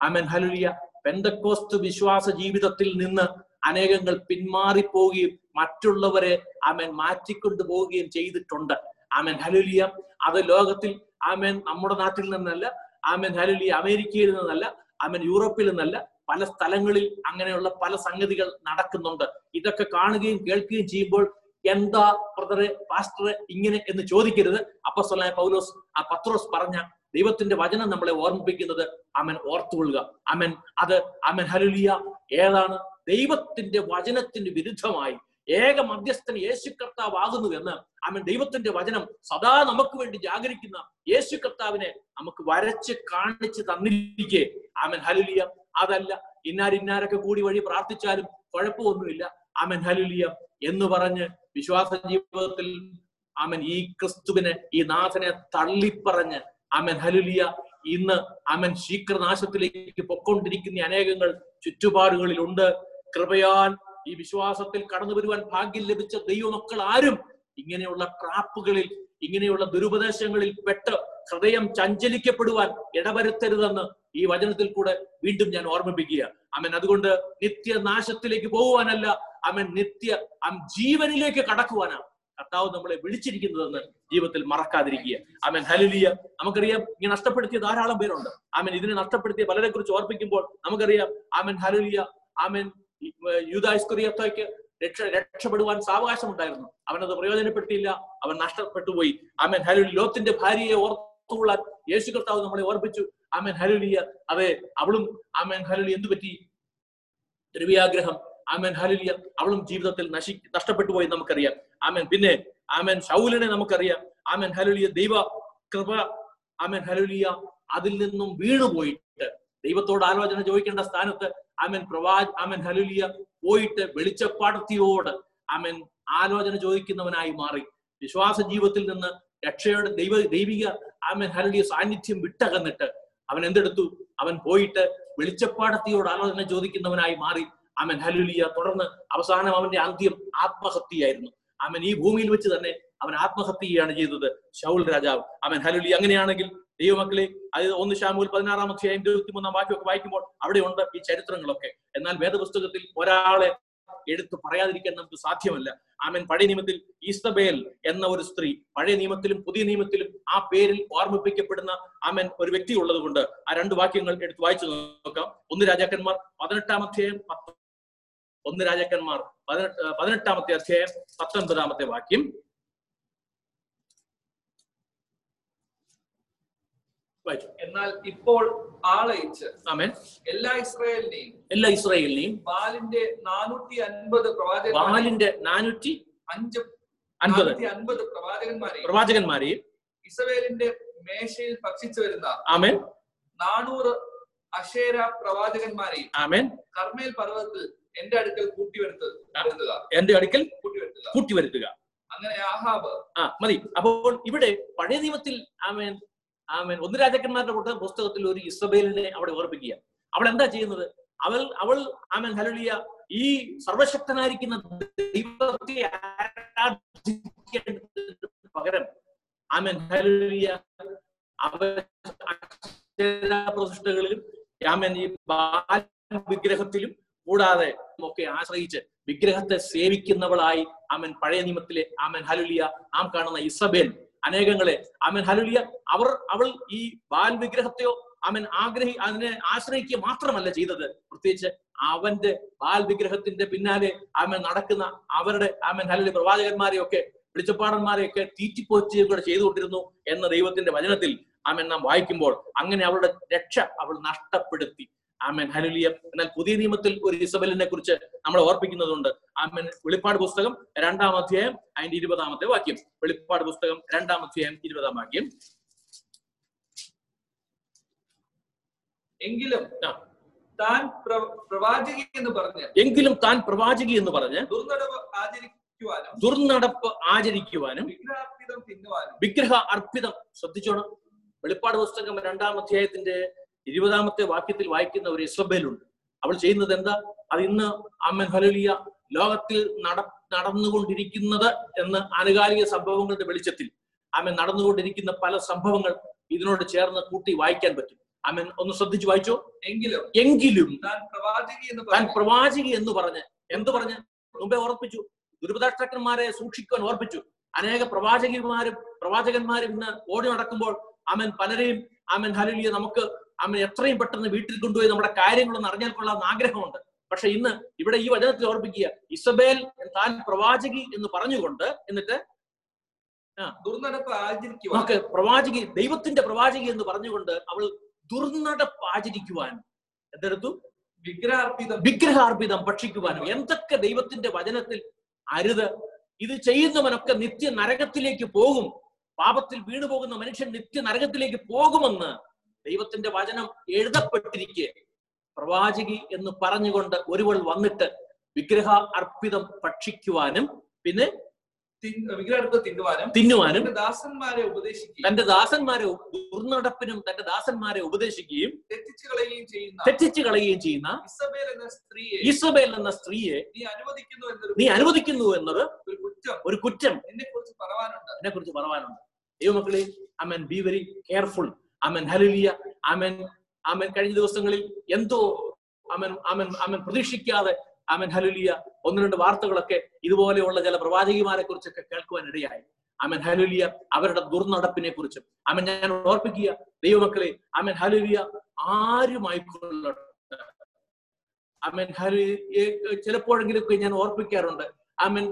ആമൻ ഹലുലിയ പെന്തക്കോസ്ത് വിശ്വാസ ജീവിതത്തിൽ നിന്ന് അനേകങ്ങൾ പിന്മാറിപ്പോവുകയും മറ്റുള്ളവരെ ആമൻ മാറ്റിക്കൊണ്ടു പോവുകയും ചെയ്തിട്ടുണ്ട്. ആമൻ ഹലുലിയ അത് ലോകത്തിൽ ആമേൻ നമ്മുടെ നാട്ടിൽ നിന്നല്ല ആമേൻ ഹലുലിയ അമേരിക്കയിൽ നിന്നല്ല ആമേൻ യൂറോപ്പിൽ നിന്നല്ല പല സ്ഥലങ്ങളിൽ അങ്ങനെയുള്ള പല സംഗതികൾ നടക്കുന്നുണ്ട്. ഇതൊക്കെ കാണുകയും കേൾക്കുകയും ചെയ്യുമ്പോൾ എന്താ ബ്രദറെ പാസ്റ്ററെ ഇങ്ങനെ എന്ന് ചോദിക്കരുത്. അപ്പസ്വലായ പൗലോസ് ആ പത്രോസ് പറഞ്ഞ ദൈവത്തിന്റെ വചനം നമ്മളെ ഓർമ്മിപ്പിക്കുന്നത് അമൻ ഓർത്തുകൊള്ളുക. അമൻ അത് അമൻ ഹലുലിയ ഏതാണ്? ദൈവത്തിന്റെ വചനത്തിന് വിരുദ്ധമായി ഏക മധ്യസ്ഥൻ യേശു കർത്താവാകുന്നു എന്ന് അവൻ ദൈവത്തിന്റെ വചനം സദാ നമുക്ക് വേണ്ടി ജാഗരിക്കുന്ന യേശു കർത്താവിനെ നമുക്ക് വരച്ച് കാണിച്ച് തന്നിരിക്കെ. ആമൻ. ഹലുലിയ അതല്ല ഇന്നാരിന്നാരൊക്കെ കൂടി വഴി പ്രാർത്ഥിച്ചാലും കുഴപ്പമൊന്നുമില്ല. ആമൻ. ഹലുലിയ എന്ന് പറഞ്ഞ് വിശ്വാസ ജീവിതത്തിൽ ആമൻ ഈ ക്രിസ്തുവിനെ ഈ നാഥനെ തള്ളിപ്പറഞ്ഞ് ആമൻ ഹലുലിയ ഇന്ന് ആമൻ ശീഘ്രനാശത്തിലേക്ക് പൊക്കൊണ്ടിരിക്കുന്ന അനേകങ്ങൾ ചുറ്റുപാടുകളിലുണ്ട്. കൃപയാൽ ഈ വിശ്വാസത്തിൽ കടന്നു വരുവാൻ ഭാഗ്യം ലഭിച്ച ദൈവമക്കൾ ആരും ഇങ്ങനെയുള്ള ട്രാപ്പുകളിൽ ഇങ്ങനെയുള്ള ദുരുപദേശങ്ങളിൽ പെട്ട് ഹൃദയം ചഞ്ചലിക്കപ്പെടുവാൻ ഇടവരുത്തരുതെന്ന് ഈ വചനത്തിൽ കൂടെ വീണ്ടും ഞാൻ ഓർമ്മിപ്പിക്കുക. അമൻ. അതുകൊണ്ട് നിത്യനാശത്തിലേക്ക് പോകുവാനല്ല അവൻ നിത്യ ജീവനിലേക്ക് കടക്കുവാനാണ്. കർത്താവ് നമ്മളെ വിളിച്ചിരിക്കുന്നതെന്ന് ജീവിതത്തിൽ മറക്കാതിരിക്കുക. അവൻ ഹലിലിയ നമുക്കറിയാം ഇങ്ങനെ നഷ്ടപ്പെടുത്തിയ ധാരാളം പേരുണ്ട്. അമൻ. ഇതിനെ നഷ്ടപ്പെടുത്തിയ പലരെ കുറിച്ച് ഓർപ്പിക്കുമ്പോൾ നമുക്കറിയാം അമൻ ഹലുലിയ ആമൻ യൂതാസ്കുറിയത്തോയ്ക്ക് രക്ഷ രക്ഷപ്പെടുവാൻ സാവകാശം ഉണ്ടായിരുന്നു അവനത് പ്രയോജനപ്പെടുത്തിയില്ല. അവൻ നഷ്ടപ്പെട്ടുപോയി. ആമൻ. ഹലുലി ലോത്തിന്റെ ഭാര്യയെ ഓർത്തുകൊള്ളാൻ യേശു കർത്താവ് നമ്മളെ ഓർപ്പിച്ചു. ആമൻ. ഹലുലിയ അതെ അവളും ആമൻ ഹലുലി എന്തു പറ്റി? ദ്രവ്യാഗ്രഹം ആമൻ. ഹലുലിയ അവളും ജീവിതത്തിൽ നശി നഷ്ടപ്പെട്ടു പോയി നമുക്കറിയാം. ആമൻ. പിന്നെ ആമൻ ഷൗലിനെ നമുക്കറിയാം. ആമൻ. ഹലുലിയ ദൈവ കൃപ ആമൻ ഹലുലിയ അതിൽ നിന്നും വീണുപോയിട്ട് ദൈവത്തോട് ആലോചന ചോദിക്കേണ്ട സ്ഥാനത്ത് ആമൻ പ്രവാജ് ആമൻ ഹലുലിയ പോയിട്ട് വെളിച്ചപ്പാടത്തിയോട് ആമൻ ആലോചന ചോദിക്കുന്നവനായി മാറി. വിശ്വാസ ജീവിതത്തിൽ നിന്ന് രക്ഷയുടെ ദൈവ ദൈവിക ആമൻ ഹലുലിയ സാന്നിധ്യം വിട്ടകന്നിട്ട് അവൻ എന്തെടുത്തു? അവൻ പോയിട്ട് വെളിച്ചപ്പാടത്തിയോട് ആലോചന ചോദിക്കുന്നവനായി മാറി. ആമൻ ഹലുലിയ തുടർന്ന് അവസാനം അവന്റെ അന്ത്യം ആത്മഹത്യയായിരുന്നു. ആമൻ ഈ ഭൂമിയിൽ വെച്ച് തന്നെ അവൻ ആത്മഹത്യയാണ് ചെയ്തത്. ഷൗൽ രാജാവ്. അവൻ ഹലുലി അങ്ങനെയാണെങ്കിൽ ദൈവമക്കളെ അത് ഒന്ന് ഷാമൂൽ പതിനാറാം അധ്യായം ഇരുപത്തിമൂന്നാം വാക്യമൊക്കെ വായിക്കുമ്പോൾ അവിടെ ഉണ്ട് ഈ ചരിത്രങ്ങളൊക്കെ. എന്നാൽ വേദപുസ്തകത്തിൽ ഒരാളെ എടുത്തു പറയാതിരിക്കാൻ നമുക്ക് സാധ്യമല്ല. ആമൻ. പഴയ നിയമത്തിൽ ഈസ്തബേൽ എന്ന ഒരു സ്ത്രീ പഴയ നിയമത്തിലും പുതിയ നിയമത്തിലും ആ പേരിൽ ഓർമ്മിപ്പിക്കപ്പെടുന്ന ആമൻ ഒരു വ്യക്തി ഉള്ളതുകൊണ്ട് ആ രണ്ട് വാക്യങ്ങൾ എടുത്ത് വായിച്ചു നോക്കാം. ഒന്ന് രാജാക്കന്മാർ പതിനെട്ടാം അധ്യായം പത്ത് ഒന്ന് രാജാക്കന്മാർ പതിനെട്ട് പതിനെട്ടാമത്തെ അധ്യായം പത്തൊൻപതാമത്തെ വാക്യം വായിച്ചു എന്നാൽ ഇപ്പോൾ ആളയിച്ച് ആമേൻ. എല്ലാ ഇസ്രായേലിനെയും എല്ലാ ഇസ്രായേലിനെയും ബാലിന്റെ നാനൂറ്റി അൻപത് പ്രവാചക ബാലിന്റെ നാനൂറ്റി അഞ്ച് അൻപത് പ്രവാചകന്മാരെ അൻപത് പ്രവാചകന്മാരെയും പ്രവാചകന്മാരെയും ഇസ്രായേലിന്റെ മേശയിൽ ഭക്ഷിച്ചു വരുന്ന ആമേൻ. നാനൂറ് അശേര പ്രവാചകന്മാരെയും ആമേൻ. കർമ്മേൽ പർവതത്തിൽ എന്റെ അടുക്കൽ കൂട്ടി വരുത്തുക. എന്റെ അടുക്കൽ കൂട്ടി വരുത്തുക കൂട്ടി വരുത്തുക അങ്ങനെ ആഹാബ് ആ മതി. അപ്പോൾ ഇവിടെ പഴയ നിയമത്തിൽ ആമേൻ ആമേൻ. ഒന്ന് രാജാക്കന്മാരുടെ കൂട്ട പുസ്തകത്തിൽ ഒരു ഇസബേലിനെ അവിടെ ഓർപ്പിക്കുക. അവൾ എന്താ ചെയ്യുന്നത്? അവൾ അവൾ ആമേൻ ഹലുലിയ ഈ സർവശക്തനായിരിക്കുന്ന ദൈവത്തെ പകരം ആമേൻ ഹലുലിയ പ്രതിഷ്ഠകളിലും ആമേൻ ഈ ബാല വിഗ്രഹത്തിലും കൂടാതെ ഒക്കെ ആശ്രയിച്ച് വിഗ്രഹത്തെ സേവിക്കുന്നവളായി ആമൻ പഴയ നിയമത്തിലെ ആമൻ ഹലുലിയ നാം കാണുന്ന ഇസബേൽ. അനേകങ്ങളെ. ആമൻ. ഹലുലിയ അവർ അവൾ ഈ ബാൽ വിഗ്രഹത്തെയോ അവൻ ആഗ്രഹി അതിനെ ആശ്രയിക്കുക മാത്രമല്ല ചെയ്തത്. പ്രത്യേകിച്ച് അവന്റെ ബാൽ വിഗ്രഹത്തിന്റെ പിന്നാലെ ആമൻ നടക്കുന്ന അവരുടെ ആമൻ ഹലുലി പ്രവാചകന്മാരെയൊക്കെ വെളിച്ചപ്പാടന്മാരെയൊക്കെ തീറ്റിപ്പോറ്റുകയും കൂടെ ചെയ്തുകൊണ്ടിരുന്നു എന്ന ദൈവത്തിന്റെ വചനത്തിൽ ആമൻ നാം വായിക്കുമ്പോൾ അങ്ങനെ അവളുടെ രക്ഷ അവൾ നഷ്ടപ്പെടുത്തി. ആമൻ. ഹലുലിയ എന്നാൽ പുതിയ നിയമത്തിൽ ഒരു ഇസബലിനെ കുറിച്ച് നമ്മൾ ഓർപ്പിക്കുന്നതുണ്ട്. ആമൻ. വെളിപ്പാട് പുസ്തകം രണ്ടാം അധ്യായം അതിന്റെ ഇരുപതാമത്തെ വാക്യം. വെളിപ്പാട് പുസ്തകം രണ്ടാം അധ്യായം ഇരുപതാം വാക്യം. എങ്കിലും താൻ പ്ര- പ്രവാചകി എന്ന് പറഞ്ഞ് എങ്കിലും താൻ പ്രവാചകി എന്ന് പറഞ്ഞ് ദുർനടവ് ആചരിക്കുവാനും ദുർനടപ്പ് ആചരിക്കുവാനും വിഗ്രഹാർപ്പിതം തിന്നുവാനും വിഗ്രഹ അർപ്പിതം ശ്രദ്ധിച്ചോണം. വെളിപ്പാട് പുസ്തകം രണ്ടാം അധ്യായത്തിന്റെ ഇരുപതാമത്തെ വാക്യത്തിൽ വായിക്കുന്ന ഒരു ഇസബേലുണ്ട് അവൾ ചെയ്യുന്നത് എന്താ? അത് ഇന്ന് അമ്മൻ ഹലുലിയ ലോകത്തിൽ നട നടന്നുകൊണ്ടിരിക്കുന്നത് എന്ന് ആനുകാലിക സംഭവങ്ങളുടെ വെളിച്ചത്തിൽ. അമ്മൻ നടന്നുകൊണ്ടിരിക്കുന്ന പല സംഭവങ്ങൾ ഇതിനോട് ചേർന്ന് കൂട്ടി വായിക്കാൻ പറ്റും. അമ്മൻ ഒന്ന് ശ്രദ്ധിച്ചു വായിച്ചോ. എങ്കിലും. എങ്കിലും. താൻ പ്രവാചകി എന്ന് പറഞ്ഞ്. എന്ത് പറഞ്ഞ്? മുമ്പേ ഓർപ്പിച്ചു. ദുരിതാഷ്ടാക്കന്മാരെ സൂക്ഷിക്കുവാൻ ഓർപ്പിച്ചു. അനേക പ്രവാചകന്മാരും പ്രവാചകന്മാരും ഇന്ന് ഓടി നടക്കുമ്പോൾ ആമൻ പലരെയും ആമൻ ഹലുലിയ നമുക്ക് അവൻ എത്രയും പെട്ടെന്ന് വീട്ടിൽ കൊണ്ടുപോയി നമ്മുടെ കാര്യങ്ങളൊന്ന് അറിഞ്ഞാൽ കൊള്ളാമെന്ന് ആഗ്രഹമുണ്ട്. പക്ഷെ ഇന്ന് ഇവിടെ ഈ വചനത്തിൽ ഓർപ്പിക്കുക ഇസബേൽ താൻ പ്രവാചകി എന്ന് പറഞ്ഞുകൊണ്ട് എന്നിട്ട് ദുർനടപ്പ് ആചരിക്കുവാൻ. നമുക്ക് പ്രവാചകി ദൈവത്തിന്റെ പ്രവാചകി എന്ന് പറഞ്ഞുകൊണ്ട് അവൾ ദുർനടപ്പ് ആചരിക്കുവാൻ എന്തെടുത്തു? വിഗ്രഹാർപ്പിതം. വിഗ്രഹാർപ്പിതം ഭക്ഷിക്കുവാനും. എന്തൊക്കെ ദൈവത്തിന്റെ വചനത്തിൽ അരുത്. ഇത് ചെയ്യുന്നവനൊക്കെ നിത്യ നരകത്തിലേക്ക് പോകും. പാപത്തിൽ വീണുപോകുന്ന മനുഷ്യൻ നിത്യ നരകത്തിലേക്ക് പോകുമെന്ന് ദൈവത്തിന്റെ വചനം എഴുതപ്പെട്ടിരിക്കെ. പ്രവാചകി എന്ന് പറഞ്ഞുകൊണ്ട് ഒരുവൾ വന്നിട്ട് വിഗ്രഹ അർപ്പിതം ഭക്ഷിക്കുവാനും പിന്നെ തിന്നുവാനും ദാസന്മാരെ ഉപദേശിക്കുകയും തന്റെ ദാസന്മാരെ ദുർനടപ്പിനും തന്റെ ദാസന്മാരെ ഉപദേശിക്കുകയും തെറ്റിച്ചു കളയുകയും ചെയ്യുന്ന തെറ്റിച്ചു കളയുകയും ചെയ്യുന്ന ഇസബേൽ എന്ന സ്ത്രീയെ ഇസബേൽ എന്ന സ്ത്രീയെ നീ അനുവദിക്കുന്നു എന്നൊരു നീ അനുവദിക്കുന്നു എന്നത് ഒരു കുറ്റം. ഒരു കുറ്റം. എന്നെ കുറിച്ച് പറവാനുണ്ട് എന്നെ കുറിച്ച് പറയാനുണ്ട്. ദൈവമക്കളെ I mean be very careful Aman ഹലിയ Aman Aman കഴിഞ്ഞ ദിവസങ്ങളിൽ എന്തോ അമൻ അമൻ അമൻ പ്രതീക്ഷിക്കാതെ അമൻ ഹലുലിയ ഒന്ന് രണ്ട് വാർത്തകളൊക്കെ ഇതുപോലെയുള്ള ചില പ്രവാചകിമാരെ കുറിച്ചൊക്കെ കേൾക്കുവാൻ ഇടയായി. അമൻ ഹലുലിയ അവരുടെ ദുർനടപ്പിനെ കുറിച്ചും അമൻ ഞാൻ ഓർപ്പിക്കുക ദൈവമക്കളെ അമൻ ഹലുലിയ ആരുമായിക്കൊള്ളട്ടെ അമൻ ഹലുലിയെ ചിലപ്പോഴെങ്കിലൊക്കെ ഞാൻ ഓർപ്പിക്കാറുണ്ട്. അമൻ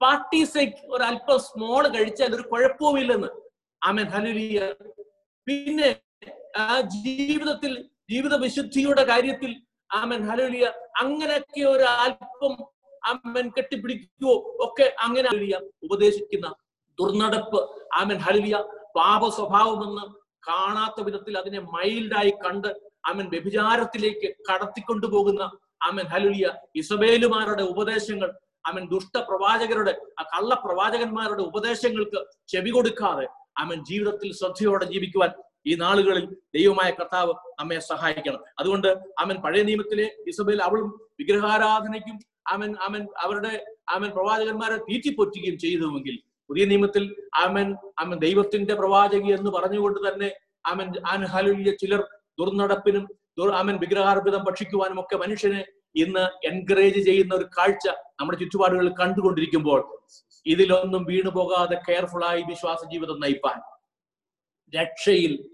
പാർട്ടീസേക്ക് ഒരു അല്പം സ്മോൾ കഴിച്ചാൽ ഒരു കുഴപ്പവുമില്ലെന്ന്. ആമൻ ഹലുലിയ പിന്നെ ആ ജീവിതത്തിൽ ജീവിത വിശുദ്ധിയുടെ കാര്യത്തിൽ ആമൻ ഹലോലിയ അങ്ങനെയൊക്കെ ഒരു അല്പം ആമൻ കെട്ടിപ്പിടിക്കുകയോ ഒക്കെ അങ്ങനെ ഹലിയ ഉപദേശിക്കുന്ന ദുർനടപ്പ്. ആമൻ ഹലിയ പാപ സ്വഭാവമെന്ന് കാണാത്ത വിധത്തിൽ അതിനെ മൈൽഡായി കണ്ട് ആമൻ വ്യഭിചാരത്തിലേക്ക് കടത്തിക്കൊണ്ടുപോകുന്ന ആമൻ ഹലുലിയ ഇസബേലുമാരുടെ ഉപദേശങ്ങൾ അമൻ ദുഷ്ട പ്രവാചകരുടെ ആ കള്ളപ്രവാചകന്മാരുടെ ഉപദേശങ്ങൾക്ക് ചെവി കൊടുക്കാതെ അവൻ ജീവിതത്തിൽ ശ്രദ്ധയോടെ ജീവിക്കുവാൻ ഈ നാളുകളിൽ ദൈവമായ കർത്താവ് നമ്മെ സഹായിക്കണം. അതുകൊണ്ട് അവൻ പഴയ നിയമത്തിലെ ഇസബേൽ അവളും വിഗ്രഹാരാധനയ്ക്കും അവൻ അവൻ അവരുടെ അവൻ പ്രവാചകന്മാരെ തീറ്റിപ്പൊറ്റുകയും ചെയ്തുവെങ്കിൽ പുതിയ നിയമത്തിൽ അവൻ അവൻ ദൈവത്തിന്റെ പ്രവാചകി എന്ന് പറഞ്ഞുകൊണ്ട് തന്നെ അവൻ അൻഹലുല്യ ചിലർ ദുർനടപ്പിനും ദുർ- അവൻ വിഗ്രഹാർപ്പിതം ഭക്ഷിക്കുവാനും ഒക്കെ മനുഷ്യനെ ഇന്ന് എൻകറേജ് ചെയ്യുന്ന ഒരു കാഴ്ച നമ്മുടെ ചുറ്റുപാടുകളിൽ കണ്ടുകൊണ്ടിരിക്കുമ്പോൾ ഇതിലൊന്നും വീണു പോകാതെ കെയർഫുള്ളായി വിശ്വാസ ജീവിതം നയിപ്പാൻ രക്ഷയിൽ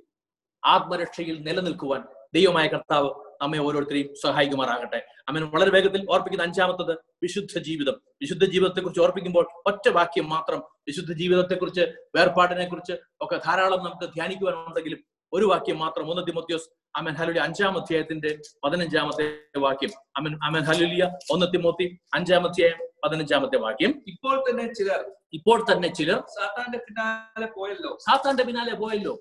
ആത്മരക്ഷയിൽ നിലനിൽക്കുവാൻ ദൈവമായ കർത്താവ് നമ്മെ ഓരോരുത്തരെയും സഹായിക്കുമാറാകട്ടെ. അമ്മൻ വളരെ വേഗത്തിൽ ഓർപ്പിക്കുന്ന അഞ്ചാമത്തത് വിശുദ്ധ ജീവിതം വിശുദ്ധ ജീവിതത്തെ കുറിച്ച് ഓർപ്പിക്കുമ്പോൾ ഒറ്റ വാക്യം മാത്രം വിശുദ്ധ ജീവിതത്തെ കുറിച്ച് വേർപാടിനെ കുറിച്ച് ഒക്കെ ധാരാളം നമുക്ക് ധ്യാനിക്കുവാനുണ്ടെങ്കിലും ഒരു വാക്യം മാത്രം. ഒന്ന് തിമോത്യോസ് അമൻ ഹലുലിയ അഞ്ചാം അധ്യായത്തിന്റെ പതിനഞ്ചാമത്തെ വാക്യം. അമൻ അമൻ ഹലുലിയ ഒന്ന് തിമോത്തി അഞ്ചാം അധ്യായം പതിനഞ്ചാമത്തെ വാക്യം. ഇപ്പോൾ തന്നെ ചിലർ. ഇപ്പോൾ തന്നെ ചിലർ. സാത്താന്റെ പിന്നാലെ പോയല്ലോ. സാത്താന്റെ പിന്നാലെ പോയല്ലോ.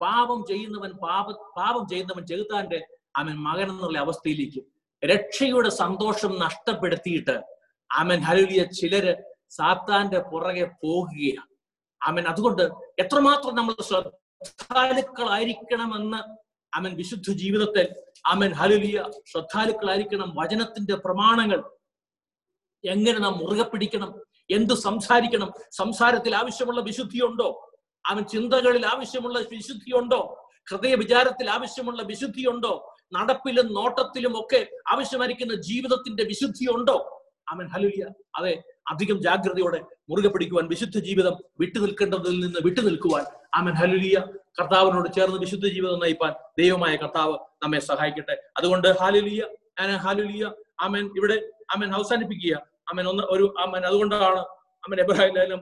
പാപം ചെയ്യുന്നവൻ പാപ പാപം ചെയ്യുന്നവൻ ചെകുത്താന്റെ അവൻ മകൻ എന്നുള്ള അവസ്ഥയിലേക്ക് രക്ഷയുടെ സന്തോഷം നഷ്ടപ്പെടുത്തിയിട്ട് അവൻ ഹലുലിയ ചിലര് സാത്താന്റെ പുറകെ പോകുകയാണ്. അവൻ അതുകൊണ്ട് എത്രമാത്രം നമ്മൾ ശ്രദ്ധാലുക്കളായിരിക്കണമെന്ന് അവൻ വിശുദ്ധ ജീവിതത്തിൽ അവൻ ഹലുലിയ ശ്രദ്ധാലുക്കളായിരിക്കണം വചനത്തിന്റെ പ്രമാണങ്ങൾ. എങ്ങനെ നാം മുറുകെ പിടിക്കണം? എന്ത് സംസാരിക്കണം? സംസാരത്തിൽ ആവശ്യമുള്ള വിശുദ്ധിയുണ്ടോ? അവൻ ചിന്തകളിൽ ആവശ്യമുള്ള വിശുദ്ധിയുണ്ടോ? ഹൃദയ വിചാരത്തിൽ ആവശ്യമുള്ള വിശുദ്ധിയുണ്ടോ? നടപ്പിലും നോട്ടത്തിലും ഒക്കെ ആവശ്യമായിരിക്കുന്ന ജീവിതത്തിന്റെ വിശുദ്ധിയുണ്ടോ? അവൻ ഹലുലിയ അതെ അധികം ജാഗ്രതയോടെ മുറുകെ പിടിക്കുവാൻ വിശുദ്ധ ജീവിതം വിട്ടു നിൽക്കേണ്ടതിൽ നിന്ന് വിട്ടു നിൽക്കുവാൻ. അവൻ ഹലുലിയ കർത്താവിനോട് ചേർന്ന് വിശുദ്ധ ജീവിതം നയിപ്പാൻ ദൈവമായ കർത്താവ് നമ്മെ സഹായിക്കട്ടെ. അതുകൊണ്ട് ഹാലുലിയ ഹാലുലിയ അമൻ ഇവിടെ അമൻ അവസാനിപ്പിക്കുക. അമൻ ഒന്ന് ഒരു അമൻ അതുകൊണ്ടാണ് അമൻ എബ്രാഹിം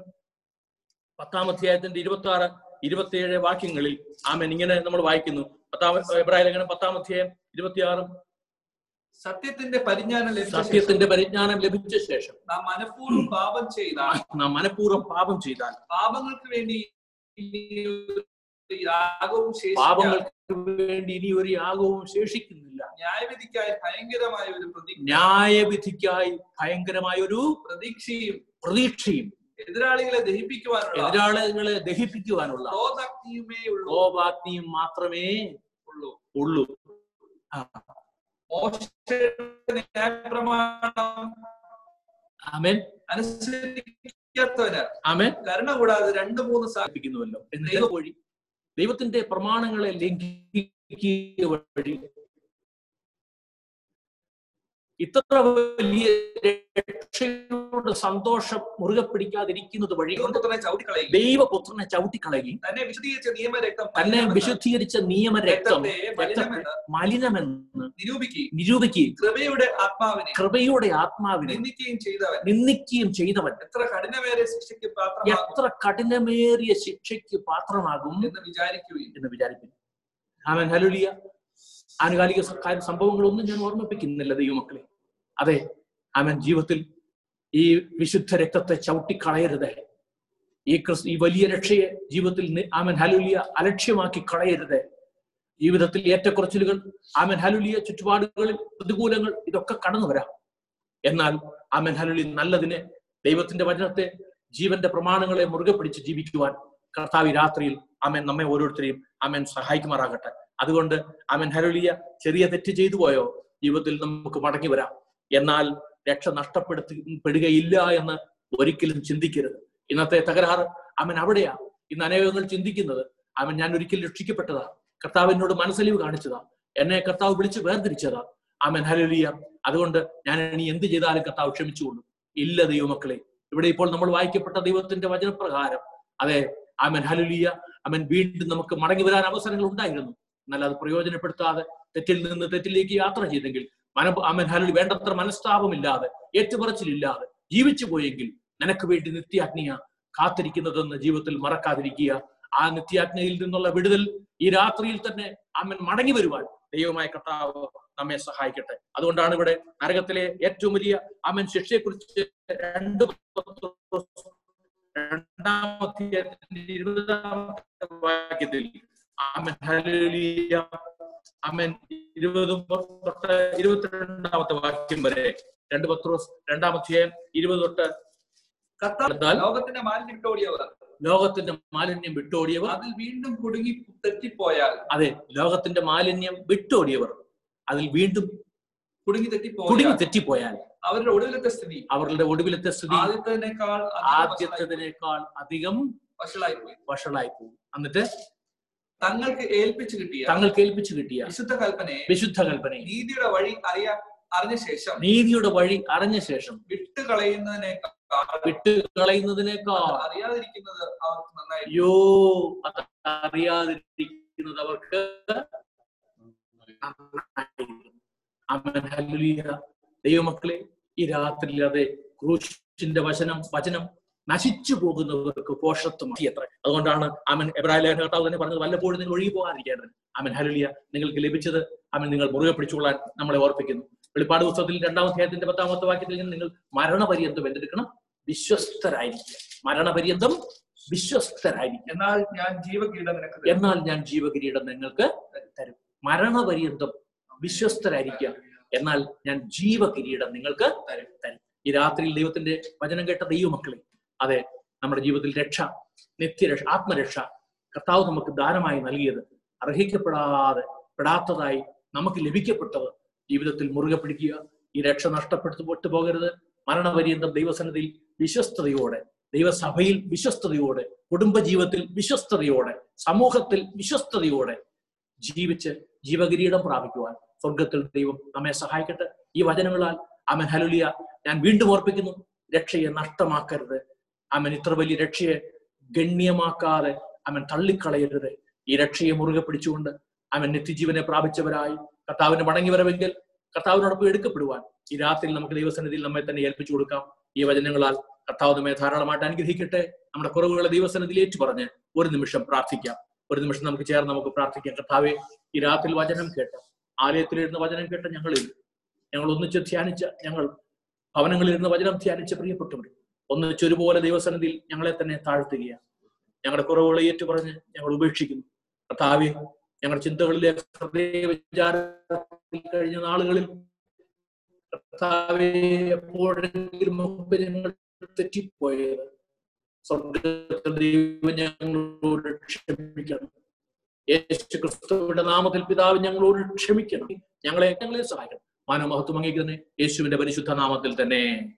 പത്താം അധ്യായത്തിന്റെ ഇരുപത്തി ആറ് ഇരുപത്തിയേഴ് വാക്യങ്ങളിൽ ആമൻ ഇങ്ങനെ നമ്മൾ വായിക്കുന്നു. പത്താം എബ്രാഹിം ലേഖനം പത്താം അധ്യായം ഇരുപത്തിയാറും സത്യത്തിന്റെ പരിജ്ഞാനം സത്യത്തിന്റെ പരിജ്ഞാനം ലഭിച്ച ശേഷം നാം മനഃപൂർവം പാപം ചെയ്താൽ നാം മനഃപൂർവം പാപം ചെയ്താൽ പാപങ്ങൾക്ക് വേണ്ടി യാഗവും പാപങ്ങൾക്ക് വേണ്ടി ഇനി ഒരു യാഗവും ശേഷിക്കുന്നില്ല. ന്യായവിധിക്കായി ഭയങ്കരമായ ഒരു ന്യായവിധിക്കായി ഭയങ്കരമായ ഒരു പ്രതീക്ഷയും പ്രതീക്ഷയും എതിരാളികളെ ദഹിപ്പിക്കുവാനുള്ള എതിരാളികളെ ദഹിപ്പിക്കുവാനുള്ള ക്രോധാഗ്നിയുമേ ഉള്ളൂ. കോപാഗ്നിയും മാത്രമേ ഉള്ളൂ. ഉള്ളൂ. ന്യായപ്രമാണം. ആമേൻ. അനുസരിക്കാത്തവന് ആമേൻ. കരുണ കൂടാതെ രണ്ട് മൂന്ന് സാ സ്ഥാപിക്കുന്നുവല്ലോ ദൈവ വഴി ദൈവത്തിന്റെ പ്രമാണങ്ങളെ ലംഘിക്കുക വഴി ഇത്ര വലിയ രക്ഷയുടെ സന്തോഷം മുറുകെ പിടിക്കാതിരിക്കുന്നത് വഴി ദൈവപുത്രനെ ചവിട്ടിക്കളയുകയും തന്നെ വിശദീകരിച്ച നിയമരക്തം തന്നെ വിശുദ്ധീകരിച്ച നിയമരക്തം മലിനമെന്ന് നിരൂപിക്കുകയും നിരൂപിക്കുകയും കൃപയുടെ ആത്മാവിനെ കൃപയുടെ ആത്മാവിനെ നിന്ദിക്കുകയും ചെയ്തവൻ. നിന്ദിക്കുകയും ചെയ്തവൻ. എത്ര കഠിനമേറിയ ശിക്ഷയ്ക്ക് പാത്രമാകും എത്ര കഠിനമേറിയ ശിക്ഷയ്ക്ക് പാത്രമാകും എന്ന് വിചാരിക്കുകയും എന്ന് വിചാരിക്കുന്നു. ആമൻ. ഹലുലിയ ആനുകാലിക സംഭവങ്ങളൊന്നും ഞാൻ ഓർമ്മിപ്പിക്കുന്നില്ല ദൈവമക്കളെ. അതെ അവൻ ജീവിതത്തിൽ ഈ വിശുദ്ധ രക്തത്തെ ചവിട്ടിക്കളയരുത്. ഈ ക്രിസ് ഈ വലിയ രക്ഷയെ ജീവിതത്തിൽ ആമൻ ഹലുലിയ അലക്ഷ്യമാക്കി കളയരുത്. ജീവിതത്തിൽ ഏറ്റക്കുറച്ചിലുകൾ ആമൻ ഹലുലിയ ചുറ്റുപാടുകളിൽ പ്രതികൂലങ്ങൾ ഇതൊക്കെ കടന്നു വരാം. എന്നാൽ ആമൻ ഹലുലി നല്ലതിനെ ദൈവത്തിന്റെ വചനത്തെ ജീവന്റെ പ്രമാണങ്ങളെ മുറുകെ പിടിച്ച് ജീവിക്കുവാൻ കർത്താവ് രാത്രിയിൽ ആമൻ നമ്മെ ഓരോരുത്തരെയും ആമൻ സഹായിക്കുമാറാകട്ടെ. അതുകൊണ്ട് ആമൻ ഹലുലിയ ചെറിയ തെറ്റ് ചെയ്തു പോയോ? ജീവിതത്തിൽ നമുക്ക് മടങ്ങി വരാം. എന്നാൽ രക്ഷ നഷ്ടപ്പെടുത്തി പെടുകയില്ല എന്ന് ഒരിക്കലും ചിന്തിക്കരുത്. ഇന്നത്തെ തകരാറ് അവൻ അവിടെയാ. ഇന്ന് അനേകങ്ങൾ ചിന്തിക്കുന്നത് അവൻ ഞാൻ ഒരിക്കലും രക്ഷിക്കപ്പെട്ടതാ. കർത്താവ് എന്നോട് മനസ്സലിവ് കാണിച്ചതാ. എന്നെ കർത്താവ് വിളിച്ച് വേർതിരിച്ചതാ. അവൻ ഹലലിയ അതുകൊണ്ട് ഞാൻ ഇനി എന്ത് ചെയ്താലും കർത്താവ് ക്ഷമിച്ചുകൊള്ളു. ഇല്ല ദൈവമക്കളെ. ഇവിടെ ഇപ്പോൾ നമ്മൾ വായിക്കപ്പെട്ട ദൈവത്തിന്റെ വചനപ്രകാരം. അതെ ആമൻ. ഹലുലിയ അവൻ വീണ്ടും നമുക്ക് മടങ്ങി വരാൻ അവസരങ്ങൾ ഉണ്ടായിരുന്നു. എന്നാൽ അത് പ്രയോജനപ്പെടുത്താതെ തെറ്റിൽ നിന്ന് തെറ്റിലേക്ക് യാത്ര ചെയ്തെങ്കിൽ മന അമൻഹലിൽ വേണ്ടത്ര മനസ്താപമില്ലാതെ ഏറ്റുപറച്ചിലില്ലാതെ ജീവിച്ചു പോയെങ്കിൽ നിനക്ക് വേണ്ടി നിത്യാജ്ഞയ കാത്തിരിക്കുന്നതെന്ന് ജീവിതത്തിൽ മറക്കാതിരിക്കുക. ആ നിത്യാജ്ഞയിൽ നിന്നുള്ള വിടുതൽ ഈ രാത്രിയിൽ തന്നെ അമ്മൻ മടങ്ങി വരുവാൻ ദൈവമായ കർത്താവ് നമ്മെ സഹായിക്കട്ടെ. അതുകൊണ്ടാണ് ഇവിടെ നരകത്തിലെ ഏറ്റവും വലിയ അമ്മൻ ശിക്ഷയെക്കുറിച്ച് രണ്ട് രണ്ടാമത്തെ വാക്യത്തിൽ ആമൻ ആമൻ ഇരുപതും തൊട്ട് ഇരുപത്തിരണ്ടാമത്തെ വാക്യം വരെ. രണ്ട് പത്രോസ് രണ്ടാമത്തെ ഇരുപത് തൊട്ട് ലോകത്തിന്റെ മാലിന്യം വിട്ടോടിയവർ. ലോകത്തിന്റെ മാലിന്യം വിട്ടോടിയവർ. അതിൽ വീണ്ടും കുടുങ്ങി തെറ്റിപ്പോയാൽ. അതെ ലോകത്തിന്റെ മാലിന്യം വിട്ടോടിയവർ. അതിൽ വീണ്ടും കുടുങ്ങി തെറ്റിപ്പോ കുടുങ്ങി തെറ്റിപ്പോയാൽ തെറ്റിപ്പോയാൽ അവരുടെ ഒടുവിലത്തെ സ്ഥിതി. അവരുടെ ഒടുവിലത്തെ സ്ഥിതി ആദ്യത്തേതിനേക്കാൾ ആദ്യത്തേതിനേക്കാൾ അധികം വഷളായി പോയി. വഷളായി പോകും എന്നിട്ട് തങ്ങൾക്ക് ഏൽപ്പിച്ചു കിട്ടിയ തങ്ങൾക്ക് ഏൽപ്പിച്ചു കിട്ടിയ വിശുദ്ധ കൽപ്പനയെ വിശുദ്ധ കൽപ്പനയെ നീതിയുടെ വഴി അറിയാ അറിഞ്ഞ ശേഷം നീതിയുടെ വഴി അറിഞ്ഞ ശേഷം വിട്ടുകളയുന്നതിനേക്കാൾ വിട്ടുകളയുന്നതിനേക്കാൾ അറിയാതിരിക്കുന്നത് അവർക്ക് നന്നായി അത് അറിയാതിരിക്കുന്നത് അവർക്ക്. ദൈവമക്കളെ ഈ രാത്രിയിൽ അതെ ക്രൂശിന്റെ വചനം വചനം നശിച്ചു പോകുന്നവർക്ക് പോഷത്വമായി എത്ര അതുകൊണ്ടാണ് അമൻ എബ്രാഹിം ലഹൻ കർത്താവ് തന്നെ പറഞ്ഞത് വല്ലപ്പോഴും നിങ്ങൾ ഒഴുകി പോകാതിരിക്കേണ്ടത് അമൻ ഹലുലിയ നിങ്ങൾക്ക് ലഭിച്ചത് അമൻ നിങ്ങൾ മുറുകെ പിടിച്ചുകൊള്ളാൻ നമ്മളെ ഓർപ്പിക്കുന്നു. വെളിപ്പാട് പുസ്തകത്തിൽ രണ്ടാം അധ്യായത്തിന്റെ പത്താമത്തെ വാക്യത്തിൽ നിന്ന് നിങ്ങൾ മരണപര്യന്തം എന്തെടുക്കണം വിശ്വസ്തരായിരിക്കുക. മരണപര്യന്തം വിശ്വസ്തരായിരിക്കുക. എന്നാൽ ഞാൻ ജീവകിരീടം നിനക്ക് എന്നാൽ ഞാൻ ജീവകിരീടം നിങ്ങൾക്ക് തരും. മരണപര്യന്തം വിശ്വസ്തരായിരിക്കുക. എന്നാൽ ഞാൻ ജീവകിരീടം നിങ്ങൾക്ക് തരും. തരും. ഈ രാത്രിയിൽ ദൈവത്തിന്റെ വചനം കേട്ട ദൈവമക്കളെ അതെ നമ്മുടെ ജീവിതത്തിൽ രക്ഷ നിത്യരക്ഷ ആത്മരക്ഷ കർത്താവ് നമുക്ക് ദാനമായി നൽകിയത് അർഹിക്കപ്പെടാതെ പെടാത്തതായി നമുക്ക് ലഭിക്കപ്പെട്ടത് ജീവിതത്തിൽ മുറുകെ പിടിക്കുക ഈ രക്ഷ നഷ്ടപ്പെട്ടു പോട്ടു പോകരുത്. മരണപര്യന്തം ദൈവസന്നിധിയിൽ വിശ്വസ്തയോടെ ദൈവസഭയിൽ വിശ്വസ്തയോടെ കുടുംബജീവിതത്തിൽ വിശ്വസ്തയോടെ സമൂഹത്തിൽ വിശ്വസ്തയോടെ ജീവിച്ച് ജീവകിരീടം പ്രാപിക്കുവാൻ സ്വർഗത്തിൽ ദൈവം നമ്മെ സഹായിക്കട്ടെ. ഈ വചനങ്ങളാൽ അമൻ ഹലുലിയ ഞാൻ വീണ്ടും ഓർപ്പിക്കുന്നു രക്ഷയെ നഷ്ടമാക്കരുത്. അമൻ ഇത്ര വലിയ രക്ഷയെ ഗണ്യമാക്കാതെ അവൻ തള്ളിക്കളയരുത്. ഈ രക്ഷയെ മുറുകെ പിടിച്ചുകൊണ്ട് അവൻ നിത്യജീവനെ പ്രാപിച്ചവരായി. കർത്താവിന് മടങ്ങി വരവെങ്കിൽ കർത്താവിനോടൊപ്പം എടുക്കപ്പെടുവാൻ. ഈ രാത്രിയിൽ നമുക്ക് ദൈവസന്നിധിയിൽ നമ്മെ തന്നെ ഏൽപ്പിച്ചു കൊടുക്കാം. ഈ വചനങ്ങളാൽ കർത്താവ് നമ്മെ ധാരാളമായിട്ട് അനുഗ്രഹിക്കട്ടെ. നമ്മുടെ കുറവുകളെ ദൈവസന്നിധിയിൽ ഏറ്റു പറഞ്ഞ് ഒരു നിമിഷം പ്രാർത്ഥിക്കാം. ഒരു നിമിഷം നമുക്ക് ചേർന്ന് നമുക്ക് പ്രാർത്ഥിക്കാം. കർത്താവെ ഈ രാത്രി വചനം കേട്ട ആലയത്തിലിരുന്ന് വചനം കേട്ട ഞങ്ങളിൽ ഞങ്ങൾ ഒന്നിച്ച് ധ്യാനിച്ച ഞങ്ങൾ ഭവനങ്ങളിൽ ഇരുന്ന് വചനം ധ്യാനിച്ച പ്രിയപ്പെട്ടവർ ഒന്നിച്ച് ചൊരുപോലെ ദൈവസന്നിധിയിൽ ഞങ്ങളെ തന്നെ താഴ്ത്തുകയാണ്. ഞങ്ങളുടെ കുറവുകളെ ഏറ്റുപറഞ്ഞ് ഞങ്ങൾ ഉപേക്ഷിക്കുന്നു. കർത്താവെ ഞങ്ങളുടെ ചിന്തകളിലെ ഹൃദയ വിചാരത്തിൽ കഴിഞ്ഞ നാളുകളിൽ എപ്പോഴെങ്കിലും തെറ്റിപ്പോയത് ഞങ്ങളോട് ക്ഷമിക്കണം. യേശു ക്രിസ്തുവിന്റെ നാമത്തിൽ പിതാവ് ഞങ്ങളോട് ക്ഷമിക്കണം. ഞങ്ങളെ ഞങ്ങളെ സഹായിക്കണം. മാനവമഹത്വം അംഗീകരിക്കുന്നത് യേശുവിന്റെ പരിശുദ്ധ നാമത്തിൽ തന്നെ.